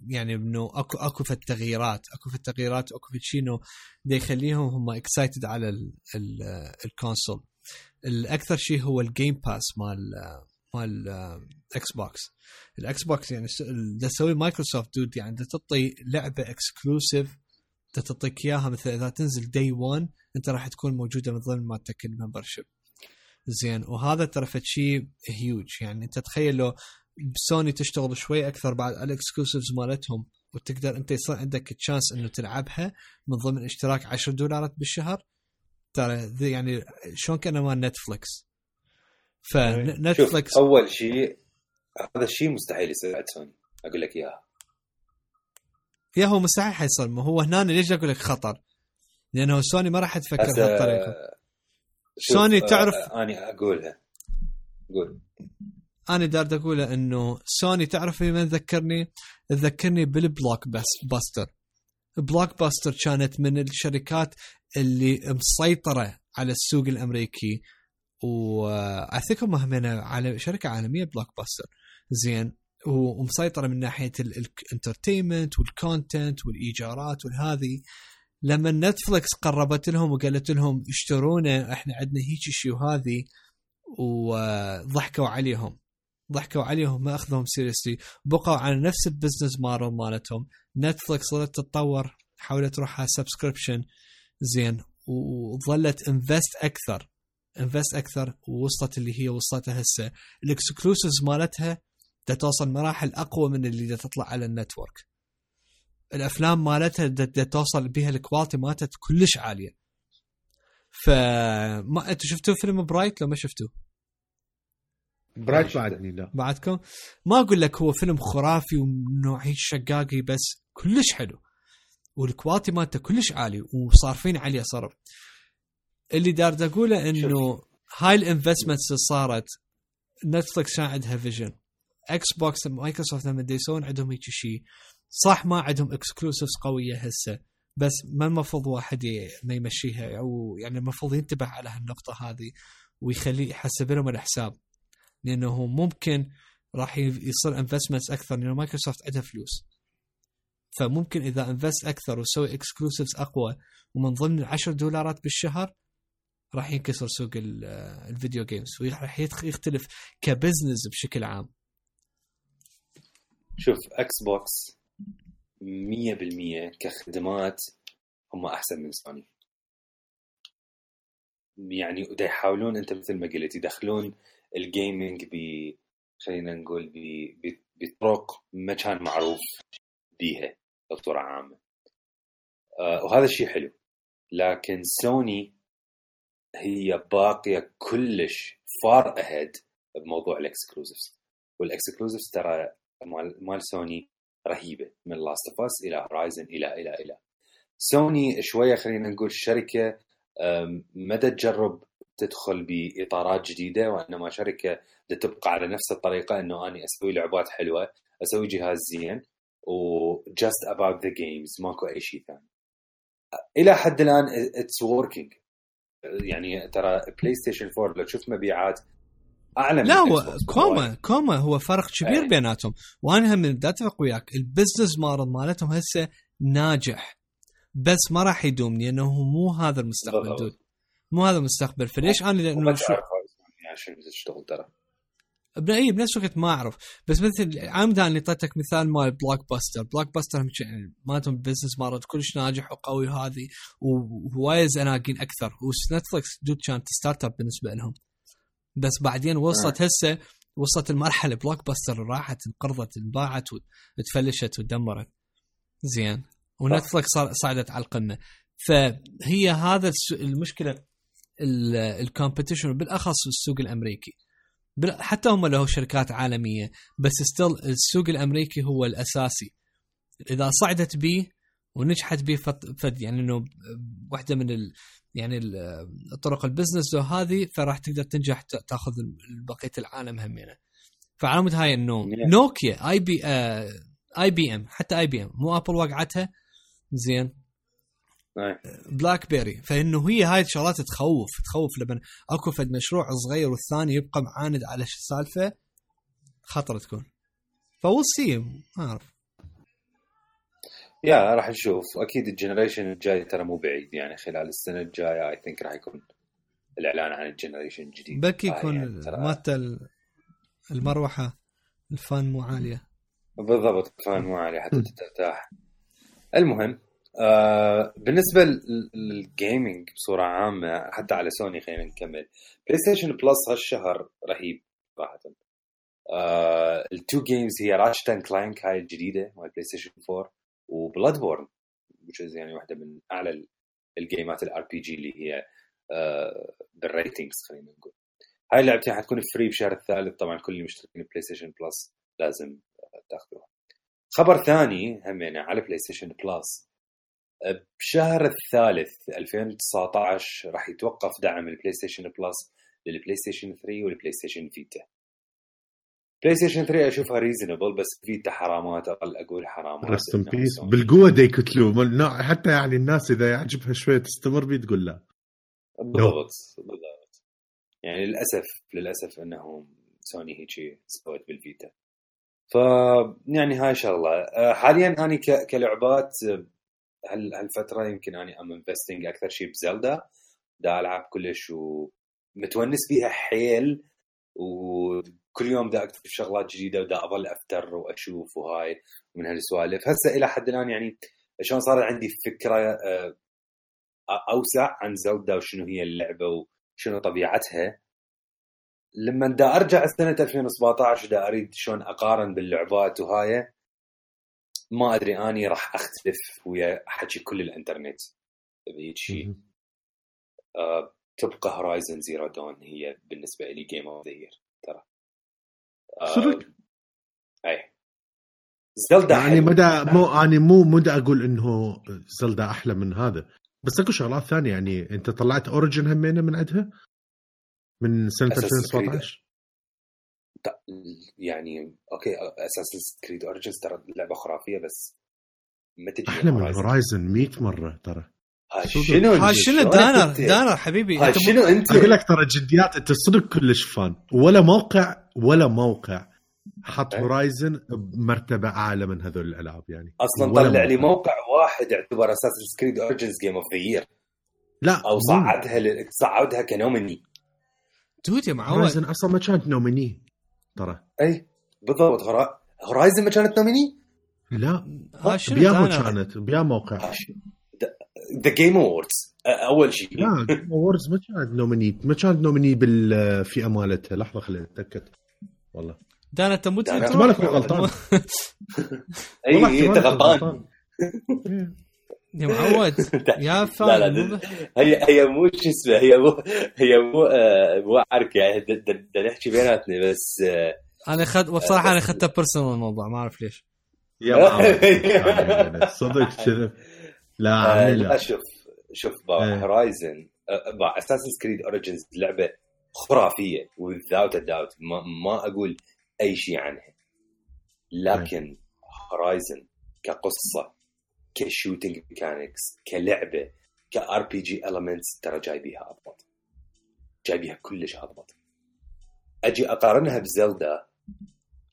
يعني إنه أكو أكو في التغييرات أكو في التغييرات أكو في شيء إنه يخليهم هم excited على ال console الاكثر شيء هو ال Game Pass مال مال إكس بوكس الاكس بوكس يعني دا تسوي مايكروسوفت dude يعني تعطي لعبة exclusive تعطيك إياها مثل إذا تنزل day 1 أنت راح تكون موجودة من ضمن مالتك ال membership زين وهذا ترى شيء هيوج يعني أنت تخيل لو سوني تشتغل شوي أكثر بعد على ال exclusives مالتهم وتقدر أنت يصير عندك chance إنه تلعبها من ضمن اشتراك 10 دولارات بالشهر. ترى يعني شلون كأنه مال نتفلكس فنتفلكس أول شيء هذا الشيء مستحيل يصير عند سوني أقول لك إياها. يا هو مستحيل حيصير ما هو هنا ليش أقول لك خطر؟ لأنه سوني ما راح تفكر بهالطريقة. سوني تعرف آه أنا أقولها. قول. أنا دا أرد أقوله إنه سوني تعرف من ذكرني؟ تذكرني بالبلوك باستر. بلوك باستر كانت من الشركات اللي مسيطرة على السوق الأمريكي واثق هم على شركة عالمية بلوك باستر زين. ومسيطرة من ناحية ال entertainment وال content والإيجارات والهذه لما نتفلكس قربت لهم وقالت لهم اشترونا إحنا عندنا هيك شيء وهذه وضحكوا عليهم. ضحكوا عليهم ما أخذوهم seriously بقوا على نفس ال business model مالتهم. نتفلكس صارت تتطور حاولت على subscription زين. وظلت invest أكثر invest أكثر ووصلت اللي هي وصلتها هسه. ال exclusives مالتها توصل مراحل أقوى من اللي تطلع على ال network الأفلام مالتها توصل بها ال quality مالتها كلش عالية. فما أنتوا شفتوا فيلم Bright لو ما شفتوه؟ Bright بعدني لا. بعدكم؟ ما أقول لك هو فيلم خرافي ونوعية شقاقي بس كلش حلو. وال quality مالته كلش عالي وصارفين عليه صرف. اللي دا أرد أقوله إنه هاي ال investments اللي صارت نتفلكس كان عندها vision إكس بوكس مايكروسوفت لما يسوون عندهم هيك شيء صح ما عندهم exclusives قوية هسه بس ما المفروض واحد ما يمشيها أو يعني المفروض ينتبه على هالنقطة هذه ويخليه يحسب لهم الحساب. لأنه ممكن راح يصير investments أكثر لأنه مايكروسوفت عندها فلوس. فممكن إذا invest أكثر وسوي exclusives أقوى ومن ضمن العشر دولارات بالشهر راح ينكسر سوق ال video games وراح يختلف ك business بشكل عام. شوف إكس بوكس 100% كخدمات هم أحسن من سوني يعني يحاولون أنت مثل ما قلت يدخلون ال gaming ب خلينا نقول بطرق ما كان معروف بيها بصورة عامة. آه وهذا الشيء حلو. لكن سوني هي باقية كلش far ahead بموضوع ال exclusives. وال exclusives ترى مال سوني رهيبة. من Last of Us إلى Horizon إلى إلى إلى. سوني شوية خلينا نقول شركة ما دا تجرب تدخل بإطارات جديدة وأنما شركة تبقى على نفس الطريقة إنه أني أسوي لعبات حلوة أسوي جهاز زين و just about the games ماكو أي شيء ثاني. إلى حد الآن it's working يعني ترى بلاي ستيشن 4 لو تشوف مبيعات أعلى لا هو كوما كوما هو فرق كبير أي. بيناتهم. وأنا هم بدي أتفق وياك البزنس مارل مالتهم هسه ناجح. بس ما راح يدوم لأنه مو هذا المستقبل دود. مو هذا المستقبل. فليش أنا لأنه شو عشان تشتغل ترى. اي بنفس الوقت ما أعرف. بس مثل عمدا اللي اعطيتك مثال مال بلوك باستر بلوك باستر يعني مالتهم بزنس مالت كلش ناجح وقوي وهذه وهوايه زناقين أكثر. و Netflix dude كانت startup بالنسبة لهم. بس بعدين وصلت هسه وصلت المرحلة Blockbuster راحت انقرضت انباعت وتفلشت وتدمرت زين. و Netflix صعدت على القمة. فهي هذا المشكلة. ال competition بالاخص السوق الأمريكي. حتى هم له شركات عالمية بس still السوق الأمريكي هو الأساسي. إذا صعدت به ونجحت به فد يعني إنه واحدة من ال يعني الطرق ال business هذه فراح تقدر تنجح تأخذ بقية العالم همينه. فعلى مود هاي انه نوكيا آي بي آي بي إم حتى آي بي إم. مو Apple وقعتها؟ زين. BlackBerry فإنه هي هاي الشغلات تخوف تخوف لما أكو فد مشروع صغير والثاني يبقى معاند على السالفه خطر تكون. فول سي ما أعرف. يا راح نشوف. أكيد ال generation الجاي ترى مو بعيد يعني خلال السنة الجاية I think راح يكون الإعلان عن ال generation الجديد. بلكي آه يكون يعني ال- المروحة ال fan مو عالية. بالضبط fan مو عليه حتى ترتاح. المهم آه بالنسبة لل- لل gaming بصورة عامة حتى على سوني خلينا نكمل. PlayStation Plus هالشهر رهيب صراحة. آه ال two games هي Ratchet and Clank هاي الجديدة مال PlayStation 4 و Bloodborne يعني واحدة من أعلى ال- ال game ات ال RPG اللي هي آه بال ratings خلينا نقول. هاي اللعبتين حتكون free بشهر الثالث طبعا كل اللي مشتركين PlayStation Plus لازم تاخذوها. خبر ثاني همينه على PlayStation Plus بشهر الثالث 2019 راح يتوقف دعم ال PlayStation Plus للبلاي ستيشن 3 والبلاي ستيشن فيتا. بلاي ستيشن 3 أشوفها ريزونبل بس فيتا حرامات أقل أقول حرامات رست ان إنه بيس. بالقوة دا مال- نا- حتى يعني الناس إذا يعجبها شوية تستمر بي تقول لا. بالضبط بالضبط. يعني للأسف للأسف إنهم سوني هيك سوت بالفيتا. ف يعني هاي شغلة. أه، حاليا أنا ك- كلعبات هال هالفترة يمكن أني ام انفستنج أكثر شيء بزلدا دا العب كلش ومتونس بيها حيل وكل يوم دا اكتب شغلات جديدة ودا أظل أفتر وأشوف وهاي من هالسوالف. هسه إلى حد الآن يعني شلون صار عندي فكرة أه، أوسع عن زلدا وشنو هي اللعبة وشنو طبيعتها. لما دا أرجع سنه 2017 دا أريد شلون أقارن باللعبات وهاي ما أدري أني راح اختلف ويا حكي كل الإنترنت بهيك شيء آه تبقى Horizon Zero Dawn هي بالنسبة لي game of the year ترى. آه، صدق؟ اي Zelda يعني. مدى مو أنا مو مدى أقول إنه Zelda أحلى من هذا. بس أكو شغلات ثانية يعني أنت طلعت Origins همينة من عندها؟ من سنة Assassin's Creed. 2017 ت- يعني okay أساس كريد اوريجنز ترى لعبة خرافية بس ما تجي أحلى من. هورايزن 100 مرة ترى. شنو ها؟ شنو دانر؟ دانر حبيبي أنت شنو أنت؟ أقول لك ترى جديات أنت صدق كلش فان ولا موقع ولا موقع حط. هورايزن بمرتبة أعلى من هذول الألعاب يعني أصلا طلع لي موقع. موقع واحد اعتبر أساس كريد اوريجنز جيم اوف ذا يير لا أو صعدها ل... صعدها كنوميني dude يا معود Horizon أصلا ما كانت nominee ترى. أي بالضبط. Hori... Horizon ما كانت nominee؟ لا. شنو بيا دانر كانت بيا موقع. The Game Awards أول شيء. لا Game Awards ما كانت nominee ما كانت nominee بالفئة مالتها. لحظة خليني أتأكد. والله. دانر أنت مو دانر. تروح- احتمال أكون غلطان. *laughs* أي والله أنت غلطان. *laughs* يا معود *laughs* يا fan لا لا هي هي مو شو اسمه هي مو هي مو آه، مو عركه يعني بدنا نحكي بيناتنا بس آه، أنا خد بصراحة أنا اخذته personal الموضوع ما أعرف ليش. يا معود. *laughs* صدق لا آه، لا لا. شوف شوف إيه. Horizon Assassin's Creed Origins لعبة خرافية without a doubt ما, ما أقول أي شيء عنها. لكن Horizon كقصة ك shooting mechanics كلعبة ك RPG elements ترى جايبيها اضبط جايبيها كلش اضبط أجي أقارنها ب Zelda.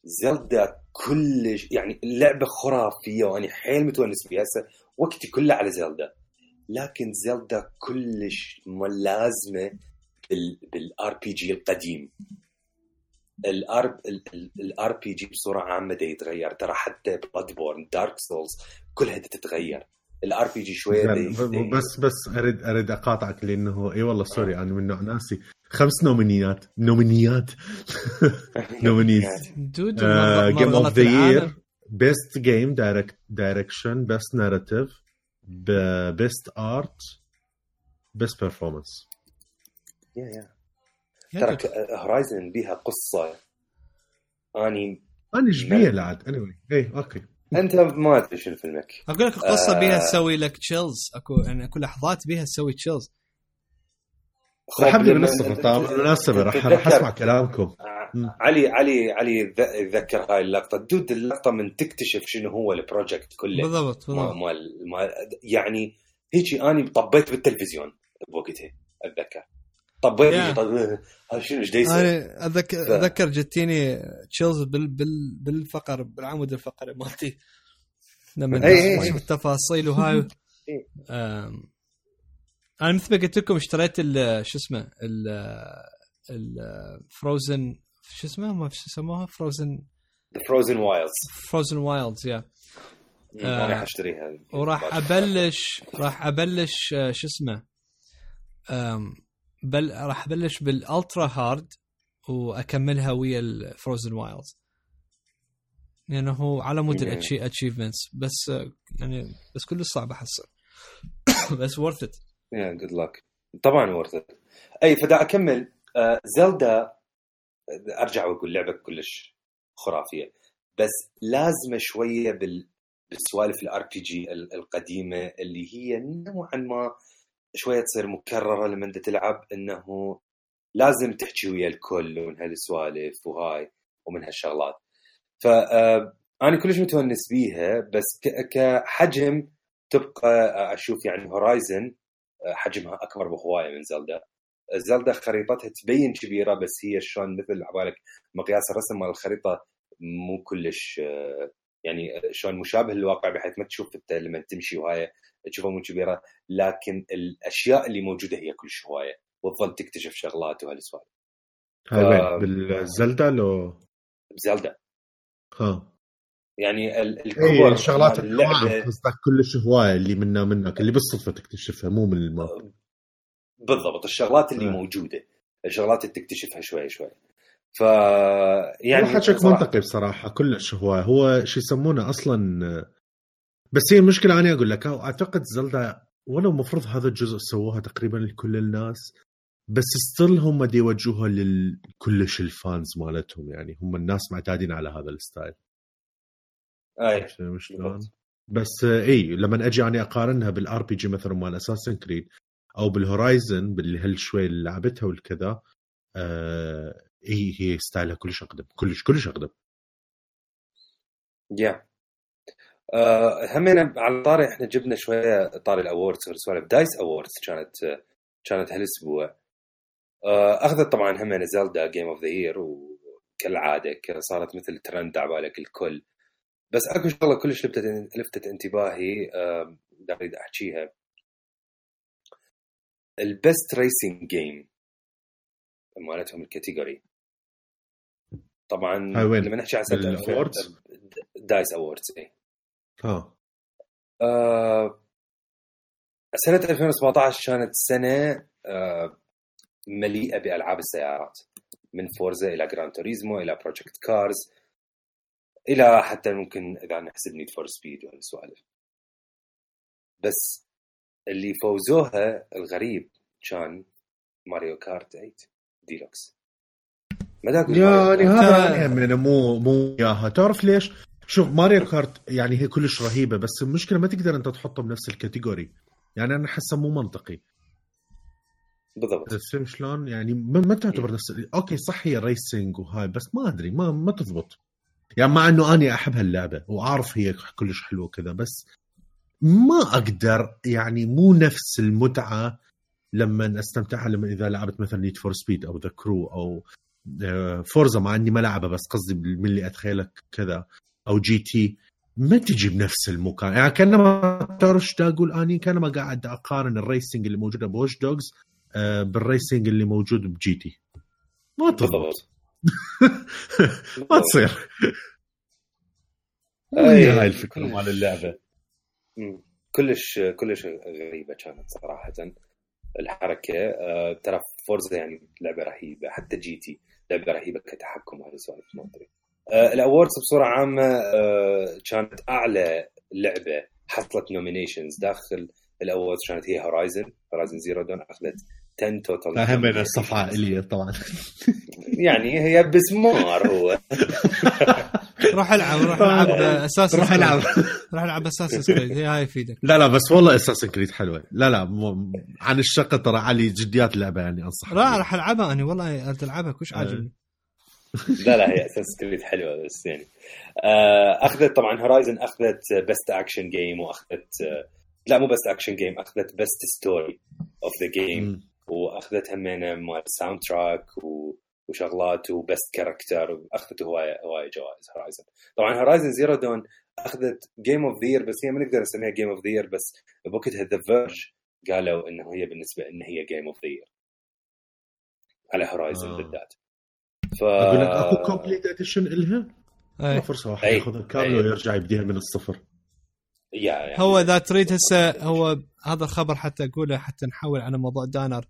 Zelda كلش يعني اللعبة خرافية وأنا حيل متونس فيها. هسه وقتي كله على Zelda. لكن Zelda كلش ملازمة بال RPG القديم. ال R ال RPG بصورة عامة دا يتغير. ترى حتى Bloodborne Dark Souls كلها دا تتغير. ال RPG شوية بس بس اريد أريد أقاطعك لأنه إي والله sorry أنا من نوع ناسي. خمس nominee ات. nominee ات. *laughs* nominees. game of the year. best game direct direction best narrative best art best performance يا يا ترى. هورايزن بيها قصة. أني أنا إيش بيه لعد اني اي أوكي. أنت ما أدري شنو فيلمك أقول لك القصة آه. بيها تسوي لك chills أكو يعني اكو لحظات بيها تسوي chills راح ابدا من الصفر طبعا بالمناسبه راح راح اسمع كلامكم. مم. علي علي علي يتذكر هاي اللقطة. dude اللقطة من تكتشف شنو هو ال project كله. بالضبط ما بالضبط. مال ما يعني هيجي أني طبيت بالتلفزيون بوقتها أتذكر. طب وين طب شنو إيش؟ أنا اتذكر ف- اتذكر جتيني chills بال بال بالفقر بالعمود الفقري مالتي. لما إي إي. أشوف التفاصيل وهاي. *laughs* أنا مثل ما قلت لكم اشتريت شو اسمه ال الفروزن شو اسمه؟ ما شو يسموها فروزن فروزن وايلدز فروزن وايلدز يا آه. أنا حاشتريها وراح ابلش راح أبلش آه، شو اسمه؟ بل راح أبلش بالألترا هارد وأكملها ويا الفروزن وايلدز لأنه هو على مود. الاتشيفمنتس بس آه، يعني بس كل صعب احسه *coughs* بس ورث ات يا جود لك طبعا ورث أي فدا أكمل. آه زلدا أرجع وأقول لعبة كلش خرافية. بس لازمة شوية بال بالسوالف ال RPG القديمة اللي هي نوعا ما شوية تصير مكررة لما أنت تلعب إنه لازم تحكي ويا الكل ومن هالسوالف وهاي ومن هالشغلات. ف آه، أنا كلش متونس بيها بس كحجم تبقى آه، أشوف يعني هورايزن حجمها أكبر بهواية من زلدا زلدا خريطتها تبين كبيرة بس هي شلون مثل عبالك مقياس الرسم مال الخريطة مو كلش آه، يعني شلون مشابه للواقع بحيث ما تشوف انت لما تمشي وهاي تشوفها مو كبيرة لكن الأشياء اللي موجودة هي كلش هواية وتظل تكتشف شغلات وهالسوالف. هاي آه. وين؟ بالزلدا لو؟ بزلدا ها. يعني اي الكبر الشغلات اللعبة قصدك كلش هواية اللي منا منك اللي بالصدفة تكتشفها مو من الماب بالضبط الشغلات اللي آه. موجودة الشغلات اللي تكتشفها شوي شوي. ف يعني حكيك منطقي بصراحة كلش هوايه هو شو يسمونه أصلا بس هي المشكلة أنا أقول لك أعتقد زلدا ولو المفروض هذا الجزء سووها تقريبا لكل الناس بس still هم دي يوجهوها لكلش ال fans مالتهم يعني هم الناس معتادين على هذا ال style. أي. شلون؟ بس إي لما أجي اني أقارنها بال RPG مثلا مال أساسنز كريد أو بالهورايزن باللي هل شوي اللي لعبتها والكذا آه هي هي style ها كلش أقدم كلش كلش أقدم. يا آه همنا على طاري إحنا جبنا شوية طاري ال awards والسوالف DICE awards كانت كانت هالأسبوع. آه أخذت طبعا همنا زلدا game of the year وكالعادة صارت مثل ترند على بالك الكل. بس أكو شغلة كلش لفتت لفتت انتباهي أريد أحكيها. ال best racing game مالتهم ال category طبعا هاي وين؟ لما نحكي عن سنه بال awards؟ DICE awards اي آه، سنة 2017 كانت سنة آه، مليئة بألعاب السيارات من فورزا إلى جران توريزمو إلى بروجكت كارز إلى حتى ممكن إذا نحسب نيد فور سبيد وهالسوالف بس اللي فوزوها الغريب كان ماريو كارت 8 ديلوكس ما دا أقول ماريو يعني. هذا يعني مو مو إياها تعرف ليش؟ شوف ماريو كارت يعني هي كلش رهيبة بس المشكلة ما تقدر أنت تحطه بنفس ال category يعني أنا احسه مو منطقي بالضبط بس فهمت شلون؟ يعني ما, ما تعتبر نفس okay صح هي racing وهاي بس ما أدري ما ما تضبط يعني مع إنه أني أحب هاللعبة وأعرف هي كلش حلوة كذا بس ما أقدر يعني مو نفس المتعة لما استمتعها لما إذا لعبت مثلا نيد فور سبيد أو ذا كرو أو فورزا مع إني ما لعبها بس قصدي من اللي أتخيلك كذا. أو جي تي. ما تجي بنفس المكان. يعني كأنما تعرف أقول أني كأنما قاعد أقارن ال racing اللي موجودة بواتش دوجز آه، بال racing اللي موجود بجي تي. ما تضبط. *laughs* ما تصير. هي هاي الفكرة. مال اللعبة. كلش كلش غريبة كانت صراحة. الحركة آه، ترى فورزا يعني لعبة رهيبة حتى جي تي. لعبة رهيبة كتحكم وهذا السوالف ما أدري. آه، ال awards بصورة عامة آه، كانت أعلى لعبة حصلت nominations داخل ال awards كانت هي هورايزن هورايزن زيرو دون أخذت 10 توتال اهم من الصفحة عائليه طبعا. يعني هي بسمار هو. *laughs* روح العب روح العب أساس روح العب. روح العب أساس كريد هي هاي يفيدك. لا لا بس والله اساسن كريد حلوة. لا لا مو عن الشقه ترى علي جديات لعبة يعني انصح لا راح ألعبها أنا والله العبها كلش آه. عاجبني. *laughs* لا لا هي أساس كريد حلوة بس يعني. آه، أخذت طبعا هورايزن أخذت بيست اكشن جيم وأخذت آه، لا مو best action game أخذت best story of the game. واخذت همينه مال soundtrack و... وشغلات و best character اخذت هوايه هواية جوائز هورايزن طبعا هورايزن زيرو دون أخذت game of the بس هي ما نقدر نسميها game of the بس بوقتها ذا فيرج قالوا إنه هي بالنسبة إن هي game of the على هورايزن آه. بالذات ف أقول لك أكو complete edition إلها أي. فرصة واحدة أي. ياخذها كامله أي. ويرجع يبديها من الصفر yeah يعني هو اذا تريد هسه هو هذا الخبر حتى أقوله حتى نحول على موضوع دانر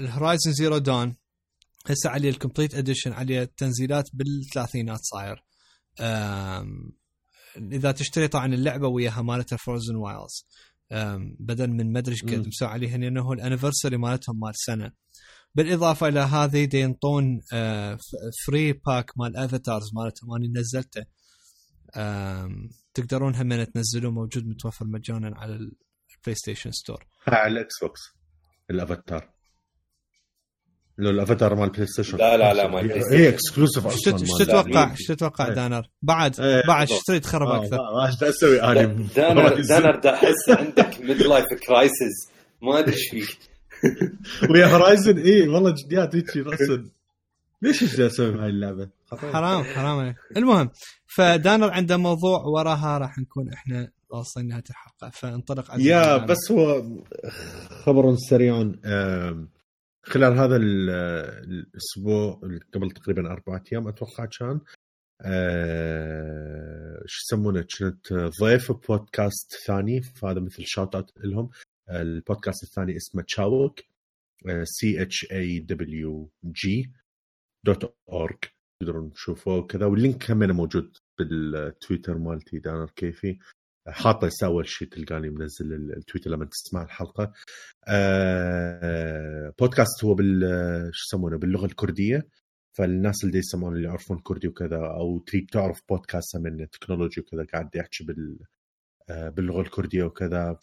ال Horizon Zero Dawn هسه عليه ال Complete Edition عليه التنزيلات بالثلاثينات صاير. إذا تشتري طبعا اللعبة وياها مالتها Frozen Wilds بدل من ما أدري إيش قد. مسوي عليها لأنه هو ال anniversary مالتهم مال سنة. بالإضافة إلى هذه ينطون free pack مال avatars مالتهم أنا نزلته. تقدرون هم تنزلوه موجود متوفر مجانا على ال PlayStation Store ها على ال Xbox ال avatar. لو الأفاتار مال PlayStation لا، لا، لا، مال هي- Play هي Station. exclusive إيش أصلا إيش مال- تتوقع إيش تتوقع إيه. دانر؟ بعد إيه، بعد بالضبط. اشتري تخرب آه، أكثر؟ إيش أسوي أنا. دانر دانر دا احس عندك midlife crisis ما أدري إيش فيك ويا Horizon اي والله جديات هيك راسا ليش إيش أسوي بهاي اللعبة؟ حرام حرام عليك. المهم فدانر عنده موضوع وراها راح نكون إحنا واصلين نهايه الحلقة فانطلق على يا. بس هو خبر سريع خلال هذا ال- الأسبوع قبل تقريبا أربعة أيام أتوقع كان آه، شو يسمونه كنت ضيف بودكاست ثاني فهذا مثل shout out لهم. البودكاست الثاني اسمه تشاوك سي اتش اي دبليو جي دوت اورج تقدرون تشوفوه كذا وال link هم موجود بالتويتر مالتي دانر كيفي. حاطه اول شيء تلقاني منزل ال- التويتر لما تسمع الحلقة. آه بودكاست هو بال شو يسمونه؟ باللغة الكردية. فالناس اللي يسمعون اللي يعرفون كردي وكذا أو تريد تعرف بودكاست من technology وكذا قاعد يحكي بال آه باللغة الكردية وكذا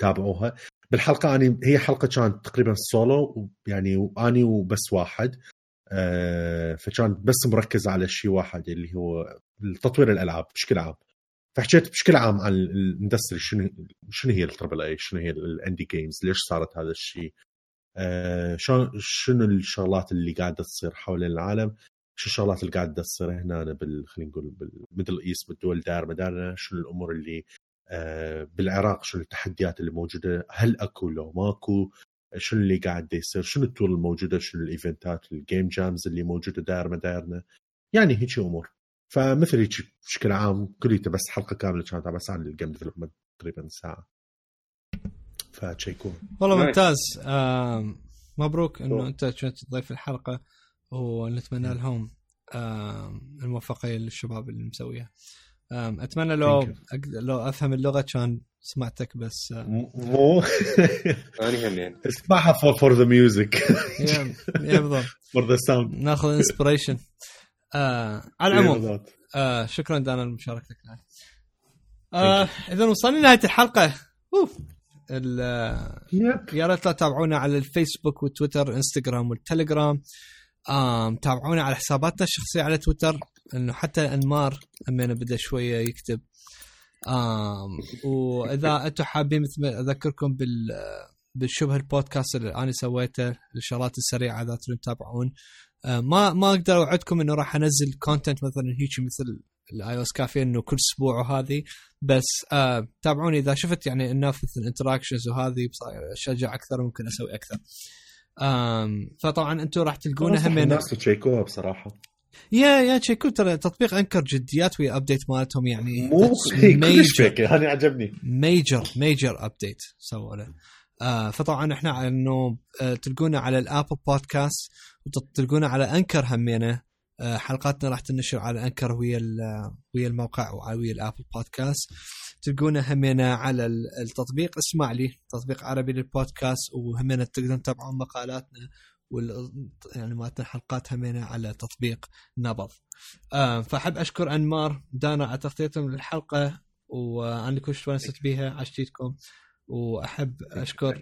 فتابعوها. بالحلقة اني هي حلقة كانت تقريبا سولو يعني واني وبس واحد. آه فكان بس مركز على شيء واحد اللي هو تطوير الألعاب بشكل عام. فحكيت بشكل عام عن ال industry شنو شنو هي ال triple A شنو هي ال indie games ليش صارت هذا الشيء؟ آه شنو الشغلات اللي قاعدة تصير حول العالم؟ شو الشغلات اللي قاعدة تصير هنا؟ بال خلينا نقول بال Middle East بالدول دار مدارنا شنو الأمور اللي آه بالعراق شنو التحديات اللي موجودة؟ هل أكو لو ماكو؟ شنو اللي قاعد يصير؟ شنو ال tool الموجودة؟ شنو الإيفنتات؟ ال game jams اللي موجودة داير مدارنا؟ يعني هيك أمور. فمثل هيك بشكل عام حكيته بس حلقة كاملة كانت بس عن ال game development تقريبا ساعة. فتشيكون والله. ممتاز. آم، مبروك إنه. أنت كنت ضيف الحلقة ونتمنى لهم آم، الموفقيه للشباب اللي مسويها. آم، أتمنى لو لو أفهم اللغة كان سمعتك بس آه، مو *laughs* أنا هم يعني اسمعها for for the music yeah yeah بالضبط. for the sound ناخذ inspiration آه على العموم. آه شكرا دانر لمشاركتك. آه إذا وصلنا لنهاية الحلقة. أوف. آه، يا ريت لا تتابعونا على الفيسبوك والتويتر إنستغرام والتليجرام. آم تابعونا على حساباتنا الشخصية على تويتر انه حتى إنمار همينه بدأ شوية يكتب. آم وإذا *laughs* أنتم حابين مثل ما أذكركم بال بالشبه البودكاست اللي أنا سويته الشغلات السريعة إذا تريدون تتابعون. آه، ما ما أقدر اوعدكم انه راح انزل content مثلا هيك مثل ال iOS كافية إنه كل أسبوع وهذه بس آه تابعوني إذا شفت يعني انه مثل ال interactions وهذه أشجع أكثر ممكن أسوي أكثر. فطبعا أنتم راح تلقونه هم الناس تشيكوها بصراحة. yeah yeah تشيكوا ترى تطبيق Anchor جديات ويا update مالتهم يعني مو *laughs* كلش هذا عجبني. major major update سووا له. آه فطبعا إحنا إنه آه تلقونا على ال Apple Podcast وتلقونا على Anchor همينة. آه حلقاتنا راح تنشر على Anchor ويا ويا الموقع ويا ال Apple Podcast. تلقونا همينة على ال- التطبيق اسمع لي تطبيق عربي للبودكاست وهمينة تقدرون تتابعون مقالاتنا وال يعني مالتنا حلقات همينة على تطبيق نبض. آه فأحب أشكر أنمار دانا على تغطيتهم للحلقة وأنا كنت ستونست بيها عشتيتكم وأحب *laughs* أشكر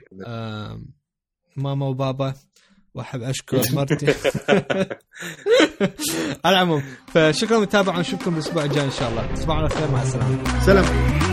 ماما وبابا وأحب أشكر *laughs* مرتي. *laughs* على العموم فشكرا للمتابعه ونشوفكم الأسبوع الجاي إن شاء الله. تصبحوا على خير مع السلامة. سلام.